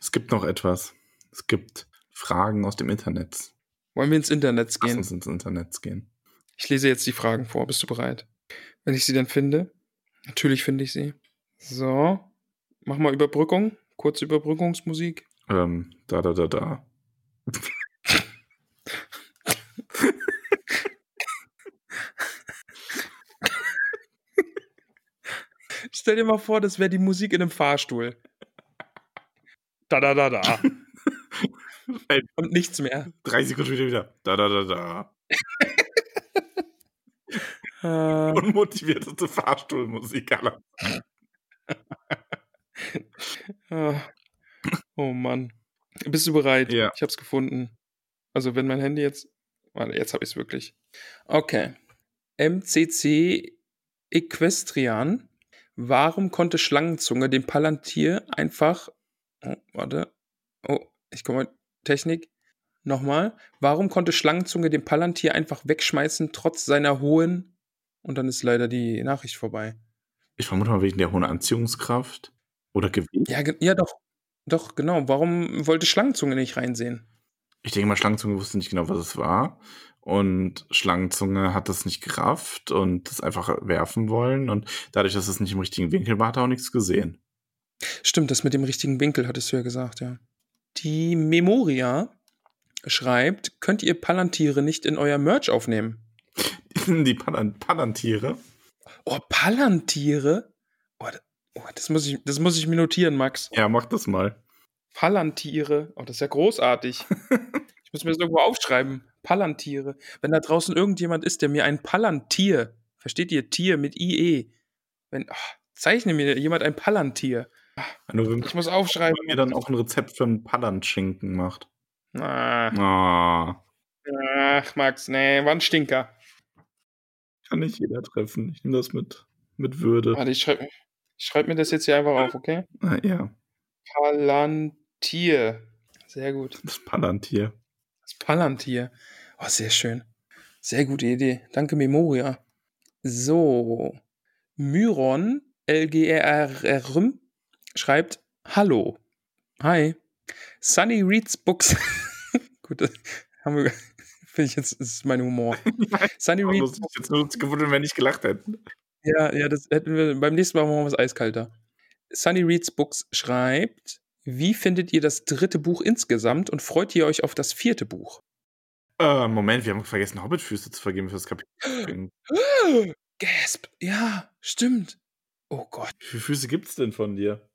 Speaker 2: Es gibt noch etwas. Es gibt Fragen aus dem Internet.
Speaker 1: wollen wir ins Internet
Speaker 2: Lass
Speaker 1: gehen?
Speaker 2: uns ins Internet gehen.
Speaker 1: Ich lese jetzt die Fragen vor. Bist du bereit? Wenn ich sie dann finde. Natürlich finde ich sie. So. Mach mal Überbrückung. Kurze Überbrückungsmusik.
Speaker 2: Ähm, da, da, da, da.
Speaker 1: Stell dir mal vor, das wäre die Musik in einem Fahrstuhl. Da, da, da, da. Und nichts mehr.
Speaker 2: Drei Sekunden später wieder. Da, da, da, da.
Speaker 1: Äh,
Speaker 2: Unmotivierte Fahrstuhlmusik aller.
Speaker 1: Äh. Oh Mann. Bist du bereit?
Speaker 2: Ja.
Speaker 1: Ich hab's gefunden. Also, wenn mein Handy jetzt. Warte, jetzt habe ich es wirklich. Okay. MCC Equestrian. Warum konnte Schlangenzunge dem Palantir einfach. Oh, warte. Oh, ich komme. Technik. Nochmal. Warum konnte Schlangenzunge dem Palantir einfach wegschmeißen, trotz seiner hohen. Und dann ist leider die Nachricht vorbei.
Speaker 2: Ich vermute mal wegen der hohen Anziehungskraft. Oder Gewicht.
Speaker 1: Ja, ja, doch. Doch, genau. Warum wollte Schlangenzunge nicht reinsehen?
Speaker 2: Ich denke mal, Schlangenzunge wusste nicht genau, was es war. Und Schlangenzunge hat das nicht gerafft und das einfach werfen wollen. Und dadurch, dass es nicht im richtigen Winkel war, hat er auch nichts gesehen.
Speaker 1: Stimmt, das mit dem richtigen Winkel hattest du ja gesagt, ja. Die Memoria schreibt, könnt ihr Palantiere nicht in euer Merch aufnehmen?
Speaker 2: Die Palan Palantiere.
Speaker 1: Oh, Palantiere? Oh, oh, das, muss ich, das muss ich mir notieren, Max.
Speaker 2: Ja, mach das mal.
Speaker 1: Palantiere. Oh, das ist ja großartig. ich muss mir das irgendwo aufschreiben. Palantiere. Wenn da draußen irgendjemand ist, der mir ein Palantir, versteht ihr, Tier mit IE, wenn, ach, zeichne mir jemand ein Palantier.
Speaker 2: Wenn
Speaker 1: Ich muss aufschreiben.
Speaker 2: mir dann auch ein Rezept für einen Pallantschinken macht.
Speaker 1: Ah,
Speaker 2: Ah,
Speaker 1: ach, Max, nee, war ein Stinker.
Speaker 2: kann nicht jeder treffen. Ich nehme das mit, mit Würde.
Speaker 1: Warte, ich schreibe ich schreib mir das jetzt hier einfach auf, okay?
Speaker 2: Ah, ja,
Speaker 1: Palantir. Sehr gut.
Speaker 2: das Palantir.
Speaker 1: Das Palantir. Oh, sehr schön. Sehr gute Idee. Danke, Memoria. So. Myron, LGRRM, schreibt Hallo. Hi. Sunny reads books. Gut, das haben wir. Finde ich jetzt, das ist mein Humor. Sunny reads
Speaker 2: lustig. Jetzt nur gewundert, wenn nicht gelacht hätten.
Speaker 1: Ja, ja, das hätten wir beim nächsten Mal machen wir was eiskalter. Sunny Reads Books schreibt, Wie findet ihr das dritte Buch insgesamt und freut ihr euch auf das vierte Buch?
Speaker 2: Äh, Moment, wir haben vergessen, Hobbitfüße zu vergeben für das Kapitel.
Speaker 1: Gasp. Ja, stimmt. Oh Gott.
Speaker 2: Wie viele Füße gibt es denn von dir?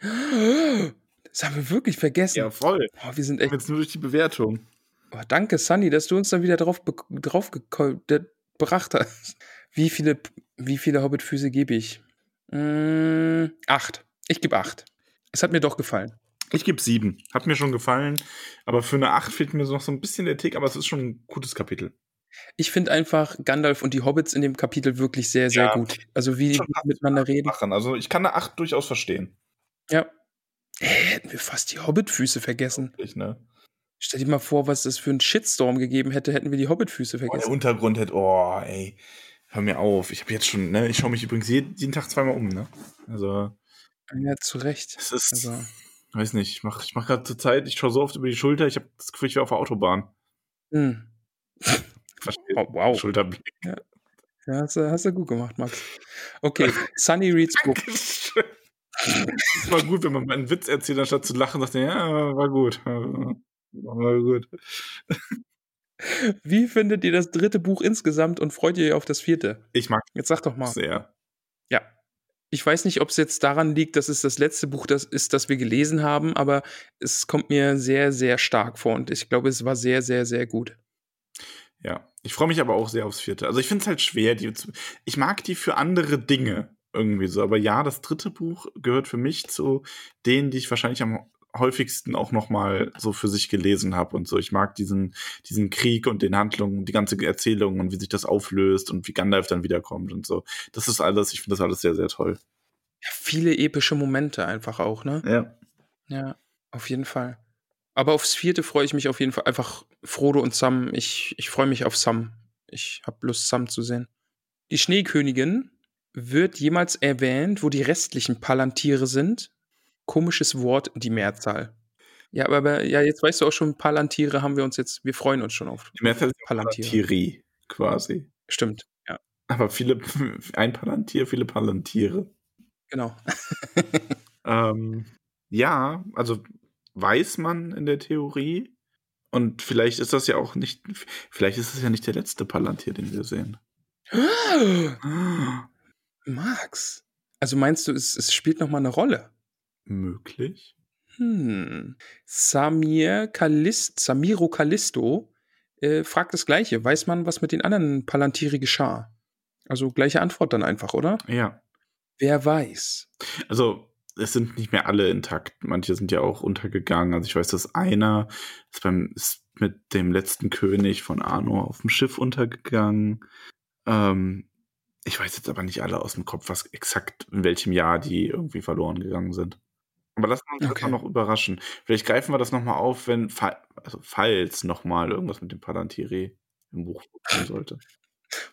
Speaker 1: Das haben wir wirklich vergessen.
Speaker 2: Ja, voll.
Speaker 1: Oh, wir sind echt.
Speaker 2: Jetzt nur durch die Bewertung.
Speaker 1: Oh, danke, Sunny, dass du uns da wieder drauf, drauf gebracht hast. Wie viele, wie viele Hobbitfüße gebe ich? Mm, acht. Ich gebe acht. Es hat mir doch gefallen.
Speaker 2: Ich gebe sieben. Hat mir schon gefallen. Aber für eine acht fehlt mir noch so ein bisschen der Tick, aber es ist schon ein gutes Kapitel.
Speaker 1: Ich finde einfach Gandalf und die Hobbits in dem Kapitel wirklich sehr, sehr
Speaker 2: Ja,
Speaker 1: gut. Also wie die miteinander reden.
Speaker 2: Machen. Also ich kann eine acht durchaus verstehen.
Speaker 1: Ja. Hey, hätten wir fast die Hobbitfüße vergessen.
Speaker 2: Ich, ne?
Speaker 1: Stell dir mal vor, was es für einen Shitstorm gegeben hätte, hätten wir die Hobbitfüße
Speaker 2: Oh, der
Speaker 1: vergessen.
Speaker 2: Untergrund hätte, oh, ey, hör mir auf. Ich habe jetzt schon, ne, ich schaue mich übrigens jeden, jeden Tag zweimal um, ne? Also,
Speaker 1: ja, zu Recht.
Speaker 2: es ist,
Speaker 1: Also,
Speaker 2: weiß nicht, ich mache ich mach gerade zur Zeit, ich schaue so oft über die Schulter, ich habe das Gefühl, ich wäre auf der Autobahn.
Speaker 1: hm.
Speaker 2: Verstehe.
Speaker 1: Oh, wow.
Speaker 2: Schulterblick.
Speaker 1: Ja, hast, du, hast du gut gemacht, Max. Okay, Sunny reads book.
Speaker 2: Ist mal gut, wenn man mal einen Witz erzählt, anstatt zu lachen, sagt er, ja, war gut. War gut.
Speaker 1: Wie findet ihr das dritte Buch insgesamt und freut ihr euch auf das vierte?
Speaker 2: Ich mag
Speaker 1: Jetzt sag doch mal.
Speaker 2: sehr.
Speaker 1: Ja. Ich weiß nicht, ob es jetzt daran liegt, dass es das letzte Buch das ist, das wir gelesen haben, aber es kommt mir sehr, sehr stark vor und ich glaube, es war sehr, sehr, sehr gut.
Speaker 2: Ja, ich freue mich aber auch sehr aufs vierte. Also ich finde es halt schwer. Die, zu- ich mag die für andere Dinge irgendwie so. Aber ja, das dritte Buch gehört für mich zu denen, die ich wahrscheinlich am häufigsten auch noch mal so für sich gelesen habe und so. Ich mag diesen, diesen Krieg und den Handlungen, die ganze Erzählung und wie sich das auflöst und wie Gandalf dann wiederkommt und so. Das ist alles, ich finde das alles sehr, sehr toll.
Speaker 1: Ja, viele epische Momente einfach auch, ne?
Speaker 2: Ja.
Speaker 1: Ja, auf jeden Fall. Aber aufs vierte freue ich mich auf jeden Fall. Einfach Frodo und Sam. Ich, ich freue mich auf Sam. Ich habe Lust, Sam zu sehen. Die Schneekönigin wird jemals erwähnt, wo die restlichen Palantiere sind. Komisches Wort, die Mehrzahl. Ja, aber, aber ja, jetzt weißt du auch schon, Palantiere haben wir uns jetzt, wir freuen uns schon auf.
Speaker 2: Die Mehrzahl ist
Speaker 1: Palantiere.
Speaker 2: Palantieri quasi.
Speaker 1: Stimmt, ja,
Speaker 2: Aber viele, ein Palantir, viele Palantiere.
Speaker 1: genau.
Speaker 2: Ähm, ja, also weiß man in der Theorie. Und vielleicht ist das ja auch nicht, vielleicht ist es ja nicht der letzte Palantir, den wir sehen.
Speaker 1: Max, also meinst du, es, es spielt noch mal eine Rolle?
Speaker 2: Möglich.
Speaker 1: Hm. Samir Kallist, Samiro Callisto äh, fragt das Gleiche. Weiß man, was mit den anderen Palantiri geschah? Also gleiche Antwort dann einfach, oder?
Speaker 2: Ja.
Speaker 1: Wer weiß?
Speaker 2: Also, es sind nicht mehr alle intakt. Manche sind ja auch untergegangen. Also, ich weiß, dass einer ist, beim, ist mit dem letzten König von Arno auf dem Schiff untergegangen. Ähm, ich weiß jetzt aber nicht alle aus dem Kopf, was exakt in welchem Jahr die irgendwie verloren gegangen sind. Aber lassen wir uns das
Speaker 1: Okay.
Speaker 2: mal noch überraschen. Vielleicht greifen wir das nochmal auf, wenn, also falls nochmal irgendwas mit dem Palantiri im Buch kommen sollte.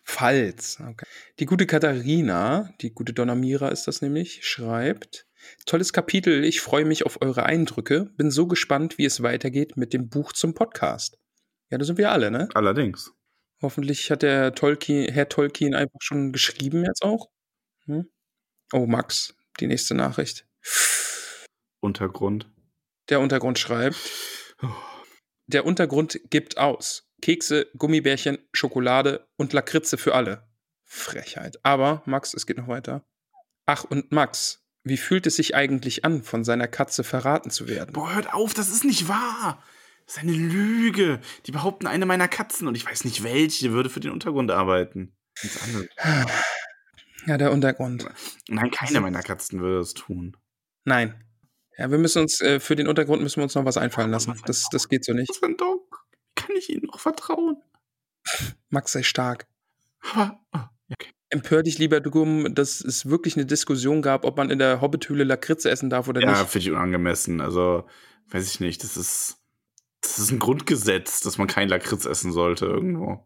Speaker 1: Falls. Okay. Die gute Katharina, die gute Donna Mira ist das nämlich, schreibt: Tolles Kapitel, ich freue mich auf eure Eindrücke. Bin so gespannt, wie es weitergeht mit dem Buch zum Podcast. Ja, da sind wir alle, ne?
Speaker 2: Allerdings.
Speaker 1: Hoffentlich hat der Tolkien, Herr Tolkien einfach schon geschrieben jetzt auch. Hm? Oh, Max, die nächste Nachricht.
Speaker 2: Untergrund.
Speaker 1: Der Untergrund schreibt, der Untergrund gibt aus. Kekse, Gummibärchen, Schokolade und Lakritze für alle. Frechheit. Aber, Max, es geht noch weiter. Ach, und Max, wie fühlt es sich eigentlich an, von seiner Katze verraten zu werden?
Speaker 2: Boah, hört auf, das ist nicht wahr. Das ist eine Lüge. Die behaupten, eine meiner Katzen, und ich weiß nicht welche, würde für den Untergrund arbeiten. Anderes.
Speaker 1: Ja, der Untergrund.
Speaker 2: Nein, keine meiner Katzen würde das tun.
Speaker 1: Nein. Ja, wir müssen uns, äh, für den Untergrund müssen wir uns noch was einfallen lassen. Das, das geht so nicht.
Speaker 2: Was für ein Dog? Kann ich ihnen noch vertrauen?
Speaker 1: Max sei stark.
Speaker 2: Ja, okay.
Speaker 1: Empör dich lieber drum, dass es wirklich eine Diskussion gab, ob man in der Hobbithöhle Lakritze essen darf oder
Speaker 2: ja
Speaker 1: nicht.
Speaker 2: finde ich unangemessen. Also, weiß ich nicht, das ist, das ist ein Grundgesetz, dass man kein Lakritz essen sollte irgendwo.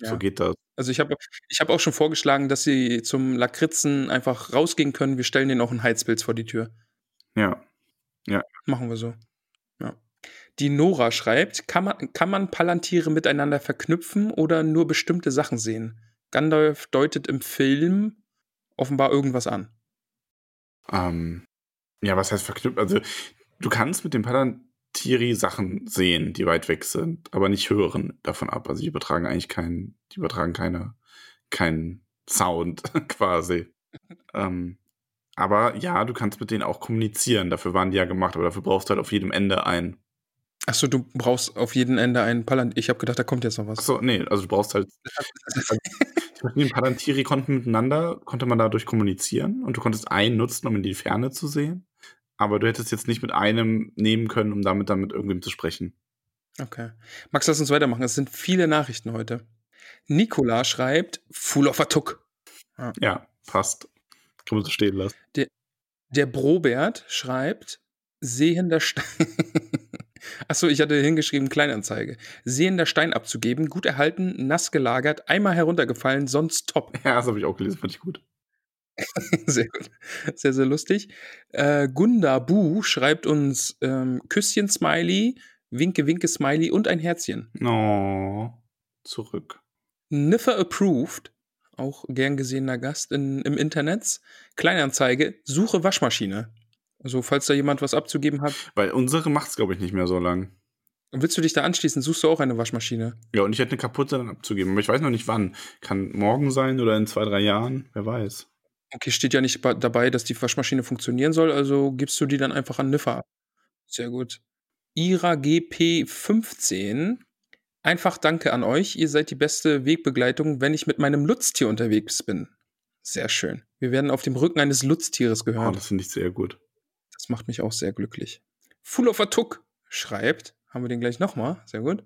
Speaker 1: Ja.
Speaker 2: So geht das.
Speaker 1: Also ich habe ich hab auch schon vorgeschlagen, dass sie zum Lakritzen einfach rausgehen können. Wir stellen denen auch einen Heizpilz vor die Tür.
Speaker 2: Ja.
Speaker 1: Machen wir so. Ja. Die Nora schreibt, kann man, kann man Palantiere miteinander verknüpfen oder nur bestimmte Sachen sehen? Gandalf deutet im Film offenbar irgendwas an.
Speaker 2: Ähm, ja, was heißt verknüpft? Also, Du kannst mit dem Palantiri Sachen sehen, die weit weg sind, aber nicht hören davon ab. Also die übertragen eigentlich keinen, die übertragen keine, keinen Sound quasi. ähm, aber ja, du kannst mit denen auch kommunizieren. Dafür waren die ja gemacht, aber dafür brauchst du halt auf jedem Ende ein.
Speaker 1: Achso, du brauchst auf jedem Ende einen Palant. Ich habe gedacht, da kommt jetzt noch was.
Speaker 2: Achso, nee, also du brauchst halt. die Palantiri konnten miteinander, konnte man dadurch kommunizieren und du konntest einen nutzen, um in die Ferne zu sehen. Aber du hättest jetzt nicht mit einem nehmen können, um damit dann mit irgendwem zu sprechen.
Speaker 1: Okay. Max, lass uns weitermachen. Es sind viele Nachrichten heute. Nikola schreibt, Full of a Tuck.
Speaker 2: Ja. ja, passt. Kann man so stehen lassen.
Speaker 1: Der, der Brobert schreibt, sehender Stein. Achso, ich hatte hingeschrieben, Kleinanzeige. Sehender Stein abzugeben, gut erhalten, nass gelagert, einmal heruntergefallen, sonst top.
Speaker 2: Ja, das habe ich auch gelesen, fand ich gut.
Speaker 1: sehr gut. Sehr, sehr lustig. Äh, Gunda Bu schreibt uns ähm, Küsschen-Smiley, Winke-Winke-Smiley und ein Herzchen.
Speaker 2: Oh, zurück.
Speaker 1: Niffer Approved, auch gern gesehener Gast in, im Internet. Kleinanzeige, suche Waschmaschine. Also, falls da jemand was abzugeben hat.
Speaker 2: Weil unsere macht es, glaube ich, nicht mehr so lang.
Speaker 1: Willst du dich da anschließen? Suchst du auch eine Waschmaschine?
Speaker 2: Ja, und ich hätte eine kaputte dann abzugeben. Aber ich weiß noch nicht wann. Kann morgen sein oder in zwei, drei Jahren. Wer weiß.
Speaker 1: Okay, steht ja nicht dabei, dass die Waschmaschine funktionieren soll, also gibst du die dann einfach an Niffer ab. Sehr gut. Ira GP15. Einfach danke an euch. Ihr seid die beste Wegbegleitung, wenn ich mit meinem Lutztier unterwegs bin. Sehr schön. Wir werden auf dem Rücken eines Lutztieres gehört.
Speaker 2: Oh, das finde ich sehr gut.
Speaker 1: Das macht mich auch sehr glücklich. Full of a Tuck schreibt, haben wir den gleich nochmal, sehr gut.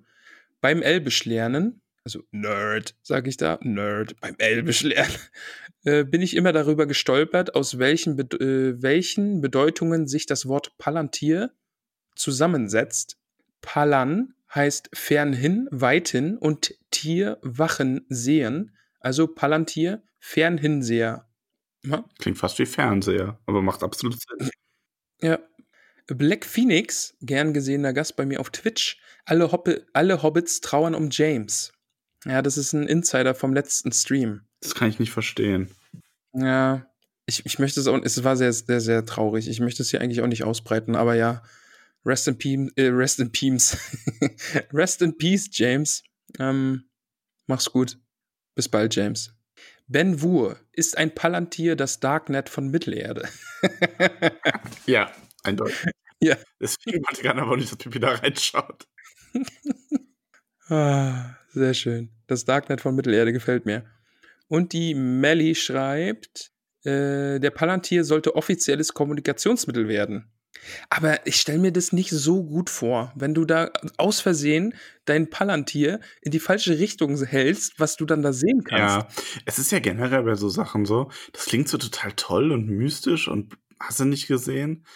Speaker 1: Beim Elbisch lernen, also Nerd, sage ich da, Nerd, beim Elbisch lernen, äh, bin ich immer darüber gestolpert, aus welchen, Be äh, welchen Bedeutungen sich das Wort Palantir zusammensetzt. Palan heißt fernhin, weithin und Tier, wachen, sehen. Also Palantir, Fernhinseher.
Speaker 2: Ja? Klingt fast wie Fernseher, aber macht absolut Sinn.
Speaker 1: Ja. Black Phoenix, gern gesehener Gast bei mir auf Twitch. Alle, Hoppe, alle Hobbits trauern um James. Ja, das ist ein Insider vom letzten Stream.
Speaker 2: Das kann ich nicht verstehen.
Speaker 1: Ja, ich, ich möchte es auch, es war sehr, sehr, sehr traurig. Ich möchte es hier eigentlich auch nicht ausbreiten, aber ja, rest in, Peace, äh, rest in Peace. rest in Peace, James. Ähm, mach's gut. Bis bald, James. Ben Wur ist ein Palantir das Darknet von Mittelerde.
Speaker 2: ja, eindeutig.
Speaker 1: Ja.
Speaker 2: Deswegen wollte ich gerne aber nicht, dass Pipi da reinschaut.
Speaker 1: ah, sehr schön. Das Darknet von Mittelerde gefällt mir. Und die Melly schreibt, äh, der Palantir sollte offizielles Kommunikationsmittel werden. Aber ich stelle mir das nicht so gut vor, wenn du da aus Versehen dein Palantir in die falsche Richtung hältst, was du dann da sehen kannst.
Speaker 2: Ja, es ist ja generell bei so Sachen so, das klingt so total toll und mystisch und hast du nicht gesehen,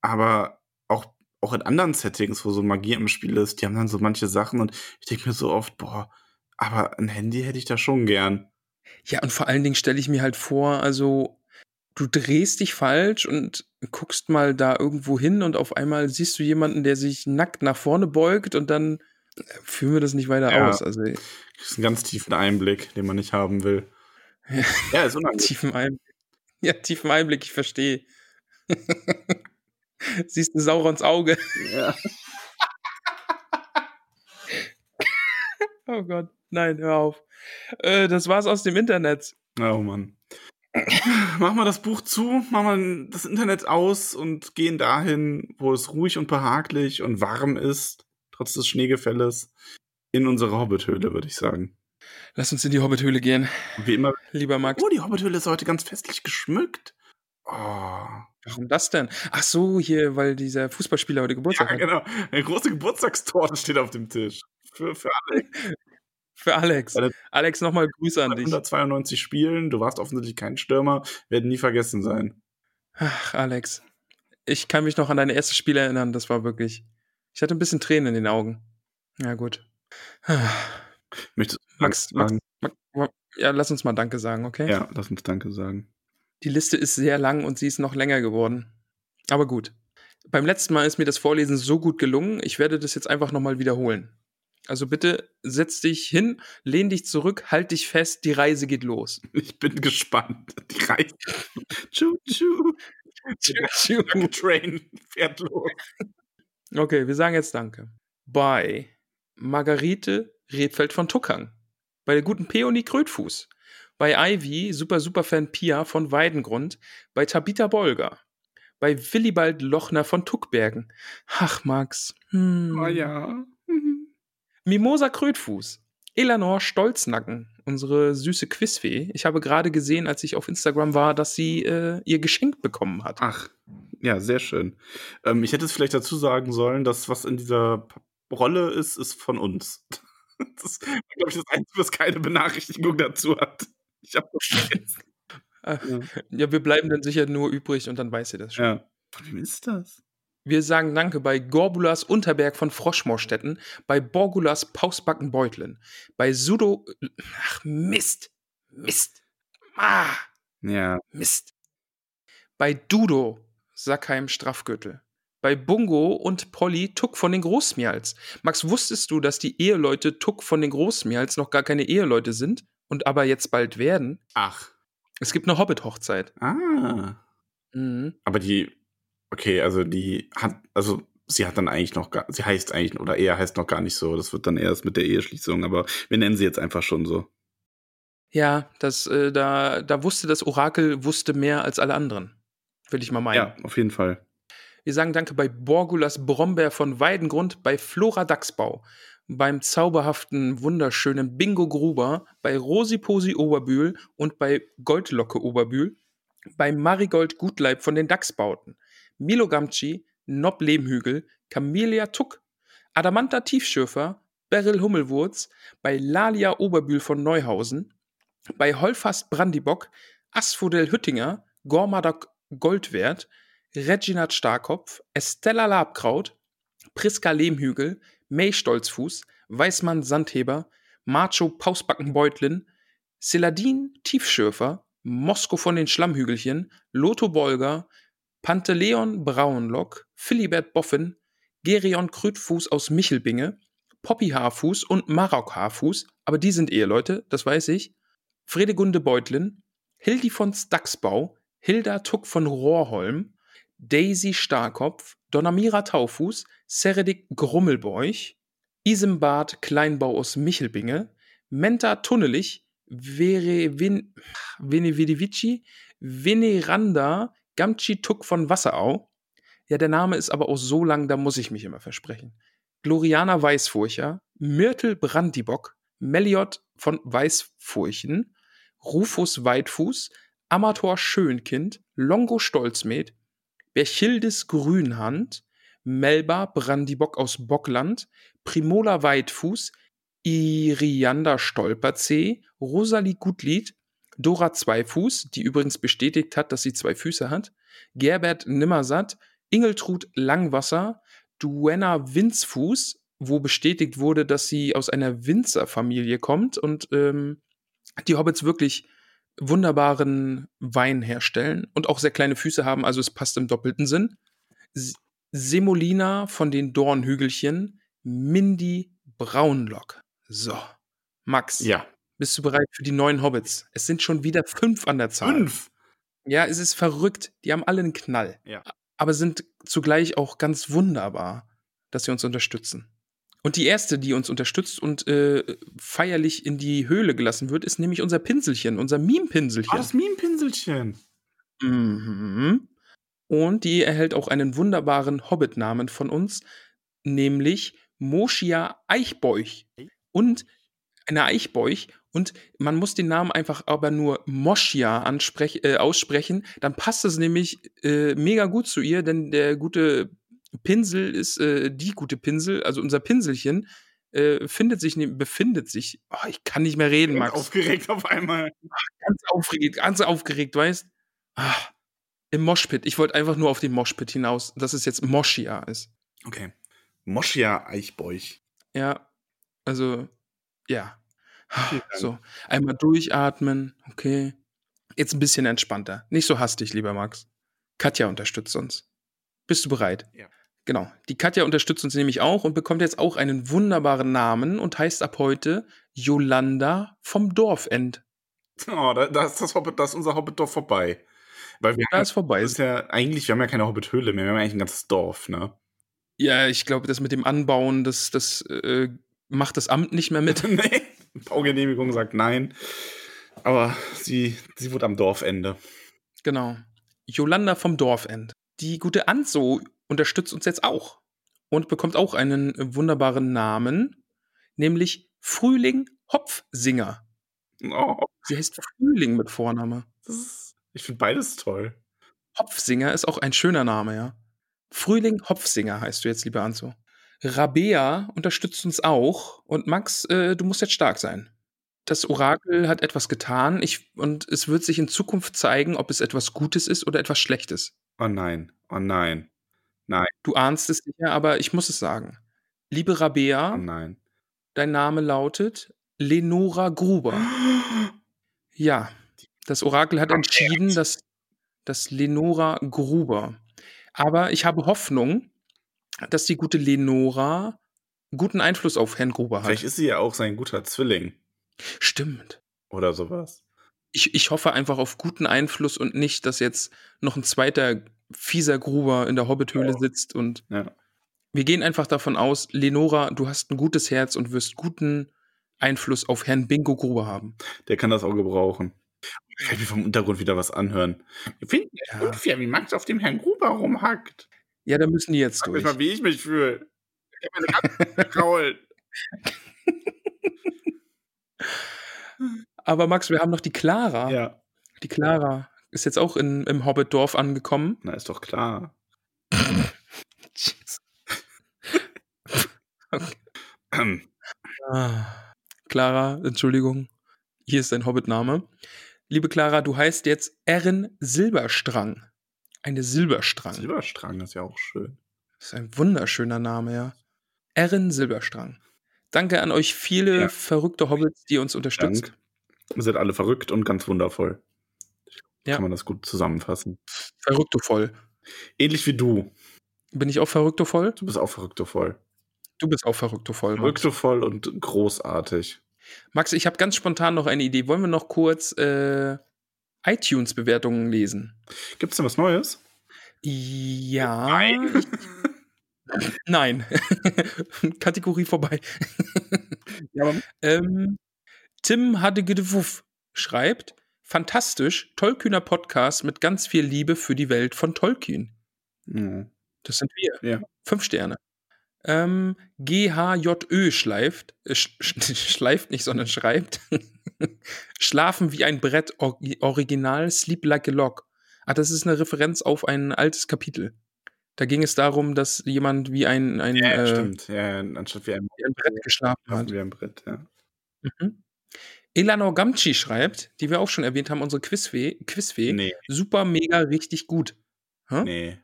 Speaker 2: aber auch, auch in anderen Settings, wo so Magie im Spiel ist, die haben dann so manche Sachen und ich denke mir so oft, boah, aber ein Handy hätte ich da schon gern.
Speaker 1: Ja, und vor allen Dingen stelle ich mir halt vor, also du drehst dich falsch und guckst mal da irgendwo hin und auf einmal siehst du jemanden, der sich nackt nach vorne beugt und dann äh, führen wir das nicht weiter ja, aus. Also, das
Speaker 2: ist ein ganz tiefen Einblick, den man nicht haben will.
Speaker 1: Ja, ja ist unangenehm. Tiefen Einblick. Ja, tiefen Einblick, ich verstehe. Siehst du Saurons Auge. Ja. oh Gott, nein, hör auf. Äh, das war's aus dem Internet.
Speaker 2: Oh Mann machen wir das Buch zu, machen wir das Internet aus und gehen dahin, wo es ruhig und behaglich und warm ist, trotz des Schneegefälles, in unsere Hobbithöhle, würde ich sagen.
Speaker 1: Lass uns in die Hobbithöhle gehen.
Speaker 2: Wie immer.
Speaker 1: Lieber Max.
Speaker 2: Oh, die Hobbithöhle ist heute ganz festlich geschmückt. Oh.
Speaker 1: Warum das denn? Ach so, hier, weil dieser Fußballspieler heute Geburtstag
Speaker 2: ja, hat. genau. Eine große Geburtstagstorte steht auf dem Tisch. Für, für alle.
Speaker 1: Für Alex. Alex, nochmal Grüße an dich.
Speaker 2: 192 Spielen, du warst offensichtlich kein Stürmer, werden nie vergessen sein.
Speaker 1: Ach, Alex. Ich kann mich noch an deine erste Spiel erinnern, das war wirklich. Ich hatte ein bisschen Tränen in den Augen. Ja, gut.
Speaker 2: Möchtest
Speaker 1: du Max, Max, Max, ja, lass uns mal Danke sagen, okay?
Speaker 2: Ja, lass uns Danke sagen.
Speaker 1: Die Liste ist sehr lang und sie ist noch länger geworden. Aber gut. Beim letzten Mal ist mir das Vorlesen so gut gelungen, ich werde das jetzt einfach nochmal wiederholen. Also bitte setz dich hin, lehn dich zurück, halt dich fest, die Reise geht los.
Speaker 2: Ich bin gespannt. Die Reise. tschu, tschu. Danke Train fährt los.
Speaker 1: Okay, wir sagen jetzt Danke. Bei Margarete Redfeld von Tuckang. Bei der guten Peony Krötfuß. Bei Ivy, super super Fan Pia von Weidengrund. Bei Tabitha Bolger. Bei Willibald Lochner von Tuckbergen. Ach, Max. Hm.
Speaker 2: Oh ja.
Speaker 1: Mimosa Krötfuß. Eleanor Stolznacken, unsere süße Quizfee. Ich habe gerade gesehen, als ich auf Instagram war, dass sie äh, ihr Geschenk bekommen hat.
Speaker 2: Ach, ja, sehr schön. Ähm, ich hätte es vielleicht dazu sagen sollen, dass was in dieser Rolle ist, ist von uns. Das ist, glaube ich, das Einzige, was keine Benachrichtigung dazu hat. Ich habe das Ja.
Speaker 1: ja, wir bleiben dann sicher nur übrig und dann weiß ihr das schon.
Speaker 2: Ja. Von wem ist das?
Speaker 1: Wir sagen Danke bei Gorbulas Unterberg von Froschmoorstetten, bei Borgulas Pausbacken-Beutlin, bei Sudo. Ach, Mist! Mist! Ah!
Speaker 2: Ja.
Speaker 1: Mist. Bei Dudo, Sackheim Straffgürtel. Bei Bungo und Polly Tuck von den Großmials. Max, wusstest du, dass die Eheleute Tuck von den Großmials noch gar keine Eheleute sind und aber jetzt bald werden?
Speaker 2: Ach.
Speaker 1: Es gibt eine Hobbit-Hochzeit.
Speaker 2: Ah.
Speaker 1: Mhm.
Speaker 2: Aber die, okay, also die hat, also sie hat dann eigentlich noch gar, sie heißt eigentlich, oder er heißt noch gar nicht so. Das wird dann erst mit der Eheschließung, aber wir nennen sie jetzt einfach schon so.
Speaker 1: Ja, das, äh, da, da wusste das Orakel, wusste mehr als alle anderen. Will ich mal meinen.
Speaker 2: Ja, auf jeden Fall.
Speaker 1: Wir sagen Danke bei Borgulas Brombeer von Weidengrund, bei Flora Dachsbau, beim zauberhaften, wunderschönen Bingo Gruber, bei Rosiposi Oberbühl und bei Goldlocke Oberbühl, bei Marigold Gutleib von den Dachsbauten, Milo Gamci, Nob Lehmhügel, Camelia Tuck, Adamanta Tiefschürfer, Beryl Hummelwurz, bei Lalia Oberbühl von Neuhausen, bei Holfast Brandibock, Asphodel Hüttinger, Gormadak Goldwert, Reginald Starkopf, Estella Labkraut, Priska Lehmhügel, May Stolzfuß, Weißmann Sandheber, Macho Pausbackenbeutlin, Celadin Tiefschürfer, Mosko von den Schlammhügelchen, Lotho Bolger, Panteleon Braunlock, Philibert Boffin, Gerion Krütfuß aus Michelbinge, Poppy Haarfuß und Marok Haarfuß, aber die sind Eheleute, das weiß ich, Fredegunde Beutlin, Hildi von Staxbau, Hilda Tuck von Rohrholm, Daisy Starkopf, Donamira Taufuß, Seredik Grummelbeuch, Isembart Kleinbau aus Michelbinge, Menta Tunnelich, Vere Vin, Venevedivici, Veneranda Gamci Tuck von Wasserau. Ja, der Name ist aber auch so lang, da muss ich mich immer versprechen. Gloriana Weißfurcher, Myrtle Brandibock, Meliot von Weißfurchen, Rufus Weitfuß, Amator Schönkind, Longo Stolzmed, Berchildis Grünhand, Melba Brandibock aus Bockland, Primola Weitfuß, Irianda Stolperzee, Rosalie Gutlied, Dora Zweifuß, die übrigens bestätigt hat, dass sie zwei Füße hat, Gerbert Nimmersatt, Ingeltrud Langwasser, Duenna Winzfuß, wo bestätigt wurde, dass sie aus einer Winzerfamilie kommt und ähm, die Hobbits wirklich wunderbaren Wein herstellen und auch sehr kleine Füße haben, also es passt im doppelten Sinn. Semolina von den Dornhügelchen, Mindy Braunlock. So, Max,
Speaker 2: Ja.
Speaker 1: Bist du bereit für die neuen Hobbits? Es sind schon wieder fünf an der Zahl.
Speaker 2: Fünf.
Speaker 1: Ja, es ist verrückt. Die haben alle einen Knall.
Speaker 2: Ja.
Speaker 1: Aber sind zugleich auch ganz wunderbar, dass sie uns unterstützen. Und die erste, die uns unterstützt und äh, feierlich in die Höhle gelassen wird, ist nämlich unser Pinselchen, unser
Speaker 2: Ah,
Speaker 1: Meme-Pinselchen.
Speaker 2: das Meme-Pinselchen.
Speaker 1: Mhm. Und die erhält auch einen wunderbaren Hobbit-Namen von uns, nämlich Moschia Eichbeuch. Und eine Eichbeuch. Und man muss den Namen einfach aber nur Moschia äh, aussprechen. Dann passt es nämlich äh, mega gut zu ihr, denn der gute Pinsel ist äh, die gute Pinsel, also unser Pinselchen. Äh, findet sich, befindet sich, oh, ich kann nicht mehr reden, Max
Speaker 2: Aufgeregt auf einmal.
Speaker 1: ganz aufgeregt, ganz aufgeregt, weißt? Ah, Im Moshpit. Ich wollte einfach nur auf den Moshpit hinaus, dass es jetzt Moschia ist.
Speaker 2: Okay. Moschia Eichbeuch.
Speaker 1: Ja, also, ja.
Speaker 2: Vielen Dank.
Speaker 1: So, einmal durchatmen, okay. Jetzt ein bisschen entspannter. Nicht so hastig, lieber Max. Katja unterstützt uns. Bist du bereit?
Speaker 2: Ja.
Speaker 1: Genau. Die Katja unterstützt uns nämlich auch und bekommt jetzt auch einen wunderbaren Namen und heißt ab heute Yolanda vom Dorfend.
Speaker 2: Oh, da, da ist das Hobbit, da ist unser Hobbitdorf vorbei. Weil wir
Speaker 1: Da ist vorbei.
Speaker 2: Das ist ja eigentlich, wir haben ja keine Hobbit-Höhle mehr, wir haben eigentlich ein ganzes Dorf, ne?
Speaker 1: Ja, ich glaube, das mit dem Anbauen, das, das äh, macht das Amt nicht mehr mit.
Speaker 2: nee, Baugenehmigung sagt nein. Aber sie, sie wurde am Dorfende.
Speaker 1: Genau. Jolanda vom Dorfend. Die gute Anso unterstützt uns jetzt auch und bekommt auch einen wunderbaren Namen, nämlich Frühling Hopfsinger.
Speaker 2: Oh,
Speaker 1: Sie heißt Frühling mit Vorname.
Speaker 2: ist, ich finde beides toll.
Speaker 1: Hopfsinger ist auch ein schöner Name, ja. Frühling Hopfsinger heißt du jetzt, lieber Anso. Rabea unterstützt uns auch und Max, äh, du musst jetzt stark sein. Das Orakel hat etwas getan ich, und es wird sich in Zukunft zeigen, ob es etwas Gutes ist oder etwas Schlechtes.
Speaker 2: Oh nein, oh nein, nein,
Speaker 1: Du ahnst es sicher, aber ich muss es sagen. Liebe Rabea,
Speaker 2: oh nein.
Speaker 1: dein Name lautet Lenora Gruber. Ja, das Orakel hat entschieden, dass, dass Lenora Gruber. Aber ich habe Hoffnung, dass die gute Lenora guten Einfluss auf Herrn Gruber hat.
Speaker 2: Vielleicht ist sie ja auch sein guter Zwilling
Speaker 1: Stimmt.
Speaker 2: oder sowas.
Speaker 1: Ich, ich hoffe einfach auf guten Einfluss und nicht, dass jetzt noch ein zweiter fieser Gruber in der Hobbithöhle sitzt und
Speaker 2: Ja.
Speaker 1: wir gehen einfach davon aus, Lenora, du hast ein gutes Herz und wirst guten Einfluss auf Herrn Bingo Gruber haben.
Speaker 2: Der kann das auch gebrauchen. Ich kann mir vom Untergrund wieder was anhören. Wir finden es
Speaker 1: Ja.
Speaker 2: unfair, wie Max auf dem Herrn Gruber rumhackt.
Speaker 1: Ja, da müssen die jetzt
Speaker 2: Sag
Speaker 1: durch.
Speaker 2: mal, wie ich mich fühle. Ich habe meine Katze gekrault.
Speaker 1: Aber Max, wir haben noch die Clara.
Speaker 2: Ja.
Speaker 1: Die Clara ist jetzt auch in, im Hobbit-Dorf angekommen.
Speaker 2: Na, ist doch klar. Ähm,
Speaker 1: Ah. Clara, Entschuldigung. Hier ist dein Hobbit-Name. Liebe Clara, du heißt jetzt Erin Silberstrang. Eine Silberstrang.
Speaker 2: Silberstrang ist ja auch schön.
Speaker 1: Das ist ein wunderschöner Name, ja. Erin Silberstrang. Danke an euch viele
Speaker 2: Ja.
Speaker 1: verrückte Hobbits, die uns unterstützt.
Speaker 2: Dank. Ihr seid alle verrückt und ganz wundervoll.
Speaker 1: Ja.
Speaker 2: Kann man das gut zusammenfassen.
Speaker 1: Verrückte voll.
Speaker 2: Ähnlich wie du.
Speaker 1: Bin ich auch verrückte voll?
Speaker 2: Du bist auch verrückte voll.
Speaker 1: Du bist auch verrückte voll. Max.
Speaker 2: Verrückte voll und großartig.
Speaker 1: Max, ich habe ganz spontan noch eine Idee. Wollen wir noch kurz äh, iTunes-Bewertungen lesen?
Speaker 2: Gibt's denn was Neues?
Speaker 1: Ja. Nein. Kategorie vorbei.
Speaker 2: Ja,
Speaker 1: Ähm, Tim Hadegedewuff schreibt: Fantastisch, tollkühner Podcast mit ganz viel Liebe für die Welt von Tolkien.
Speaker 2: Hm.
Speaker 1: Das sind wir.
Speaker 2: Ja.
Speaker 1: Fünf Sterne. Ähm, GHJÖ schleift, äh, sch, schleift nicht, sondern schreibt. Schlafen wie ein Brett, Or Original, Sleep like a Log. Ah, das ist eine Referenz auf ein altes Kapitel. Da ging es darum, dass jemand wie ein, ein,
Speaker 2: Ja,
Speaker 1: äh,
Speaker 2: stimmt. Ja, anstatt wie ein,
Speaker 1: wie ein Brett geschlafen hat.
Speaker 2: wie ein Brett, ja.
Speaker 1: Mhm. Elanor Gamci schreibt, die wir auch schon erwähnt haben, unsere Quizfee, Quizfee
Speaker 2: Nee,
Speaker 1: super, mega, richtig gut. Hä?
Speaker 2: nee.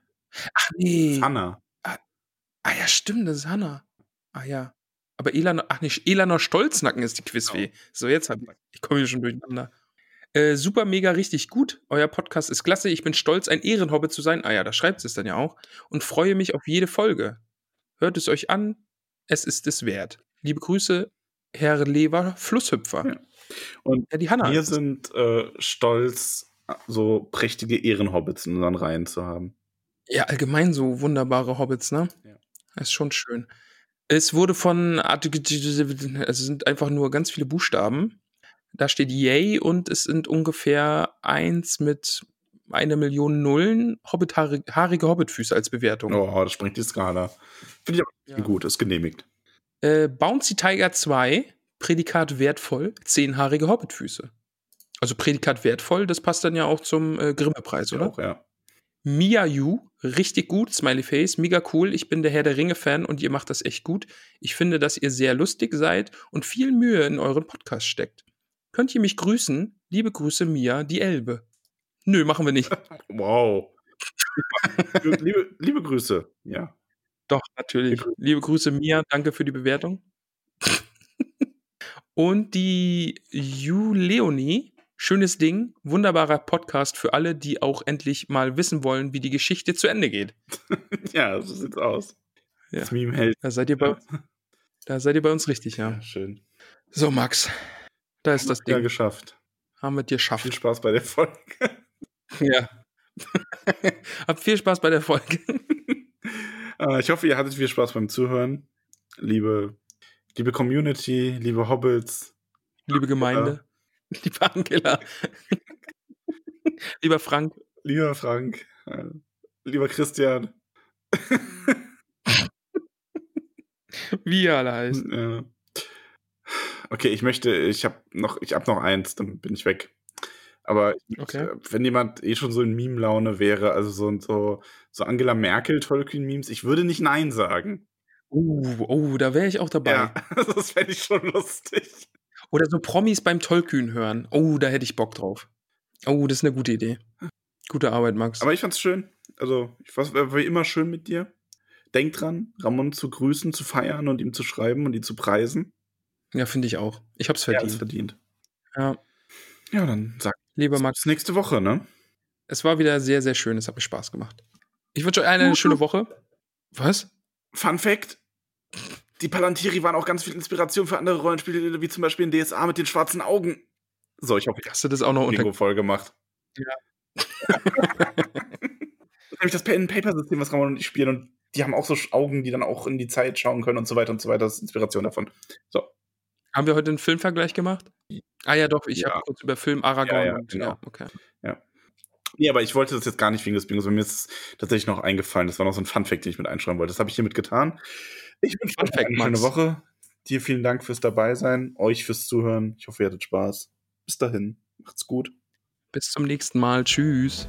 Speaker 1: Ach nee.
Speaker 2: Hanna.
Speaker 1: Ah ja, stimmt, das ist Hanna. Ah ja. Aber Elanor, ach nicht, Elanor Stolznacken ist die Quizfee. So, jetzt hab ich, ich komme hier schon durcheinander. Äh, super, mega, richtig gut. Euer Podcast ist klasse. Ich bin stolz, ein Ehrenhobbit zu sein. Ah ja, da schreibt es dann ja auch. Und freue mich auf jede Folge. Hört es euch an. Es ist es wert. Liebe Grüße, Herr Lever Flusshüpfer.
Speaker 2: Ja. Und
Speaker 1: Ja, die Hanna.
Speaker 2: wir sind äh, stolz, so prächtige Ehrenhobbits in unseren Reihen zu haben.
Speaker 1: Ja, allgemein so wunderbare Hobbits, ne?
Speaker 2: Ja.
Speaker 1: Das ist schon schön. Es wurde von, es sind einfach nur ganz viele Buchstaben. Da steht Yay und es sind ungefähr eins mit einer Million Nullen Hobbit haarige Hobbitfüße als Bewertung.
Speaker 2: Oh, das springt die Skala. Finde ich aber
Speaker 1: Ja.
Speaker 2: gut, ist genehmigt.
Speaker 1: Äh, Bouncy Tiger 2, Prädikat wertvoll, zehnhaarige Hobbitfüße. Also Prädikat wertvoll, das passt dann ja auch zum äh, Grimme-Preis, oder?
Speaker 2: Auch, ja.
Speaker 1: Mia Yu, richtig gut, Smiley Face, mega cool. Ich bin der Herr der Ringe-Fan und ihr macht das echt gut. Ich finde, dass ihr sehr lustig seid und viel Mühe in euren Podcast steckt. Könnt ihr mich grüßen? Liebe Grüße, Mia, die Elbe. Nö, machen wir nicht.
Speaker 2: Wow. liebe, liebe Grüße. Ja.
Speaker 1: Doch, natürlich.
Speaker 2: Liebe
Speaker 1: Liebe Grüße, Mia, danke für die Bewertung. und die Juleonie, schönes Ding, wunderbarer Podcast für alle, die auch endlich mal wissen wollen, wie die Geschichte zu Ende geht.
Speaker 2: Ja, so sieht's aus.
Speaker 1: Ja.
Speaker 2: Das Meme hält.
Speaker 1: Da seid ihr bei, da seid ihr bei uns richtig, ja.
Speaker 2: Ja, schön.
Speaker 1: So, Max, da ist das
Speaker 2: Ja,
Speaker 1: Ding.
Speaker 2: geschafft.
Speaker 1: Haben wir dir
Speaker 2: Viel
Speaker 1: geschafft.
Speaker 2: Spaß bei der Folge.
Speaker 1: Ja. Habt viel Spaß bei der Folge.
Speaker 2: Äh, ich hoffe, ihr hattet viel Spaß beim Zuhören. Liebe, liebe Community, liebe Hobbits.
Speaker 1: Liebe Gemeinde. Liebe Angela. Lieber Frank.
Speaker 2: Lieber Frank. Lieber Christian.
Speaker 1: Wie ihr alle heißt.
Speaker 2: Okay, ich möchte, ich habe noch, ich habe noch eins, dann bin ich weg. Aber
Speaker 1: Okay.
Speaker 2: wenn jemand eh schon so in Meme-Laune wäre, also so, so, so Angela Merkel, Tolkien-Memes, ich würde nicht Nein sagen.
Speaker 1: Oh, oh, da wäre ich auch dabei.
Speaker 2: Ja, das fände ich schon lustig.
Speaker 1: Oder so Promis beim Tollkühn hören. Oh, da hätte ich Bock drauf. Oh, das ist eine gute Idee. Gute Arbeit, Max.
Speaker 2: Aber ich fand's schön. Also, ich war, wie immer schön mit dir. Denk dran, Ramon zu grüßen, zu feiern und ihm zu schreiben und ihn zu preisen.
Speaker 1: ja, finde ich auch. Ich hab's
Speaker 2: Er hat's
Speaker 1: verdient.
Speaker 2: verdient.
Speaker 1: Ja,
Speaker 2: Ja, dann sag
Speaker 1: lieber Max,
Speaker 2: bis nächste Woche, ne?
Speaker 1: es war wieder sehr, sehr schön. Es hat mir Spaß gemacht. Ich wünsche euch allen eine schöne Woche. Was?
Speaker 2: Fun Fact: Die Palantiri waren auch ganz viel Inspiration für andere Rollenspiele, wie zum Beispiel in DSA mit den schwarzen Augen. So, ich hoffe, ich
Speaker 1: Hast du das auch noch unter.
Speaker 2: Voll gemacht.
Speaker 1: Ja.
Speaker 2: Nämlich das Pen-Paper-System, was Ramon und ich spielen, und die haben auch so Augen, die dann auch in die Zeit schauen können und so weiter und so weiter. Das ist Inspiration davon. So.
Speaker 1: Haben wir heute einen Filmvergleich gemacht? Ah ja, doch. Ich
Speaker 2: Ja.
Speaker 1: habe kurz über Film Aragorn.
Speaker 2: Ja, ja, genau.
Speaker 1: ja, okay.
Speaker 2: Nee, aber ich wollte das jetzt gar nicht wegen des Bingos, weil mir ist tatsächlich noch eingefallen. Das war noch so ein Fun-Fact, den ich mit einschreiben wollte. Das habe ich hiermit getan. Ich wünsche euch
Speaker 1: Fun-Fact,
Speaker 2: eine schöne
Speaker 1: Max.
Speaker 2: Woche. Dir vielen Dank fürs Dabeisein, euch fürs Zuhören. Ich hoffe, ihr hattet Spaß. Bis dahin. Macht's gut.
Speaker 1: Bis zum nächsten Mal. Tschüss.